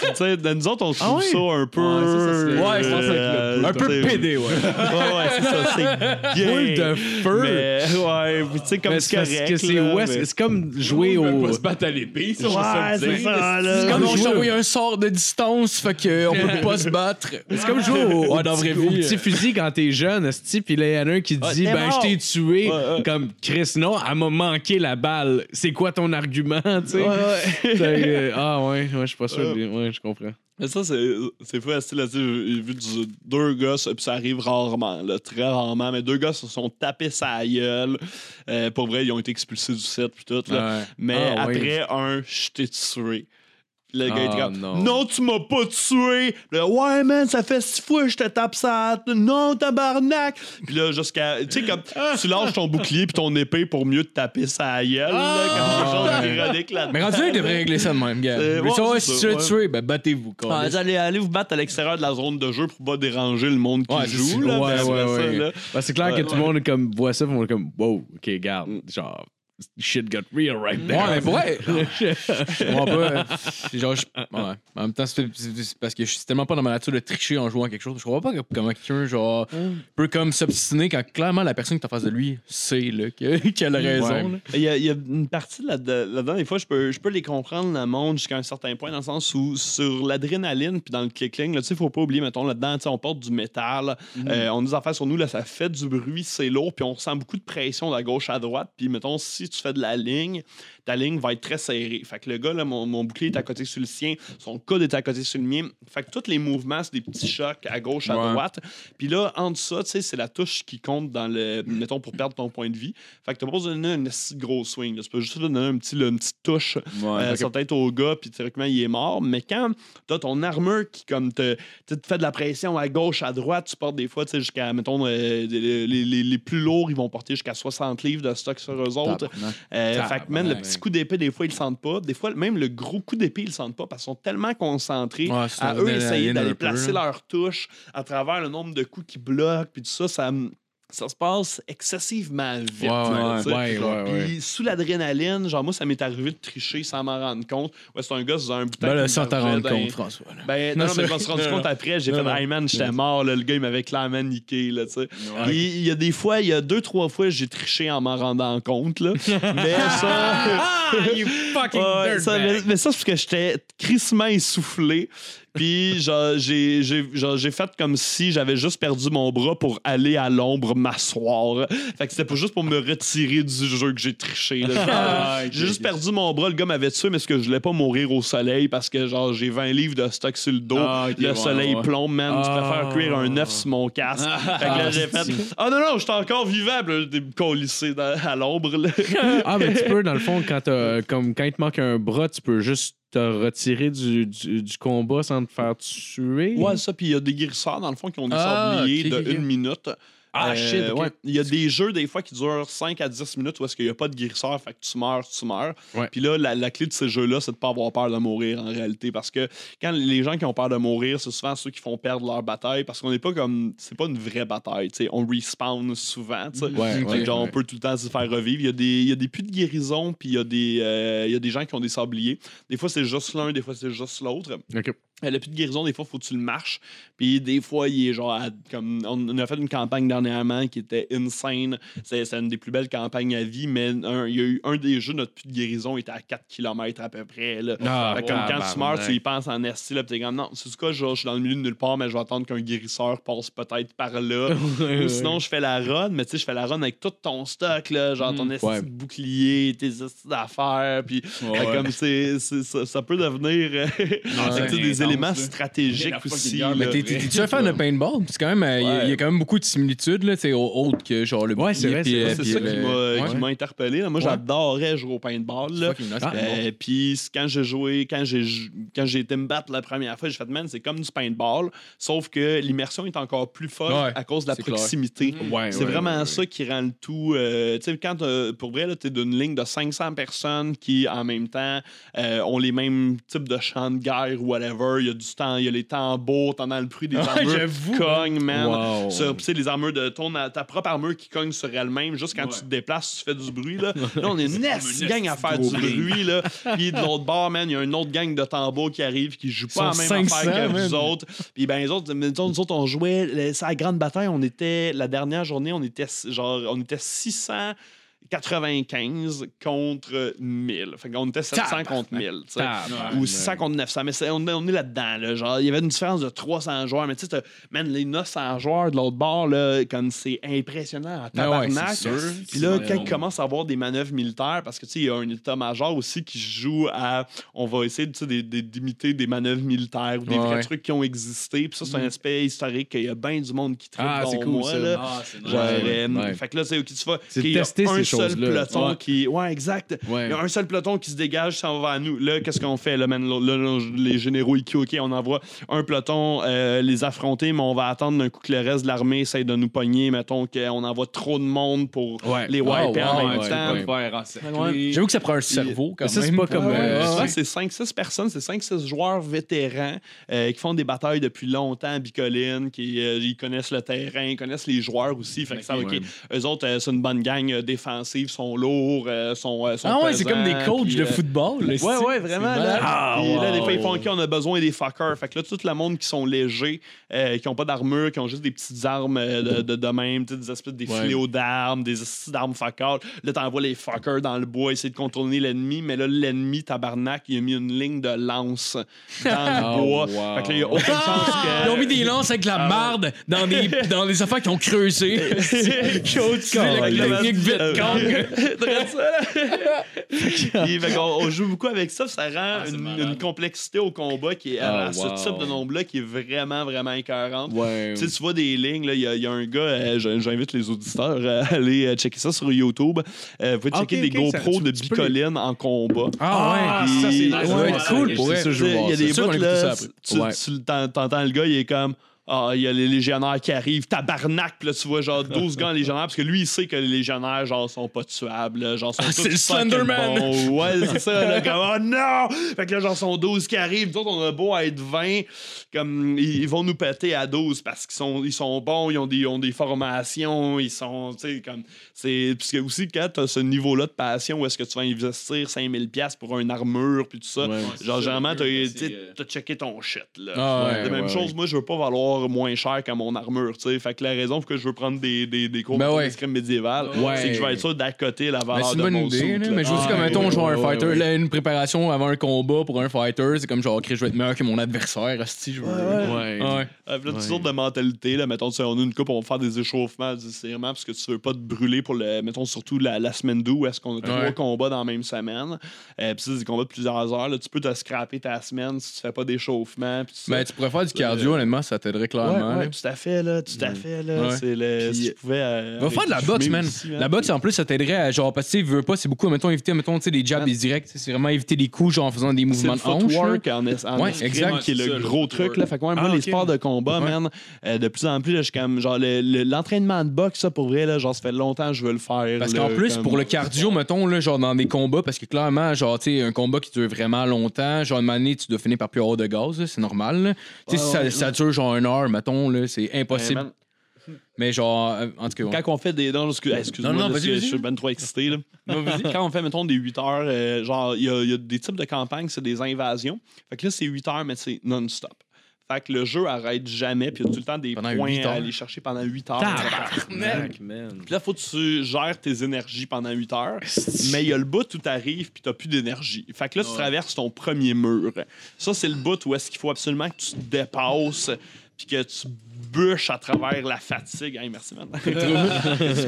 tu sais, nous autres, on trouve ça un peu. Ouais, ça, ça, c'est- Ouais, je pense que euh, Un peu pédé, ouais. Ouais, ouais, c'est ça. C'est gay. Boule de feu. Mais, ouais, tu sais, comme c'est correct. que c'est mais- comme jouer Ils veulent au. pas se battre à l'épée, ça, Ouais, je sais c'est ça, là. C'est comme on jouer- un sort de distance, fait qu'on peut pas se battre. C'est comme jouer au, au petit euh. fusil quand t'es jeune, puis là, il y en a un qui Ah, dit Ben, mort. je t'ai tué. Comme Chris, non, elle m'a manqué la balle. C'est quoi ton argument, tu sais? Ouais, ouais. Euh, ah, ouais, ouais, je suis pas sûr. Ouais, je comprends. Mais ça, c'est c'est fou, style, là, j'ai vu du- deux gars, ça, puis ça arrive rarement, là, très rarement, mais deux gars se sont tapés sa gueule. Euh, pour vrai, ils ont été expulsés du set, puis tout. Là. Ouais. Mais Ah, ouais. après un, je t'ai tué. Le gars Ah, était comme, non. non. tu m'as pas tué. Là, ouais, man, ça fait six fois que je te tape ça. Non, tabarnak. Puis là, jusqu'à. Tu sais, comme, tu lâches ton bouclier puis ton épée pour mieux te taper sa gueule, là, comme quelque chose d'ironique là Mais rendu là, il devrait régler ça de même, gars. Euh, Mais ouais, ça, c'est si tu ouais. tué, ben battez-vous, Ah, câlisse. allez, allez vous battre à l'extérieur de la zone de jeu pour pas déranger le monde qui Ouais, c'est joue. ça. Là, ouais, ouais, ça, ouais. là, Ben, c'est clair que tout le monde comme, voit ça, ils comme, wow, ok, garde. Genre, shit got real right there. Ouais, mais pour vrai, je comprends pas. Genre, je- ouais. En même temps, c'est parce que je suis tellement pas dans ma nature de tricher en jouant à quelque chose. Je comprends pas comment quelqu'un, genre, peut comme s'obstiner quand clairement la personne qui est en face de lui sait là, que- qu'elle a raison. Ouais. là. Il y, a, il y a une partie là- de- là-dedans, des fois, je peux, je peux les comprendre, le monde, jusqu'à un certain point, dans le sens où, sur l'adrénaline puis dans le kickling, là, tu sais, faut pas oublier, mettons, là-dedans, tu sais, on porte du métal, euh, on a des affaires sur nous, là, ça fait du bruit, c'est lourd, puis on ressent beaucoup de pression de gauche à droite, puis mettons, si tu fais de la ligne, ta ligne va être très serrée. Fait que le gars, là, mon, mon bouclier est à côté sur le sien, son coude est à côté sur le mien. Fait que tous les mouvements, c'est des petits chocs à gauche, à Ouais. droite. Puis là, en dessous, tu sais, c'est la touche qui compte dans le. Mettons, pour perdre ton point de vie. Fait que t'as pas besoin de donner un si gros swing. là. Tu peux juste donner un petit, là, une petite touche euh, sur tête au gars, puis théoriquement, il est mort. Mais quand t'as ton armure qui, comme, te, te fait de la pression à gauche, à droite, tu portes des fois, tu sais, jusqu'à, mettons, euh, les, les- les- les plus lourds, ils vont porter jusqu'à 60 livres de stock sur eux autres. Euh, fait que, man, le petit coup d'épée, des fois, ils le sentent pas. Des fois, même le gros coup d'épée, ils le sentent pas parce qu'ils sont tellement concentrés Ouais, à eux essayer d'aller placer là. leur touche à travers le nombre de coups qu'ils bloquent, puis tout ça, ça, ça se passe excessivement vite. Ouais, là, ouais. Puis sous l'adrénaline, genre, moi, ça m'est arrivé de tricher sans m'en rendre compte. Ouais, c'est un gars dans un bouton. Ben là, sans t'en rendre compte, François. là. Ben, non, Non, non, mais je c'est- m'en suis rendu compte après. J'ai fait, hey man, j'étais mort. Là. Le gars, il m'avait clairement niqué. Là, Il y a des fois, il y a deux, trois fois, j'ai triché en m'en rendant compte. Là. mais ça. you fucking ça, mais, mais ça, c'est parce que j'étais crissement essoufflé. Puis, j'ai, fait comme si j'avais juste perdu mon bras pour aller à l'ombre m'asseoir. Fait que c'était pas juste pour me retirer du jeu que j'ai triché. Ah, j'ai juste perdu mon bras. Le gars m'avait tué, mais parce que je voulais pas mourir au soleil parce que, genre, j'ai 20 livres de stock sur le dos. Ah, le ouais, soleil ouais. plombe, man. Je préfère cuire un œuf sur mon casque. fait que là, j'ai fait Ah non, non, j'étais encore j'étais collissé à l'ombre. Ah, mais tu peux, dans le fond, quand, comme, quand il te manque un bras, tu peux juste te retirer du, du, du combat sans te faire tuer? Ouais, ça, puis il y a des guérisseurs, dans le fond, qui ont des Ah, sabliers de une minute. Ah, Euh, shit, ouais. Il y a des jeux, des fois, qui durent 5 à 10 minutes où est-ce qu'il n'y a pas de guérisseur, fait que tu meurs, tu meurs. Ouais. Puis là, la, la clé de ces jeux-là, c'est de pas avoir peur de mourir, en réalité. Parce que quand les gens qui ont peur de mourir, c'est souvent ceux qui font perdre leur bataille, parce qu'on n'est pas comme... C'est pas une vraie bataille, tu sais. On respawn souvent, tu sais. Ouais, genre, on peut tout le temps se faire revivre. Il y a des, il y a des puits de guérison, puis il y, a des, euh, il y a des gens qui ont des sabliers. Des fois, c'est juste l'un, des fois, c'est juste l'autre. Ok. Le puits de guérison, des fois, faut que tu le marches. Puis des fois, il est genre. à- comme, on a fait une campagne dernièrement qui était insane. C'est une des plus belles campagnes à vie, mais un- il y a eu un des jeux, notre puits de guérison était à 4 km à peu près. Là. Ah, Fait comme quand tu tabarnak. meurs, tu y penses en esti, là, t'es comme non, c'est ce cas, je suis dans le milieu de nulle part, mais je vais attendre qu'un guérisseur passe peut-être par là. Ou sinon, je fais la run, mais tu sais, je fais la run avec tout ton stock, là, genre ton esti Ouais. de bouclier, tes esti d'affaires, puis Ouais. comme c'est, ça, ça peut devenir euh, tu des éléments là. stratégiques fucking aussi. là. Mais t'es-tu un fan de paintball? C'est quand même, euh, il y a- il y, a quand même beaucoup de similitudes, là, c'est autre que genre le Ouais, c'est vrai, c'est euh, ça le- qui m'a ouais. interpellé. Moi, Ouais. j'adorais jouer au paintball. là. Ah. Euh, puis quand j'ai joué, quand j'ai jou- quand j'ai été me battre la première fois, j'ai fait man, c'est comme du paintball, sauf que l'immersion est encore plus forte à cause de la proximité. Ouais, C'est vraiment ça qui rend le tout. euh, tu sais, quand pour vrai, tu es d'une ligne de 500 personnes qui, en même temps, euh, ont les mêmes types de chants de guerre ou whatever. Il y a du temps, il y a les tambours, t'entends le bruit des armures qui cognent, man. Wow. Sur, tu sais, les armures de ton, ta propre armure qui cogne sur elle-même, juste quand tu te déplaces, tu fais du bruit. Là, là on est une gang à faire du bruit. Là. Puis de l'autre bord, man, il y a une autre gang de tambours qui arrive qui joue pas la même 500, affaire que man. vous autres. Puis ben, les autres, nous autres, on jouait, c'est la grande bataille, on était, la dernière journée, on était genre, on était 695 contre 1000. Fait qu'on était 700 contre 1000. tu sais. Ou 600 contre 900. Mais c'est- on, est- on est là-dedans. Là, genre, il y avait une différence de 300 joueurs. Mais tu sais, man, les 900 joueurs de l'autre bord, là, comme c'est impressionnant en Ah ouais, tabarnak. c'est. Puis là, C'est quand bon. il commence à avoir des manœuvres militaires, parce que tu sais, il y a un état-major aussi qui joue à. On va essayer des- d'imiter des manœuvres militaires ou des Ouais, vrais ouais. trucs qui ont existé. Puis ça, c'est un aspect historique qu'il y a bien du monde qui traite Ah, c'est cool, moi. ça. là. Ah, c'est nice. Genre, euh. Fait que là, tu sais, ok, tu vois, C'est seul peloton Ouais. qui. Ouais, exact. Ouais. Il y a un seul peloton qui se dégage, ça va à nous. Là, qu'est-ce qu'on fait? Là, man, là, là, là, les généraux, ils OK, on envoie un peloton euh, les affronter, mais on va attendre d'un coup que le reste de l'armée essaye de nous pogner. Mettons qu'on envoie trop de monde pour Ouais. les wiper Oh, en même ouais, temps. J'avoue que ça prend un cerveau quand c'est pas comme, Ouais, euh, c'est 5-6 personnes, c'est 5-6 joueurs vétérans euh, qui font des batailles depuis longtemps à Bicoline, qui euh, ils connaissent le terrain, ils connaissent les joueurs aussi. Fait que ça, OK. Eux autres, euh, c'est une bonne gang euh, sont lourds, euh, sont, euh, sont Ah ouais, c'est comme des coachs puis, de euh, football. là, Ouais, ouais, vraiment. Là. Ah, Puis là, des wow. fois, ils font OK, on a besoin des fuckers. Fait que là, tout le monde qui sont légers, euh, qui ont pas d'armure, qui ont juste des petites armes de, de, de même, des espèces des Ouais. fléaux d'armes, des espèces d'armes fuckers. Là, t'envoies les fuckers dans le bois, essayer de contourner l'ennemi, mais là, l'ennemi, tabarnak, il a mis une ligne de lance dans le bois. wow. Fait que là, il a aucune chance que. Ils ont mis des lances avec la marde dans des, dans des affaires qui ont creusé. C'est la technique Puis, fait on joue beaucoup avec ça, ça rend Ah, une, complexité au combat qui est Ah, à ce wow. type de nombre-là qui est vraiment, vraiment écœurante. Ouais. Tu sais, tu vois des lignes, là, il y, a- il y a un gars, euh, j'invite les auditeurs à aller euh, checker ça sur YouTube. Euh, vous pouvez Ah, checker des GoPros de les- bicoline en combat. Ah Puis- ça, c'est. Ouais, Ouais, cool, Il y a des bouts, là, tu, Ouais. t'entends le gars, il est comme. Ah, il y a les légionnaires qui arrivent, tabarnak, là, tu vois, genre, 12 gars en légionnaire, parce que lui, il sait que les légionnaires, genre, sont pas tuables, là, genre, sont Ah, tous c'est le Slenderman. Ouais, c'est ça, là, comme, oh non! Fait que là, genre, sont 12 qui arrivent, nous autres, on a beau à être 20, comme, ils, vont nous péter à 12 parce qu'ils sont, ils sont bons, ils ont des, ils ont des formations, ils sont, tu sais, comme, c'est, puisque aussi, quand t'as ce niveau-là de passion, où est-ce que tu vas investir 5000$ pour une armure, puis tout ça, Ouais. genre, généralement, t'as, euh, t'as checké ton shit, là. Ah ouais, la même ouais, chose, ouais. moi, je veux pas valoir moins cher que mon armure, tu sais. Fait que la raison pour que je veux prendre des, des, des cours Ben de ouais. d'escrime médiévale, Ouais. c'est que je vais être sûr d'à côté la Ben, valeur c'est une de bonne mon idée, suit, là, là. mais je veux Ah, comme, mettons, ouais, genre un fighter, ouais. là, une préparation avant un combat pour un fighter, c'est comme genre, ok, je vais être meilleur que mon adversaire, hostie, je veux. Ouais. Ouais. Euh, là, toutes sortes de mentalité, là, mettons, tu sais, on a une coupe, on va faire des échauffements, des étirements, parce que tu veux pas te brûler pour le, mettons, surtout la, la semaine d'août, où est-ce qu'on a trois combats dans la même semaine. Euh, puis c'est des combats de plusieurs heures, là, tu peux te scraper ta semaine si tu fais pas d'échauffement, ça. Ben, tu pourrais faire du cardio, honnêtement, ça t'aiderait Ouais, clairement. ouais, là. tout à fait, là, tout à fait, là. Ouais. C'est le. Puis, si tu pouvais. euh, Va faire de la boxe, man. aussi, La boxe, en plus, ça t'aiderait à, genre, parce que, tu sais, veux pas, c'est beaucoup, mettons, éviter, mettons, tu sais, des jabs, Man. des directs, c'est vraiment éviter des coups, genre, en faisant des mouvements de hanche. footwork en, Ouais, exact. qui est C'est le gros truc. Là. Fait que ouais, moi, Ah, les sports de combat, Ouais. man, euh, de plus en plus, là, je suis comme, genre, le- le- l'entraînement de boxe, ça, pour vrai, là, genre, ça fait longtemps que je veux le faire. Parce qu'en plus, comme- pour le cardio, mettons, là, genre dans des combats, parce que clairement, genre, tu sais, un combat qui dure vraiment longtemps, genre, une année, tu dois finir par plus avoir de gaz, là, c'est normal. Tu sais, si Ouais, ça, ouais. ça dure genre une heure, mettons, là, c'est Ouais, impossible. Mais genre, euh, en tout cas, ouais. Quand on fait des. Non, excuse- excuse-moi, Non, non, je- suis ben trop excité. Là. Quand on fait, mettons, des 8 heures, euh, genre, il y, a- il y a des types de campagnes, c'est des invasions. Fait que là, c'est 8 heures, mais c'est non-stop. Fait que le jeu arrête jamais, puis il y a tout le temps des Pendant points à aller chercher pendant 8 heures. Tabarnak, man. Puis là, faut que tu gères tes énergies pendant 8 heures. Mais il y a le bout où tu arrives puis tu plus d'énergie. Fait que là, tu traverses ton premier mur. Ça, c'est le bout où est-ce qu'il faut absolument que tu te dépasses puis que tu bûches à travers la fatigue. Hey, merci, man. tu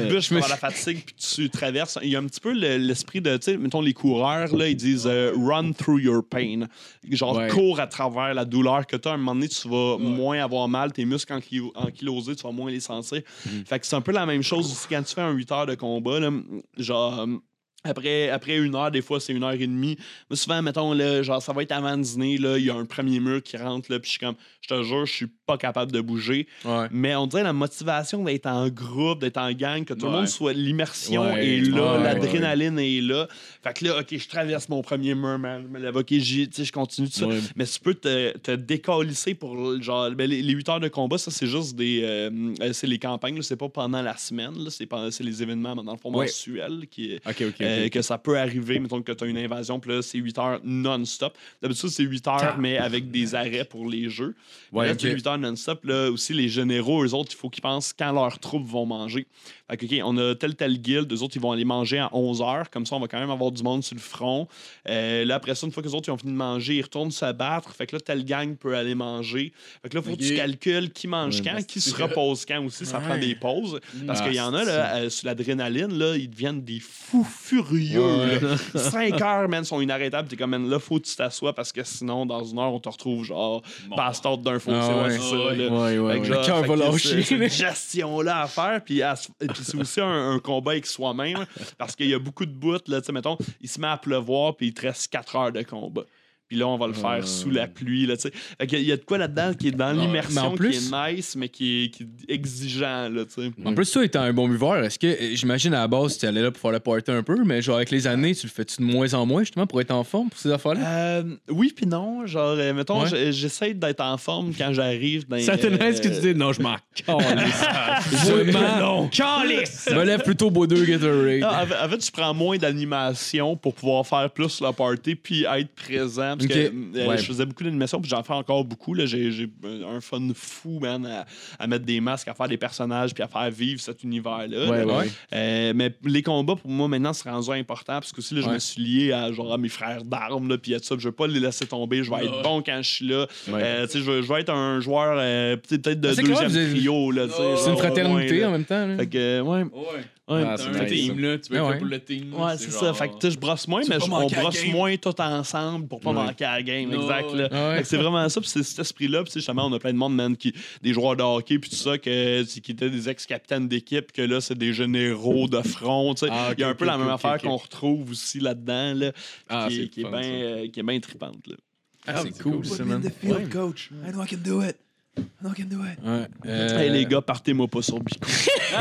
bûches à travers la fatigue, puis tu traverses. Il y a un petit peu le- l'esprit de, tu sais, mettons, les coureurs, là, ils disent euh, run through your pain. Genre, Ouais. cours à travers la douleur que tu as. À un moment donné, tu vas moins avoir mal, tes muscles anky- ankylosés, tu vas moins les sentir. Fait que c'est un peu la même chose aussi quand tu fais un 8 heures de combat. Là, genre, après, après une heure, des fois, c'est une heure et demie. Mais souvent, mettons, là, genre, ça va être avant le dîner, là, il y a un premier mur qui rentre, là, puis je suis comme, je te jure, je suis pas capable de bouger. Ouais. Mais on dirait la motivation d'être en groupe, d'être en gang, que tout le monde soit. L'immersion Ouais, est là, l'adrénaline est là. Fait que là, OK, je traverse mon premier mur, man. Je me lève, OK, je continue tout ça. Mais tu peux te, te décalisser pour genre ben, les, les 8 heures de combat, ça c'est juste des euh, euh, c'est les campagnes, c'est pas pendant la semaine, c'est les événements dans le fond Ouais. mensuels qui est- Ok, ok. euh, ok. que ça peut arriver, mettons que tu as une invasion, puis là, c'est 8 heures non-stop. D'habitude, c'est 8 heures, mais avec des arrêts pour les jeux. Ouais, là, ok. c'est 8 heures non-stop. Là, aussi, les généraux, eux autres, il faut qu'ils pensent quand leurs troupes vont manger. Fait que, OK, on a tel, tel guild, eux autres, ils vont aller manger à 11 heures. Comme ça, on va quand même avoir du monde sur le front. Euh, là, après ça, une fois que les autres, ils ont fini de manger, ils retournent se battre. Fait que là, telle gang peut aller manger. Fait que là, il faut que tu calcules qui mange quand, qui se repose quand aussi. Ça prend des pauses. Parce qu'il y en a, là, euh, sur l'adrénaline, là, ils deviennent des fous furieux. Là. 5 heures, man, sont inarrêtables. T'es comme, man, là, faut que tu t'assoies parce que sinon, dans une heure, on te retrouve genre bastard d'un fossé. Ah ouais, ouais. c'est ça. Ouais, ouais, ouais. genre, Le cœur va lâcher. c'est- cette gestion-là à faire. Puis, puis c'est aussi un, un combat avec soi-même. Parce qu'il y a beaucoup de bouts. Là, tu sais, mettons, il se met à pleuvoir, puis il te reste 4 heures de combat. Puis là, on va le faire sous la pluie. Là, fait il y a de quoi là-dedans qui est dans l'immersion, qui est nice, mais qui est, qui est exigeant. Là, tu sais. En plus, toi, étant un bon buveur, est-ce que, euh, j'imagine à la base, tu allais là pour faire le party un peu, mais genre avec les années, tu le fais-tu de moins en moins justement pour être en forme pour ces affaires-là? Euh, oui, puis non. Genre, euh, mettons, Ouais. je- j'essaie d'être en forme quand j'arrive. dans- Ça t'énerve ce que tu dis? Non, je m'en calisse. Je m'en calisse. Je me lève plutôt beau deux Gatorade. Ah, en fait- tu prends moins d'animation pour pouvoir faire plus la party puis être présent. Parce que euh, Ouais. je faisais beaucoup d'animation puis j'en fais encore beaucoup. là. J'ai un fun fou, man, à, à mettre des masques, à faire des personnages puis à faire vivre cet univers-là. Ouais, là. ouais. Euh, mais les combats, pour moi, maintenant, c'est rendu important parce que aussi, là, je me suis lié à, genre, à mes frères d'armes là, puis à tout ça. Je veux pas les laisser tomber. Je vais être bon quand je suis là. Ouais. Euh, je, veux- je vais être un joueur euh, peut-être de clair, deuxième avez- trio. sais, C'est une fraternité en même temps. là. Fait que, euh, ouais. Ouais. ouais. Ah, T'as c'est un nice, team, là. Tu veux Ah être ouais. là pour le team. Ouais, c'est ça. Fait que tu sais, je brosse moins, Tu mais je- on manquer à la brosse game. moins tout ensemble pour pas Ouais. manquer à la game. Non, exact. Là. Ah ouais. Fait que c'est vraiment ça. Puis c'est cet esprit-là. Puis tu sais, justement, on a plein de monde, man, qui, des joueurs de hockey, puis tout ça, que, qui étaient des ex-capitaines d'équipe, que là, c'est des généraux de front. tu sais. Ah, ok, Il y a un peu ok, la même ok, affaire ok. qu'on retrouve aussi là-dedans, là, Ah, qui, c'est est- qui est fun, bien ça. euh, qui est bien trippante. Là. Ah, c'est cool, ça, man. coach? I know I can do it. I know I can do it. Ouais. Euh, Hey, les gars, partez-moi pas sur Bico.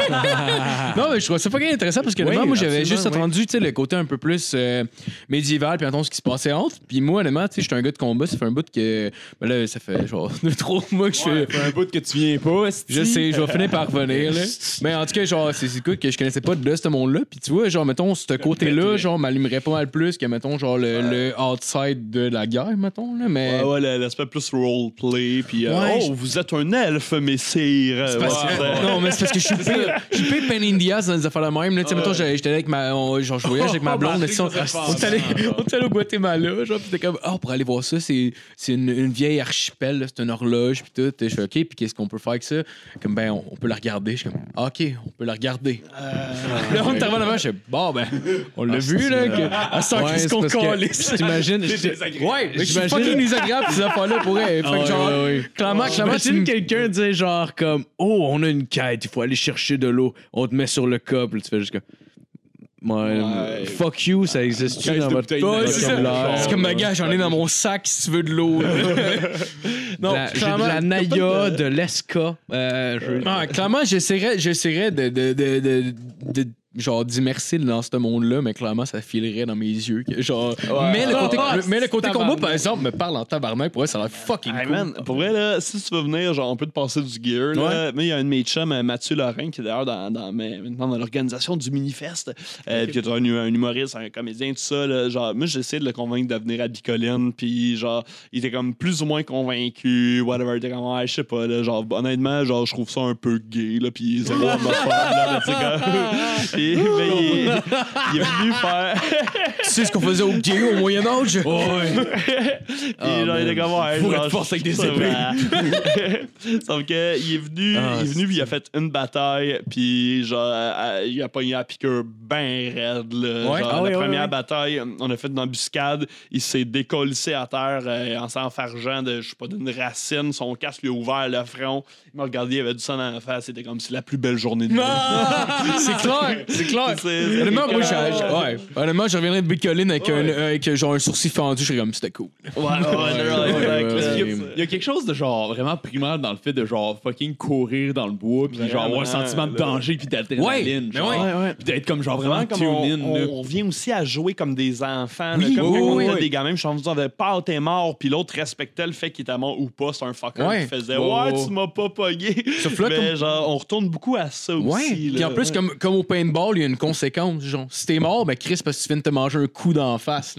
Non, mais je trouve ça pas intéressant parce que Oui, honnêtement, moi, j'avais absolument, juste oui. entendu tu sais, le côté un peu plus euh, médiéval, puis entendre ce qui se passait entre. Puis moi, honnêtement, tu sais, j'étais un gars de combat, ça fait un bout que. Ben là, ça fait genre deux, trois mois que je fais. un bout que tu viens pas, Je sais, je vais finir par revenir, là. Mais en tout cas, genre, c'est c'est cool que je connaissais pas de là, ce monde-là. Puis tu vois, genre, mettons, ce côté-là, genre, m'allumerait pas mal plus que, mettons, genre, le, le outside de la guerre, mettons, là. Mais. Ouais, ouais, l'aspect plus roleplay. Puis, euh, Ouais, oh, je- vous êtes un elfe, messire. C'est parce Ouais, que- ouais. non, mais c'est parce que je suis pire. Je suis pire ass dans les affaires de même. Là. Tu sais, mettons, j'allais- j'étais allé avec ma. on- genre, je voyage avec ma blonde. là, tu sais, on, on est allé, on est allé au Guatemala. Genre, pis t'es comme, oh, pour aller voir ça, c'est c'est une, une vieille archipel, là, c'est une horloge, puis tout. Je fais, OK, puis qu'est-ce qu'on peut faire avec ça? Comme, ben, on, on peut la regarder. Je suis comme, ah, OK, on peut la regarder. Là, on est arrivé là-bas, je fais, bon, ben, on l'a vu, là, que, à ce Ouais, qu'est-ce c'est qu'on parce que- calisse? T'imagines? Ouais, mais je suis J'imagine- fucking désagréable, ces affaires-là, pour elle. Fait que, genre, clairement, clairement, tu J'imagine me- quelqu'un dire genre comme Oh, on a une quête, il faut aller chercher de l'eau. On te met sur le cop, tu fais juste comme. Ouais, fuck you, ça existe Caisse dans votre vocabulaire? C'est comme, ma gars, j'en ai dans mon sac si tu veux de l'eau. non, La- J'ai de la Naya, de l'Esca. Euh, je- Ah, clairement, j'essaierais, j'essaierais de, de, de, de, genre d'immerser dans ce monde-là, mais clairement, ça filerait dans mes yeux. genre, mais le côté, Ah, mais le côté combat, par exemple, me parle en tabarnak. Pour vrai, ça a l'air fucking Hey, cool. man, pour vrai, là, si tu veux venir, genre, on peut te passer du gear. Là. Mais il y a un de mes chums, euh, Mathieu Lorrain, qui est d'ailleurs dans, dans, dans l'organisation du Minifest, euh, puis qui est un, un humoriste, un comédien, tout ça. Là, genre, moi, j'essaie de le convaincre de venir à Bicoline, puis genre, il était comme plus ou moins convaincu, whatever. Il était comme, ouais, je sais pas, là, genre, honnêtement, genre, je trouve ça un peu gay, là, puis mais ben, il, est, il est venu faire. Tu sais ce qu'on faisait au gay au Moyen-Âge? Genre, il était comme ouais, Faut genre, être force avec des ça épées. va. Sauf que il est venu, Ah, il est venu, puis il a fait une bataille, puis genre, euh, il a pogné la piqûre ben raide, là. Ouais. Genre, Ah la ouais, ouais, première ouais. bataille, on a fait une embuscade, il s'est décollissé à terre euh, en s'enfargeant de, je sais pas, d'une racine, son casque lui a ouvert le front, il m'a regardé, il avait du sang dans la face, c'était comme si la plus belle journée de ma vie. c'est clair, c'est clair. Honnêtement, moi, j'ai- ouais. Honnêtement, je reviendrais de Bicoline avec, un, avec genre un sourcil fendu. Je serais comme, c'était cool. Ouais, ouais, ouais, ouais, ouais, exact. Il y, a, quelque chose de genre vraiment primaire dans le fait de genre fucking courir dans le bois puis genre avoir un sentiment de danger puis d'adrénaline Ouais, genre mais ouais. puis d'être comme genre vraiment Vraiment, comme tune on, in là. on revient aussi à jouer comme des enfants. Oui, là, comme on était des gamins, je suis en disant, pas t'es mort, puis l'autre respectait le fait qu'il était mort ou pas. C'est un fucker Ouais. qui faisait Ouais, tu m'as pas pogné. Genre, on retourne beaucoup à ça Ouais. aussi. Puis en plus, comme, comme au paintball, il y a une conséquence. Genre, si t'es mort, ben Chris, parce que tu viens de te manger un coup d'en face.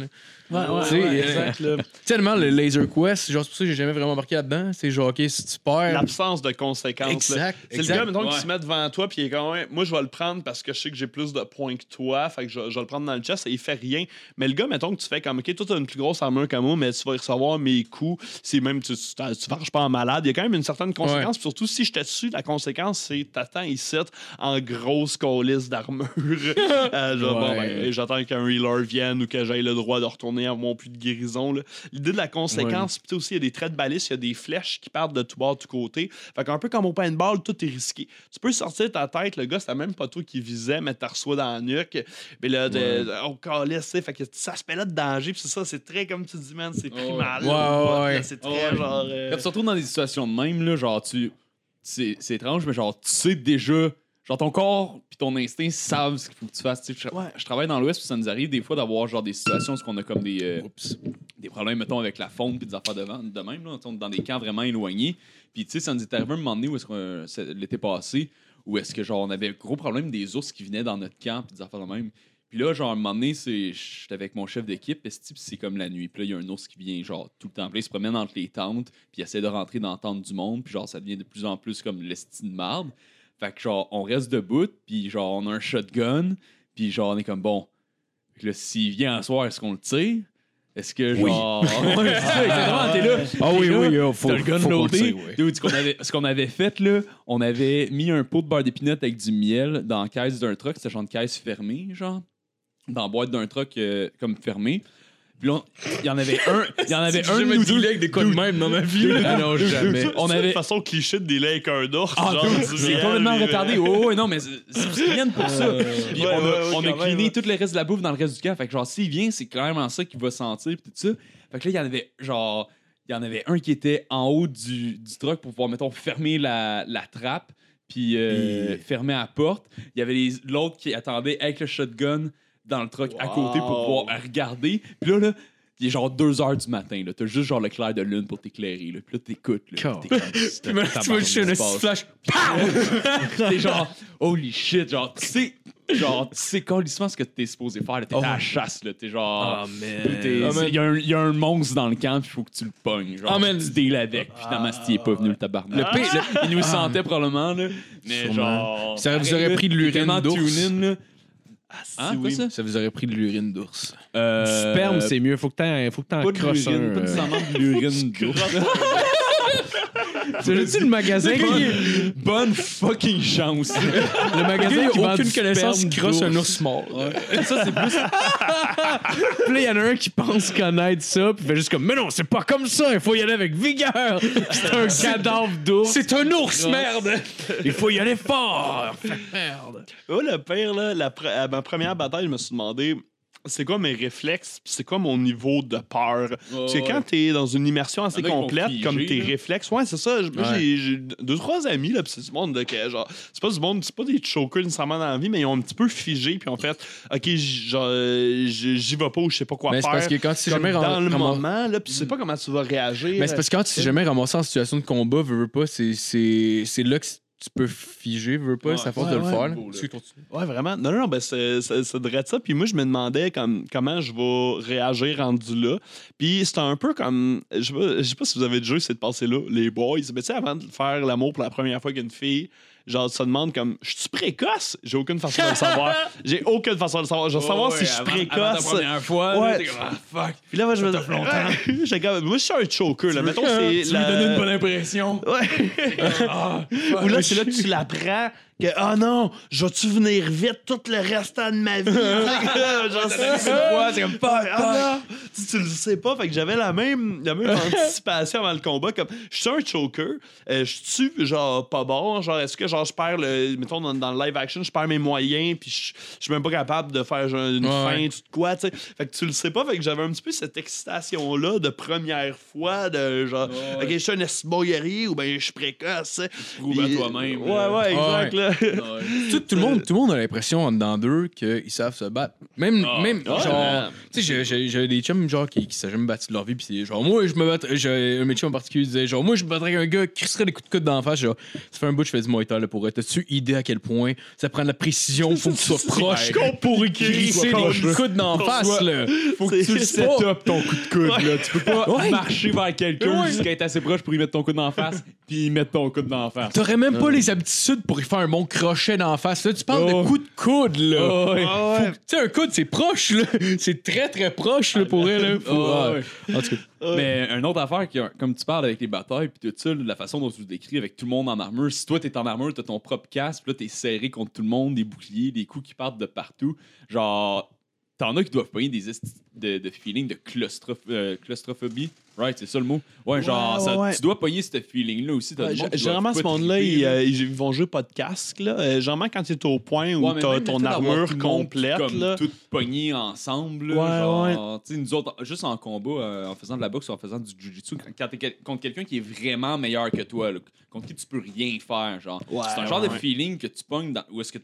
Ouais, ouais, Tu sais, ouais, euh, exact, là. Tellement le Laser Quest, genre, c'est pour ça que j'ai jamais vraiment marqué là-dedans. C'est genre, OK, si tu perds. L'absence de conséquences. Exact. C'est le gars, mettons, Ouais. qui se met devant toi, puis il est comme, ouais, moi, je vais le prendre parce que je sais que j'ai plus de points que toi, fait que je, je vais le prendre dans le chest, et il fait rien. Mais le gars, mettons que tu fais comme, OK, toi, t'as une plus grosse armure que moi, mais tu vas recevoir mes coups, si même tu, tu, tu varges pas en malade, il y a quand même une certaine conséquence, puis surtout si je te dessus, la conséquence, c'est t'attends ici en grosse colisse d'armure. Euh, genre, bon, ben, j'attends qu'un healer vienne ou que j'aie le droit de retourner mon puits de guérison. L'idée de la conséquence, puis aussi, il y a des traits de balise, il y a des flèches qui partent de tout bord, de tout côté. Fait qu'un peu comme au paintball, tout est risqué. Tu peux sortir ta tête, le gars, c'était même pas toi qui visait, mais t'as reçois dans la nuque. Mais là, de, on calisse. Fait que ça se là de danger, puis c'est ça, c'est très comme tu dis, man, c'est primal. Ouais, là, ouais. C'est très genre. euh, Quand tu te retrouves dans des situations de même là genre tu c'est c'est étrange mais genre tu sais déjà genre ton corps puis ton instinct savent ce qu'il faut que tu fasses je, je travaille dans l'ouest puis ça nous arrive des fois d'avoir genre des situations où on a comme des euh, des problèmes mettons avec la faune puis des affaires de, vent- de même là, on est dans des camps vraiment éloignés puis tu sais ça nous est arrivé un moment donné où est-ce qu'on c'est l'été passé où est-ce que genre on avait un gros problème des ours qui venaient dans notre camp puis des affaires de même puis là, genre, à un moment donné, c'est- j'étais avec mon chef d'équipe, puis c'est comme la nuit? Puis là, il y a un ours qui vient, genre, tout le temps. Puis là, il se promène entre les tentes, puis il essaie de rentrer dans la tente du monde, puis genre, ça devient de plus en plus comme l'esti de marde. Fait que, genre, on reste debout, puis genre, on a un shotgun, puis genre, on est comme, bon, Fait que là, s'il vient un soir, est-ce qu'on le tire? Est-ce que, genre. Exactement, t'es là. Ah oui, là, oui, oh, faut, le gun faut loadé. Dude, ce qu'on avait, ce qu'on avait fait, là, on avait mis un pot de beurre d'épinette avec du miel dans la caisse d'un truck. C'était genre une caisse fermée, genre. Dans la boîte d'un truck euh, comme fermée. Puis là, il y en avait un. Il y en avait un ou deux. avec des cas de même dans ma vie. Ah non, jamais. On c'est avait. une façon cliché de délai avec un ours. Ah, c'est complètement retardé. Oh, ouais, non, mais c'est viennent pour ça. Puis Ouais, on a, ouais, ouais, on a quand même, cleané ouais. tout le reste de la bouffe dans le reste du camp. Fait que genre, s'il vient, c'est clairement ça qu'il va sentir. Puis tout ça. Fait que là, il y en avait genre. Il y en avait un qui était en haut du, du truck pour pouvoir, mettons, fermer la, la trappe. Puis euh, fermer la porte. Il y avait les- l'autre qui attendait avec le shotgun dans le truck à côté pour Wow. pouvoir regarder. Puis là, là, il est genre 2 heures du matin. là. T'as juste genre le clair de lune pour t'éclairer. là. Puis là, t'écoutes. là. Puis t'es comme, Tu me- tu me chier un Tabarnak, petit flash. T'es genre, holy shit, genre, tu sais, genre, tu sais colissement ce que t'es supposé faire, là. T'es à la chasse, là. T'es genre. t'es- Oh, man. Il y, a un- il y a un monstre dans le camp, il faut que tu le pognes. Genre, Oh, man. tu deals avec. Finalement, si t'y es pas venu, le tabarnak. Le pire, le- Il nous sentait probablement, là. Mais Sûrement. genre. Ça vous aurait pris de l'urine d'ours. Ah, si, Hein, quoi oui. ça? Ça vous aurait pris de l'urine d'ours. Euh, Sperme, c'est mieux. Faut que t'en, faut que t'en Pas de l'urine, pas euh. nécessairement de l'urine d'ours. Tu sais, le magasin qui, Bonne fucking chance. le magasin Il qui vend aucune connaissance crosse un ours mort. Ça, c'est plus. Puis là, il y en a un qui pense connaître ça, puis il fait juste comme, mais non, c'est pas comme ça, il faut y aller avec vigueur. C'est un cadavre d'ours. C'est un ours, merde! Il faut y aller fort. Merde. Oh, le pire, là, la pre- à ma première bataille, je me suis demandé c'est quoi mes réflexes, c'est quoi mon niveau de peur. Parce que quand t'es dans une immersion assez complète, figer, comme tes là. réflexes, ouais, c'est ça. Moi, Ouais. j'ai- deux, trois amis, là, puis c'est du monde de que, genre, c'est pas du monde, c'est pas des chokers nécessairement dans la vie, mais ils ont un petit peu figé, puis en fait, ok, j'y vais pas ou je sais pas quoi Mais c'est faire. parce que quand tu sais jamais dans le ram- moment, là, puis tu sais pas comment tu vas réagir. Mais c'est parce que quand tu t'es jamais ramassé en situation de combat, veux, veux pas, c'est, c'est, c'est là que tu peux figer, veux pas, Ouais, c'est à force ouais, de le ouais. faire. là. Beau, continue. Ouais, vraiment. Non, non, ben c'est c'est- ça devrait être ça. Puis moi, je me demandais comme, comment je vais réagir rendu là. Puis c'était un peu comme. Je sais pas, je sais pas si vous avez déjà eu cette pensée-là, les boys. Mais tu sais, avant de faire l'amour pour la première fois qu'une fille, genre, tu te demandes comme, je suis précoce? J'ai aucune façon de le savoir. J'ai aucune façon de le savoir. Je veux savoir si je suis précoce. première fois, Ouais. t'es comme, ah, fuck. Puis là, moi, je me dis, comme, moi, je suis un choker, là. Mettons, c'est. Tu la- lui donnes une bonne impression. Ouais. Ah, Ou là, c'est là que tu l'apprends que, ah non, je vais-tu venir vite tout le restant de ma vie? Genre, c'est c'est comme fuck, Ah non! Tu, tu le sais pas, fait que j'avais la même, la même anticipation avant le combat. Comme, je suis un choker, euh, je suis genre pas bon. Genre, est-ce que genre je perds le. Mettons dans, dans le live action, je perds mes moyens, puis je je suis même pas capable de faire genre, une Ouais, fin, tout de quoi, tu sais? Fait que tu le sais pas, fait que j'avais un petit peu cette excitation-là de première fois, de genre, Ouais. ok, je suis un guerrier ou ben je suis précoce, sais? Prouve à toi-même, Ouais, ouais, exact, là. tout, tout le monde, tout le monde a l'impression en dedans d'eux qu'ils savent se battre. Même, Ah, même ouais. genre, tu sais, j'ai- des chums genre qui, qui s'est jamais battu de leur vie, puis c'est genre, moi, je me battrais, j'ai un métier en particulier disait genre, moi, je me battrais avec un gars qui crisserait des coups de coude dans la face, genre, ça fait un bout, je fais du Muay Thai, là, pour être. T'as-tu idée à quel point ça prend de la précision, faut que tu sois proche pour crisser des coups de coude dans la face, là. Faut que tu le set up ton coup de coude. Là. Tu peux pas marcher vers quelqu'un jusqu'à être assez proche pour y mettre ton coude dans la face, puis y mettre ton coude dans la face. T'aurais même pas les aptitudes pour y faire un bon crochet dans la face. Là, tu parles Oh. de coup de coude, là. Oh, ouais. Ah ouais. Tu sais, un coude, c'est proche, là. C'est très, très proche, là, pour elle, là. Faut- Oh, ouais. ouais. En tout cas. Mais une autre affaire, qui, comme tu parles avec les batailles, puis tout ça, la façon dont tu le décris avec tout le monde en armure, si toi t'es en armure, t'as ton propre casque, puis là t'es serré contre tout le monde, des boucliers, des coups qui partent de partout, genre, t'en as qui doivent payer des de, de feeling de claustroph- euh, claustrophobie. Right, c'est ça le mot? Ouais, genre, Ouais, ça- ouais, ouais. tu dois payer ce feeling-là aussi. Du monde généralement, ce monde-là, ils, euh, ils vont jouer pas de casque. Là. Euh, généralement, quand tu es au point où tu as ton armure complète, Comme là, tout pogné ensemble. genre, tu nous autres, juste en combat, en faisant de la boxe ou en faisant du jujitsu, quand, quel- contre quelqu'un qui est vraiment meilleur que toi, là, contre qui tu peux rien faire, genre. C'est un genre de feeling que tu pognes dans, où est-ce que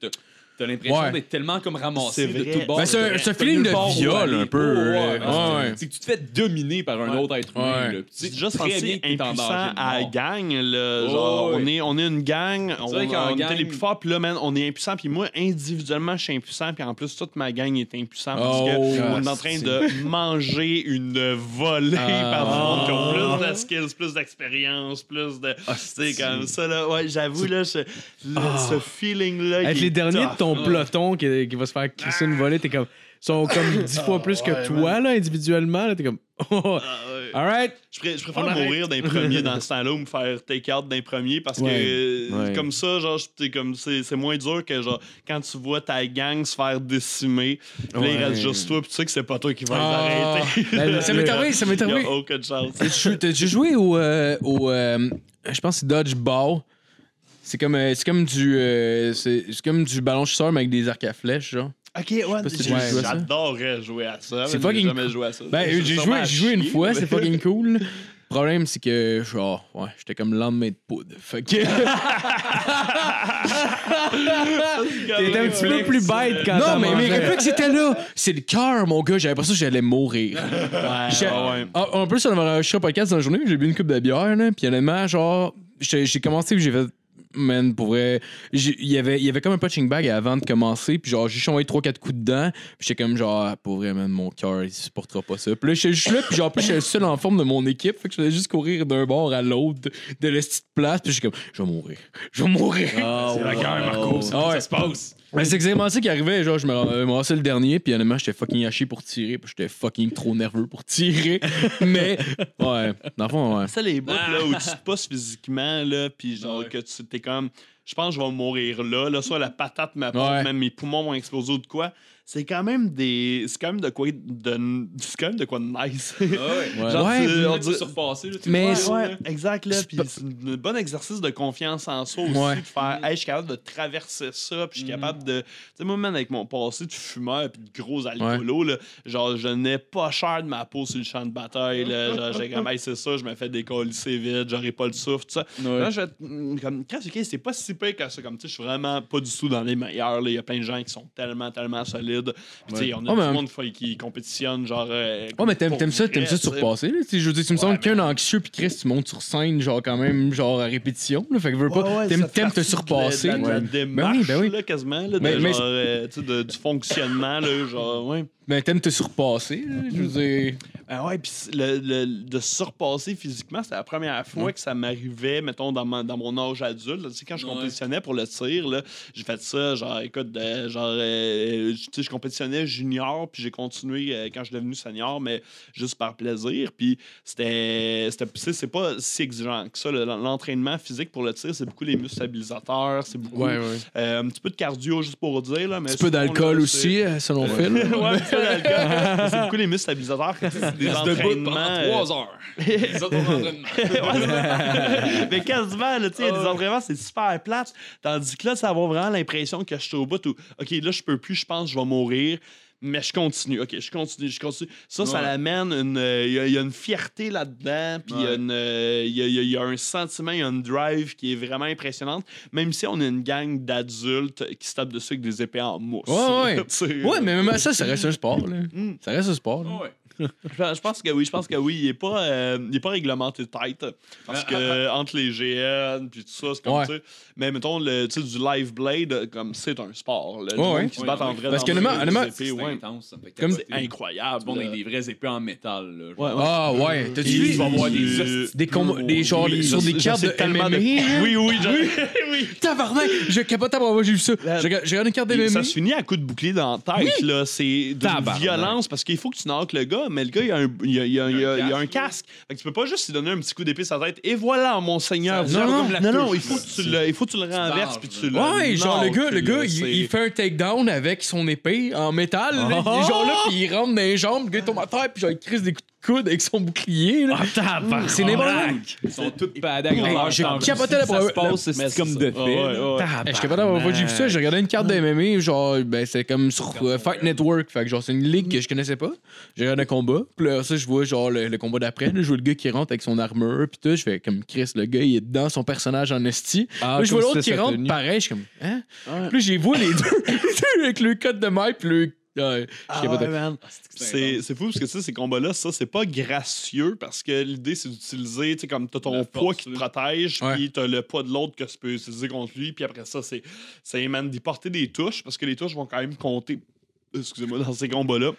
t'as as l'impression Ouais. d'être tellement comme ramassé C'est de vrai. tout bord. Ben, c'est un- feeling nulle de viol, un peu, Oh, ouais, euh, ouais, ouais. C'est que tu te fais dominer par un Ouais. autre être humain. Ouais. là. Puis C'est tu sais très bien que t'es en impuissant danger de à mort. gang. Là, Oh, genre, ouais. on, est, on est une gang, on, vrai qu'en on gang- était les plus forts, puis là, man, on est impuissant. Puis moi, individuellement, je suis impuissant, puis en plus, toute ma gang est impuissante parce Oh, que on est en ah, train de manger une volée Ah. par du monde qui ont plus de skills, plus d'expérience, plus de. Ah, c'est comme ça, là. Ouais, j'avoue, là, ce, le- ce feeling-là. Être qui les est derniers de tough, ton là. peloton qui, qui va se faire crisser une volée, t'es comme. sont comme dix fois plus que toi, là, individuellement. Là, t'es comme. Oh, Ah, ouais. alright. Je, pré- je préfère On mourir d'un premier dans ce temps-là ou me faire take out d'un premier parce que Ouais. euh, Ouais. comme ça, genre, c'est comme c'est moins dur que genre quand tu vois ta gang se faire décimer, puis là, il Ouais. reste juste toi, puis tu sais que c'est pas toi qui vas Ah. les arrêter. Ben, ça m'est arrivé, ça m'est arrivé. aucune chance. Joué au. euh, au euh, je pense que c'est Dodgeball. C'est comme, euh, c'est comme du. euh, c'est c'est comme du ballon chasseur, mais avec des arcs à flèches, genre. Ok, ouais, pas si t'as joué à ça. j'adorerais jouer à ça. C'est mais j'ai fucking jamais joué à ça. Ben, j'ai joué, à j'ai joué une chier, fois, c'est fucking cool. Le problème, c'est que, genre, ouais, j'étais comme le lendemain de poudre. Fait que. T'es un petit peu plus bête quand non, t'en mais mes réflexes étaient là. C'est le cœur, mon gars. J'avais l'impression que j'allais mourir. J'ai- ouais. Ah, En plus, on avait enregistré un podcast dans la journée, j'ai bu une coupe de bière, là, puis honnêtement, genre, j'ai j'ai commencé, puis j'ai fait, man, pour vrai, il y avait, il y avait comme un punching bag avant de commencer, puis genre, j'ai envoyé 3-4 coups dedans, puis j'étais comme, genre, ah, pour vrai, man, mon cœur, il supportera pas ça. Puis là, j'étais juste là, puis genre, en plus, j'étais le seul en forme de mon équipe, fait que je faisais juste courir d'un bord à l'autre de, de la petite place, puis j'étais comme, je vais mourir, je vais mourir. C'est la guerre, Marco. C'est Ah comme ouais. ça se passe. Mais c'est exactement ça qui arrivait. Genre, je me ram- me ramassais le dernier, puis honnêtement, j'étais fucking haché pour tirer, puis j'étais fucking trop nerveux pour tirer. Mais, ouais, dans le fond, ouais. Ça, les bouts là, où tu te pousses physiquement, là, puis genre que tu t'es comme. Je pense que je vais mourir là. Là, soit la patate Ouais. même mes poumons vont exploser ou de quoi. C'est quand même des. C'est quand même de quoi de. C'est quand même de quoi de nice. Ouais. Genre, Ouais, tu- Tu on dit- là, Mais- Ouais, vois, ouais, là. exact, là. C'est Puis c'est un bon exercice de confiance en soi aussi, Ouais. de faire, hey, je suis capable de traverser ça, puis je suis capable de. Tu sais, moi, man, avec mon passé de fumeur, puis de gros alcoolo, là, genre, je n'ai pas cher de ma peau sur le champ de bataille, là. Genre, j'ai comme, hey, c'est ça, je me fais décoller vite, j'aurai pas le souffle, tout ça. Ouais. Là, je mm, comme, c'est pas si pire que ça, comme, tu sais, je suis vraiment pas du tout dans les meilleurs, là. Il y a plein de gens qui sont tellement, tellement solides. Puis, tu sais, on a Oh, tout le monde qui- qui compétitionne, genre. euh, Ouais, mais t'aimes, t'aimes ça, t'aimes ça surpasser, là. Je veux dire, tu me Ouais, mais- qu'un anxieux, puis Chris, tu montes sur scène, genre, quand même, genre, à répétition, là. Fait que veux pas. Ouais, ouais, t'aimes, t'aimes te surpasser. la- de la, Ouais. démarche, Ben oui, ben oui. là, quasiment, là, de, Mais- mais- genre, euh, de- du fonctionnement, là, genre, ouais. Ben, t'aimes te surpasser, là. Je veux dire. Ah ouais, puis le, le- de se surpasser physiquement, c'était la première fois que ça m'arrivait, mettons, dans, ma- dans mon âge adulte. là. Tu sais, quand je Ouais. compétitionnais pour le tir, là, j'ai fait ça, genre, écoute, de- genre, euh, tu sais, je compétitionnais junior, puis j'ai continué euh, quand je suis devenu senior, mais juste par plaisir. Puis c'était, c'était- tu sais, c'est pas si exigeant que ça. L'entraînement physique pour le tir, c'est beaucoup les muscles stabilisateurs, c'est beaucoup Ouais, ouais. euh, un petit peu de cardio, juste pour dire. Là, mais Un petit peu d'alcool aussi, euh, selon Phil. ouais, un petit peu d'alcool. c'est beaucoup les muscles stabilisateurs. C'est des entraînements. heures. Les autres entraînements. mais quasiment, là, tu sais, il y a des entraînements, c'est super plate. Tandis que là, ça va vraiment l'impression que je suis au bout où, OK, là, je peux plus, je pense, je vais mourir. Mais je continue, OK, je continue, je continue. Ça, ça l'amène une. euh, Il y, a- il y a une fierté là-dedans, puis il Ouais. euh, y, a- y un sentiment, il y a une drive qui est vraiment impressionnante, même si on est une gang d'adultes qui se tapent dessus avec des épées en mousse. Ouais, ouais. Ouais, mais même ça, ça reste un sport. Là. Mm. Ça reste un sport. là. Je pense- que oui, je pense que oui. Il est pas, euh, il est pas réglementé tête. Parce Ah, que entre les GN puis tout ça, c'est comme Ouais. ça. Mais mettons, le, tu sais, du live blade, comme c'est un sport. Là, Du Ouais, qui se Ouais, bat en vrai Parce dans que le C'est ouais. intense. Ça Comme- incroyable. Monde avec là. des vraies épées en métal. Ah ouais. Et vu? il avoir des des- genre Oui, sur des cartes de tellement MMA. de- Oui, oui, oui. Tabarnak! Je capote à moi, j'ai vu ça. J'ai une carte de ça MMA. se finit à coup de bouclier dans la tête. là. C'est Tabarnak. violence parce qu'il faut que tu knockes le gars, mais le gars, il a un, il a, il a- il a- il a un casque. Fait que tu peux pas juste lui donner un petit coup d'épée sur la tête. Et voilà, mon seigneur. Ça non, non, non, non, il faut que tu le, il faut que tu le renverses puis tu le. Ouais, genre le gars, le gars, il, fait un takedown avec son épée en métal. là. Il est genre là, puis il rentre dans les jambes, le gars il tombe à terre, puis genre il crise des coups de coude avec son bouclier. là. C'est n'importe quoi. Ils sont tous avec Hey, leur j'ai capoté la Ça se première- passe, Mais c'est comme de. Ouais, ouais. Hey, Je suis capable d'avoir j'ai vu ça, j'ai regardé une carte de MMA, genre, ben, c'est comme sur euh, Fight Network. Fait que, genre, c'est une ligue que je connaissais pas. J'ai regardé un combat. Puis là, ça, je vois, genre, le, le combat d'après. là, Je vois le gars qui rentre avec son armure. Puis tout, je fais comme Chris, le gars, il est dans son personnage en esti. Ah, là, je vois l'autre qui rentre pareil. Je suis comme, hein? Puis j'ai vu les deux, les deux avec le code de maille. Puis le. Ouais, Ah ouais, man. C'est c'est fou parce que ça, ces combats-là, ça, c'est pas gracieux parce que l'idée, c'est d'utiliser, tu sais, comme t'as ton poids force, qui te protège, Ouais. puis t'as le poids de l'autre que tu peux utiliser contre lui, puis après ça, c'est, c'est man, d'y porter des touches parce que les touches vont quand même compter, excusez-moi, dans ces combats-là.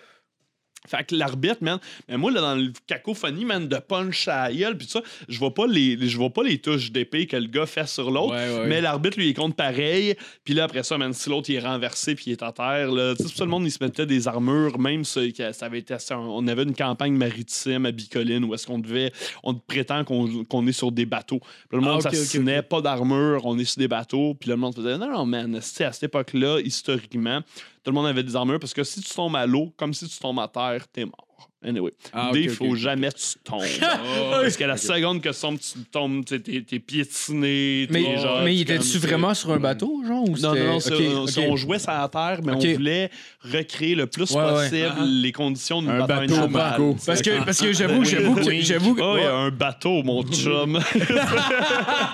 Fait que l'arbitre, man, mais moi, là, dans le cacophonie, man, de punch à la gueule, puis ça, je vois pas les, je vois pas les touches d'épée que le gars fait sur l'autre, Ouais, ouais. mais l'arbitre, lui, il compte pareil. Puis là, après ça, man, si l'autre, il est renversé puis il est à terre, là, tu sais, tout le monde, il se mettait des armures, même que ça avait été assez- On avait une campagne maritime à Bicoline où est-ce qu'on devait... On prétend qu'on est sur des bateaux. Puis le monde Ah, ok, ok, s'assassinait, pas d'armure, on est sur des bateaux. Puis le monde faisait, non, non, man, c'est à cette époque-là, historiquement, tout le monde avait des armures parce que si tu tombes à l'eau, comme si tu tombes à terre, t'es mort. Anyway, Ah, L'idée, ok, il faut jamais que tu tombes. Parce que la seconde que tu tombes, tu tombes, t'es t'es piétiné. Mais, t'es genre, mais tu était-tu comme- vraiment sur un bateau, genre? Ou Non, non, non, c'est- Ok, on, jouait sur la terre, mais on voulait recréer le plus Ouais, possible Ah. les conditions Un bataille bateau, navale. Marco. Parce que, parce que j'avoue, j'avoue, que- Oui. j'avoue. que- Oh, il y a un bateau, mon chum.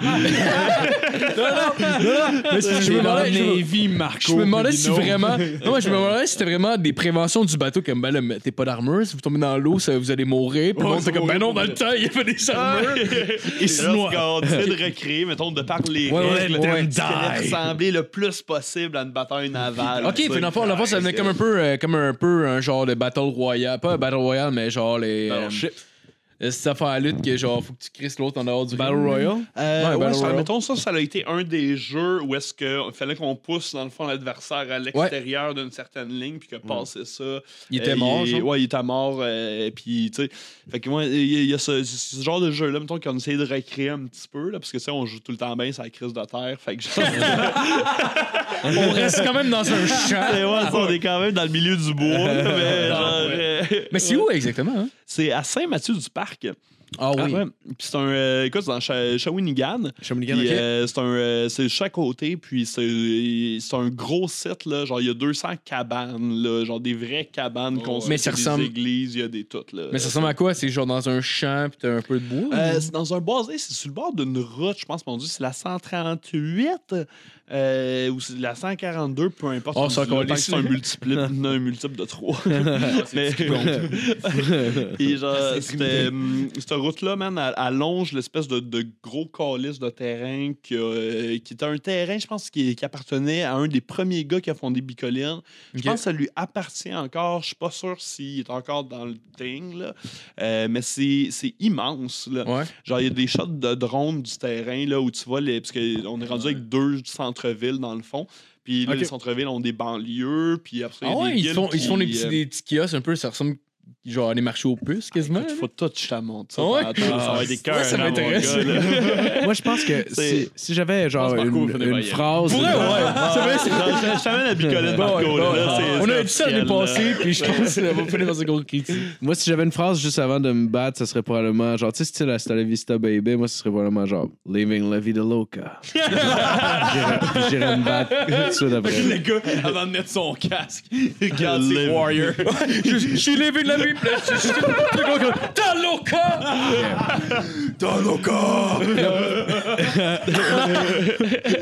Non, non, mais c'est- je me demandais, je me- Navy, Marco. Je me demandais si vraiment. Non, moi, je me demandais si c'était vraiment des préventions du bateau, comme ben là, mettez pas d'armure, si vous tombez dans l'eau, ça, vous allez mourir. Puis le monde, c'est comme ben non, dans le temps, il y avait des armures. Et sinon, on essaie de recréer, mettons, de par les Ouais, ouais, règles, ouais. ce qui allait ressembler le plus possible à une bataille navale. Ok, puis dans le fond, dans le fond, ça venait comme un peu, euh, comme un peu un genre de Battle Royale. Pas un Battle Royale, mais genre les. euh, euh, cette affaire à lutte que genre, faut que tu crisses l'autre en dehors du Battle ring. Royale? Euh, Ouais, ouais, Battle ça, Royale. mettons, ça, ça a été un des jeux où est-ce qu'il fallait qu'on pousse, dans le fond, l'adversaire à l'extérieur d'une certaine ligne, puis que passer ça. Il était euh, mort, il- genre? Ouais, il était mort. euh, puis, tu sais. Fait que moi, il y, a- il y a ce, ce genre de jeu-là, mettons, qu'on essaye de recréer un petit peu, là, parce que, tu sais, on joue tout le temps bien la crise de terre. Fait que, genre, On reste quand même dans un champ. ouais, ça, on est quand même dans le milieu du bois. mais, genre, euh, Mais c'est où exactement? Hein? C'est à Saint-Mathieu-du-Parc. Ah oui. Ouais. Puis c'est un. euh, écoute, c'est dans Sha- Shawinigan. Shawinigan, Puis, ok. euh, c'est un euh, c'est chaque côté puis c'est c'est un gros site là genre il y a 200 cabanes là genre des vraies cabanes construites Mais ça il y a ressemble- des églises il y a des toutes là Mais ça ressemble à quoi? C'est genre dans un champ, pis t'as un peu de bois? Euh, c'est dans un boisé, c'est sur le bord d'une route, je pense, mon Dieu, c'est la 138 euh, ou c'est la 142, peu importe. C'est Tant que encore c'est un multiple, un multiple de 3. Ah, Mais, et genre, c'était, hum, cette route-là, man, elle, elle longe l'espèce de, de gros calice de terrain qui, euh, qui était un terrain, je pense, qui, qui appartenait à un des premiers gars qui a fondé Bicoline. Je pense que ça lui appartient encore. Je suis pas sûr s'il est encore dans le thing, là. Euh, mais c'est c'est immense, là. Ouais. Genre, il y a des shots de drone du terrain, là, où tu vois, les, parce qu'on est rendu avec deux centres-villes, dans le fond. Puis là, Ok. les centres-villes ont des banlieues, puis après, il y a Ah des ouais, ils qui, petits, euh, des petits kiosques un peu, ça ressemble genre à des marchés aux puces quasiment. Il faut tout je montre ça. Ah ouais? tantôt, ça va être des cœurs. Ouais, ça mon m'intéresse. Moi, je pense que C'est- si, si j'avais genre une, une phrase. Pour vrai, ouais. Genre, Je t'amène à Bicolette, Bon, Marco. bon, là, là, bon. c'est- On a dit ça l'année passée, puis je pense qu'on va finir dans un gros critique. Moi, si j'avais une phrase juste avant de me battre, ça serait probablement genre, tu sais, style Hasta la Vista Baby, moi, ce serait probablement genre Living la vida loca. J'irais- me battre tout de suite après. Le gars, avant de mettre son casque. Warriors. je, je suis living la puis là, je-! Dans!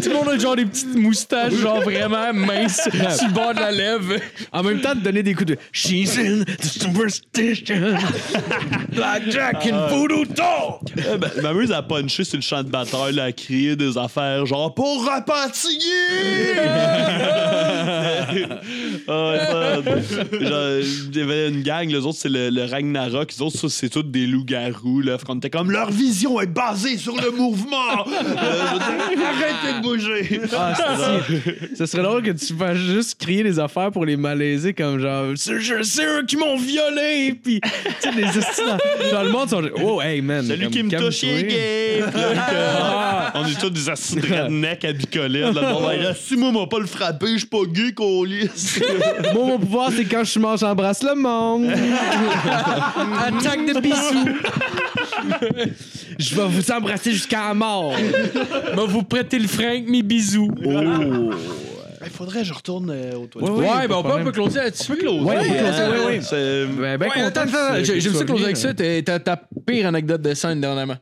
Tout le monde a genre des petites moustaches, genre vraiment minces, sur le bord de la lèvre. En même temps, de donner des coups de She's in the superstition. Blackjack and voodoo dog. Eh ben, m'amuse à puncher sur le champ de bataille, là, à crier des affaires genre pour! Ah, ça, genre, il y avait une gang, les autres, c'est le, le Ragnarok, les autres, c'est tous des loups-garous, là. Qu'on était comme leur vision est basée sur le mouvement! Euh, Arrêtez de bouger! Ah, c'est- Ce serait drôle que tu fasses juste crier des affaires pour les malaiser, comme genre, c'est eux qui m'ont violé, puis tu sais, dans, le monde sont genre, oh, hey man. Celui qui me touche, il est gay! Là, On est tous des assis de redneck à bicoler. Ben, si moi, m'a pas le frappé, je suis pas gay, colis. Moi, mon pouvoir, c'est quand je mange, j'embrasse le monde. Attaque de bisous. je vais vous embrasser jusqu'à la mort. Va vous prêter le Frank, mes bisous. Il faudrait que je retourne euh, au toilette. Ouais, Ouais, ben on de peut, on peut closer là-dessus. Ouais, on peut closer, ouais, ouais. C'est- Ben, ben Ouais, content j'aime tu ça closer avec ça. hein. T'as ta, ta pire anecdote de scène dernièrement.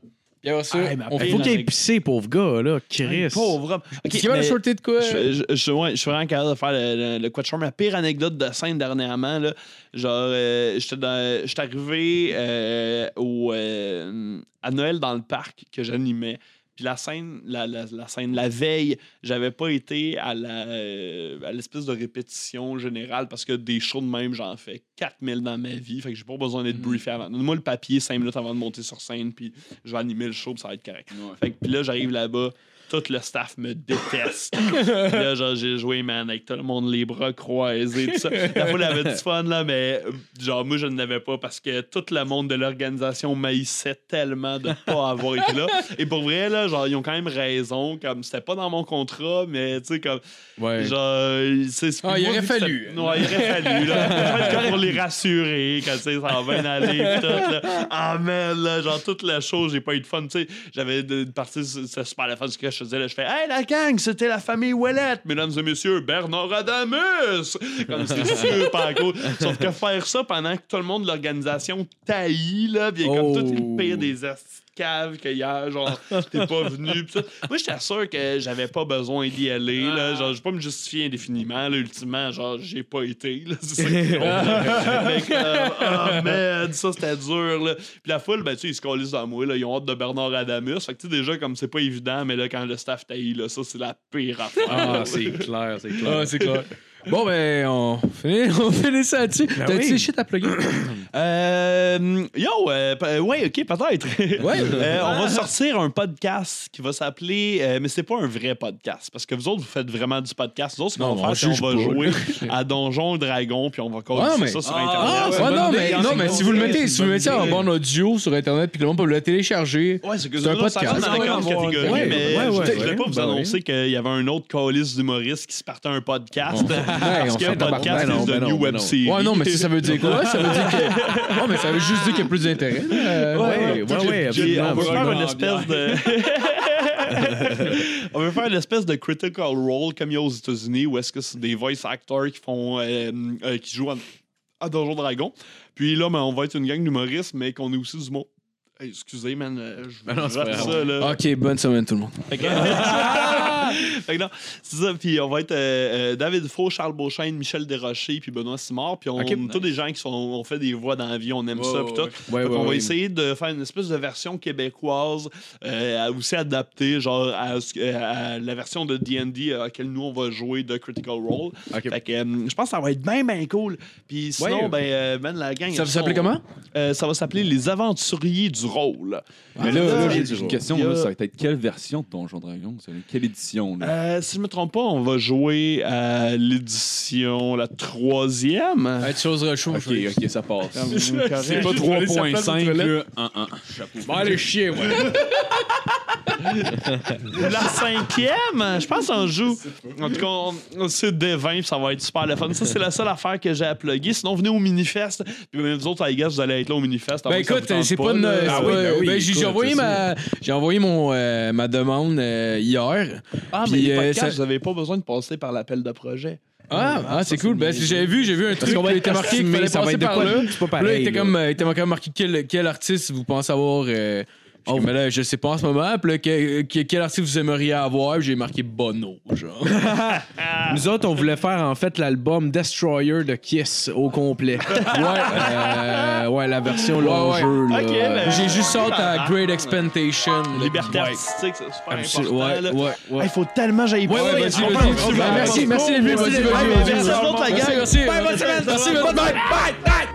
Ça, Ah, on Faut qu'il ait pissé, pauvre gars, là. Chris. Pauvre homme. Va le de quoi? Je, je, je- ouais, je suis vraiment capable de faire le, le, le quatuor. Ma pire anecdote de scène dernièrement, là, genre, euh, j'étais arrivé euh, au, euh, à Noël dans le parc que j'animais. Puis la scène, la, la, la scène, la veille, j'avais pas été à la euh, à l'espèce de répétition générale parce que des shows de même, j'en fais 4000 dans ma vie. Fait que j'ai pas besoin d'être briefé avant. Donne-moi le papier 5 minutes avant de monter sur scène, puis je vais animer le show, puis ça va être correct. Fait que puis là, j'arrive là-bas, tout le staff me déteste. Là, genre, j'ai joué, man, avec tout le monde les bras croisés, tout ça. La foule avait du fun, là, mais genre, moi, je ne l'avais pas parce que tout le monde de l'organisation maïssait tellement de pas avoir été là. Et pour vrai, là, genre, ils ont quand même raison, comme c'était pas dans mon contrat, mais tu sais, comme, Ouais. genre, c'est. Ah, il aurait fallu. Ouais, il aurait fallu, là. Pour les rassurer, quand tu sais, ça va bien aller, tout, là. Ah, man, là, genre, toute la chose, j'ai pas eu de fun, tu sais. J'avais une partie, c'était super la fun, que je faisais, là. Je fais, hey, la gang, c'était la famille Ouellette, mesdames et messieurs, Bernard Adamus! Comme c'est super cool. Sauf que faire ça pendant que tout le monde de l'organisation taillit, là, est comme Oh. tout une pire des asti de cave que hier, genre, t'es pas venu, pis. Moi, j'étais sûr que j'avais pas besoin d'y aller, là. Genre, je vais pas me justifier indéfiniment, là. Ultimement, genre, j'ai pas été, là. C'est ça qui que, euh, oh, man, ça, c'était dur, là. Puis la foule, ben, tu sais, ils se collissent dans moi, là. Ils ont hâte de Bernard Adamus. Fait que, tu sais, déjà, comme c'est pas évident, mais là, quand le staff taillit, là, ça, c'est la pire affaire. Ah, c'est clair, c'est clair. Ah, c'est clair. Bon, ben, on finit, on finit ça là-dessus. T'as-tu oui. des shit à plugger? Euh, yo, euh, p- ouais, ok, peut-être. Ouais. Euh, on va sortir un podcast qui va s'appeler, euh, mais c'est pas un vrai podcast parce que vous autres vous faites vraiment du podcast. Nous autres, ce qu'on Non, va on faire, c'est qu'on va pas, jouer à Donjon Dragon puis on va coller Ah, mais- ça sur Ah, internet. Ah, ouais, ouais, non, mais, non, mais si vous le mettez, si vous le mettez en bonne bon audio sur Internet, puis le monde peut le télécharger. Ouais, c'est un ça podcast. rentre dans la grande ouais, catégorie, ouais, mais ouais, ouais, je voulais ouais, pas vous ouais. annoncer qu'il y avait un autre calice d'humoristes qui se partait un podcast. Parce on qu'il y fait a un podcast Ben non, de ben New ben Web. Series. Ouais, non, mais ça, ça veut dire quoi? Ça veut dire que. Non, mais ça veut juste dire qu'il y a plus d'intérêt. Ouais, ouais, ouais, on va faire une espèce de. on va faire une espèce de critical role comme il y a aux États-Unis où est-ce que c'est des voice actors qui font euh, euh, qui jouent à, à Donjon Dragon. Puis là, ben, on va être une gang d'humoristes, mais qu'on est aussi du monde Hey, excusez, man. euh, Je Ben non, pas ça, là. Ok, bonne semaine tout le monde. Fait que, Fait que non, c'est ça. Puis on va être euh, euh, David Faux, Charles Beauchesne, Michel Desrochers, puis Benoît Simard. Puis on, Ok. tous des gens qui sont, on fait des voix dans la vie, on aime ça. Puis tout. Ouais, Fait ouais, qu'on va ouais. essayer de faire une espèce de version québécoise, euh, aussi adaptée, genre à, la version de D&D à laquelle nous on va jouer de Critical Role. Fait que euh, je pense que ça va être bien, bien cool. Puis sinon, Ouais. ben, euh, man, la gang. Ça s'appelait sont- comment? Euh, ça va s'appeler Les Aventuriers du Rôle. Mais là, là, j'ai une question. Là, ça va être quelle version de Donjon Dragon? Ça? Quelle édition? Là? Euh, si je me trompe pas, on va jouer à l'édition la troisième. Hey, tu choses chaud. ok, ok, ça passe. Comme C'est pas Juste voler sa 3.5, place aux là. Un, un. Chapeau. Bon, allez, chier, ouais. La cinquième, je pense qu'on joue. En tout cas, on- on- c'est des 20 puis ça va être super le fun. Ça, c'est la seule affaire que j'ai à plugger. Sinon, venez au Minifest. Puis même vous autres, I guess, vous allez être là au Minifest. Ben écoute, c'est pas une. là. c'est Ah pas- oui, ben oui, ben, j'ai envoyé c'est ma, j'ai envoyé mon euh, ma demande euh, hier. Ah, mais Puis, les euh, podcasts, ça- vous n'avez pas besoin de passer par l'appel de projet. Ah, ah, c'est cool. Ben, si j'avais vu, j'ai vu un truc qui était marqué qu'il mais fallait ça va passer être de par quoi? là. C'est pas Là, pareil. il était là. comme, euh, il était marqué- marqué quel, quel artiste vous pensez avoir. euh, comme, ben là, je sais pas en ce moment. Puis là, que- que- quel artiste vous aimeriez avoir? J'ai marqué Bono, genre. Nous autres, on voulait faire en fait l'album Destroyer de Kiss au complet. ouais, euh, ouais, la version long ouais. jeu. Là. Ok, ben- J'ai juste hâte à Great Expectation. là. Liberté Ouais. artistique, c'est super important. ouais, là. ouais, ouais. Il faut tellement j'aille Ouais, ouais, vas-y, vas-y. Merci, merci les vieux. Vas-y, vas-y, vas-y. Merci. Merci, merci. Bye, bonne semaine. Merci, Bye, bye, bye, bye.